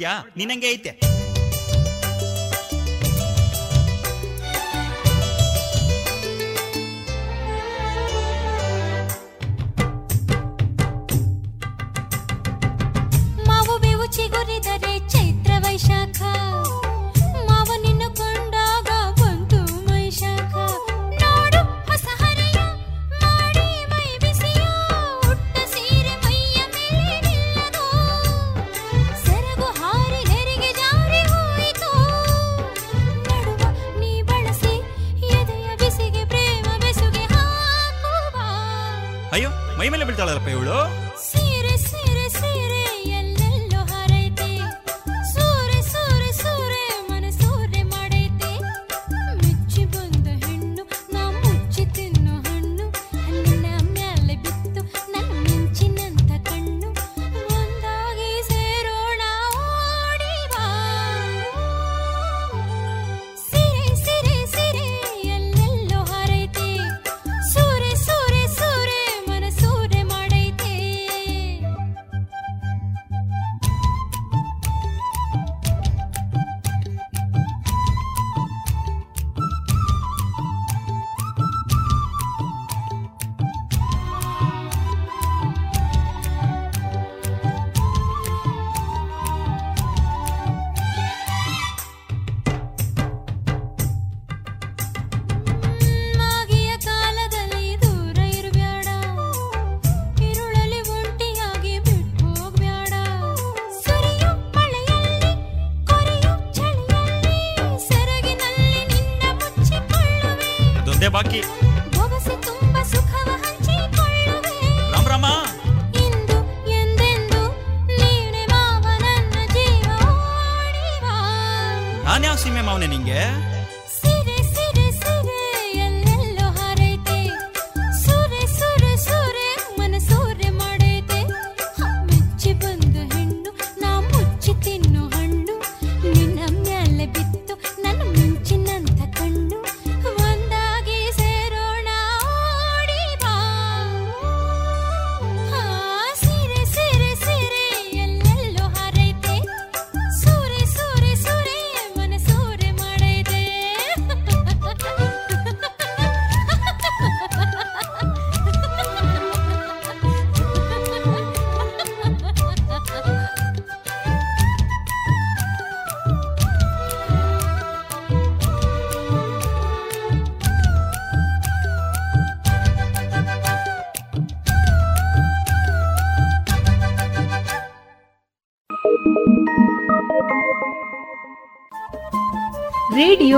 ನೋಡಿದ್ಯಾ ನಿನಂಗೆ ಐತೆ.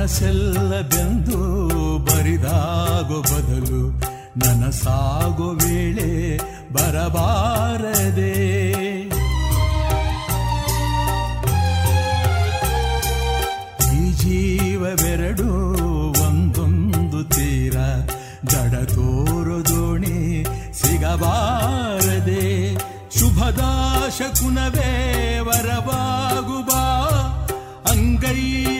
ಕನಸೆಲ್ಲ ಬೆಂದು ಬರಿದಾಗೋ ಬದಲು ನನಸಾಗೋ ವೇಳೆ ಬರಬಾರದೆ. ಈ ಜೀವವೆರಡು ಒಂದೊಂದು ತೀರ ದಡ ತೋರು ದೋಣಿ ಸಿಗಬಾರದೆ. ಶುಭದಾಶ ಕುನವೇ ವರವಾಗುಬಾ ಅಂಗೈಯ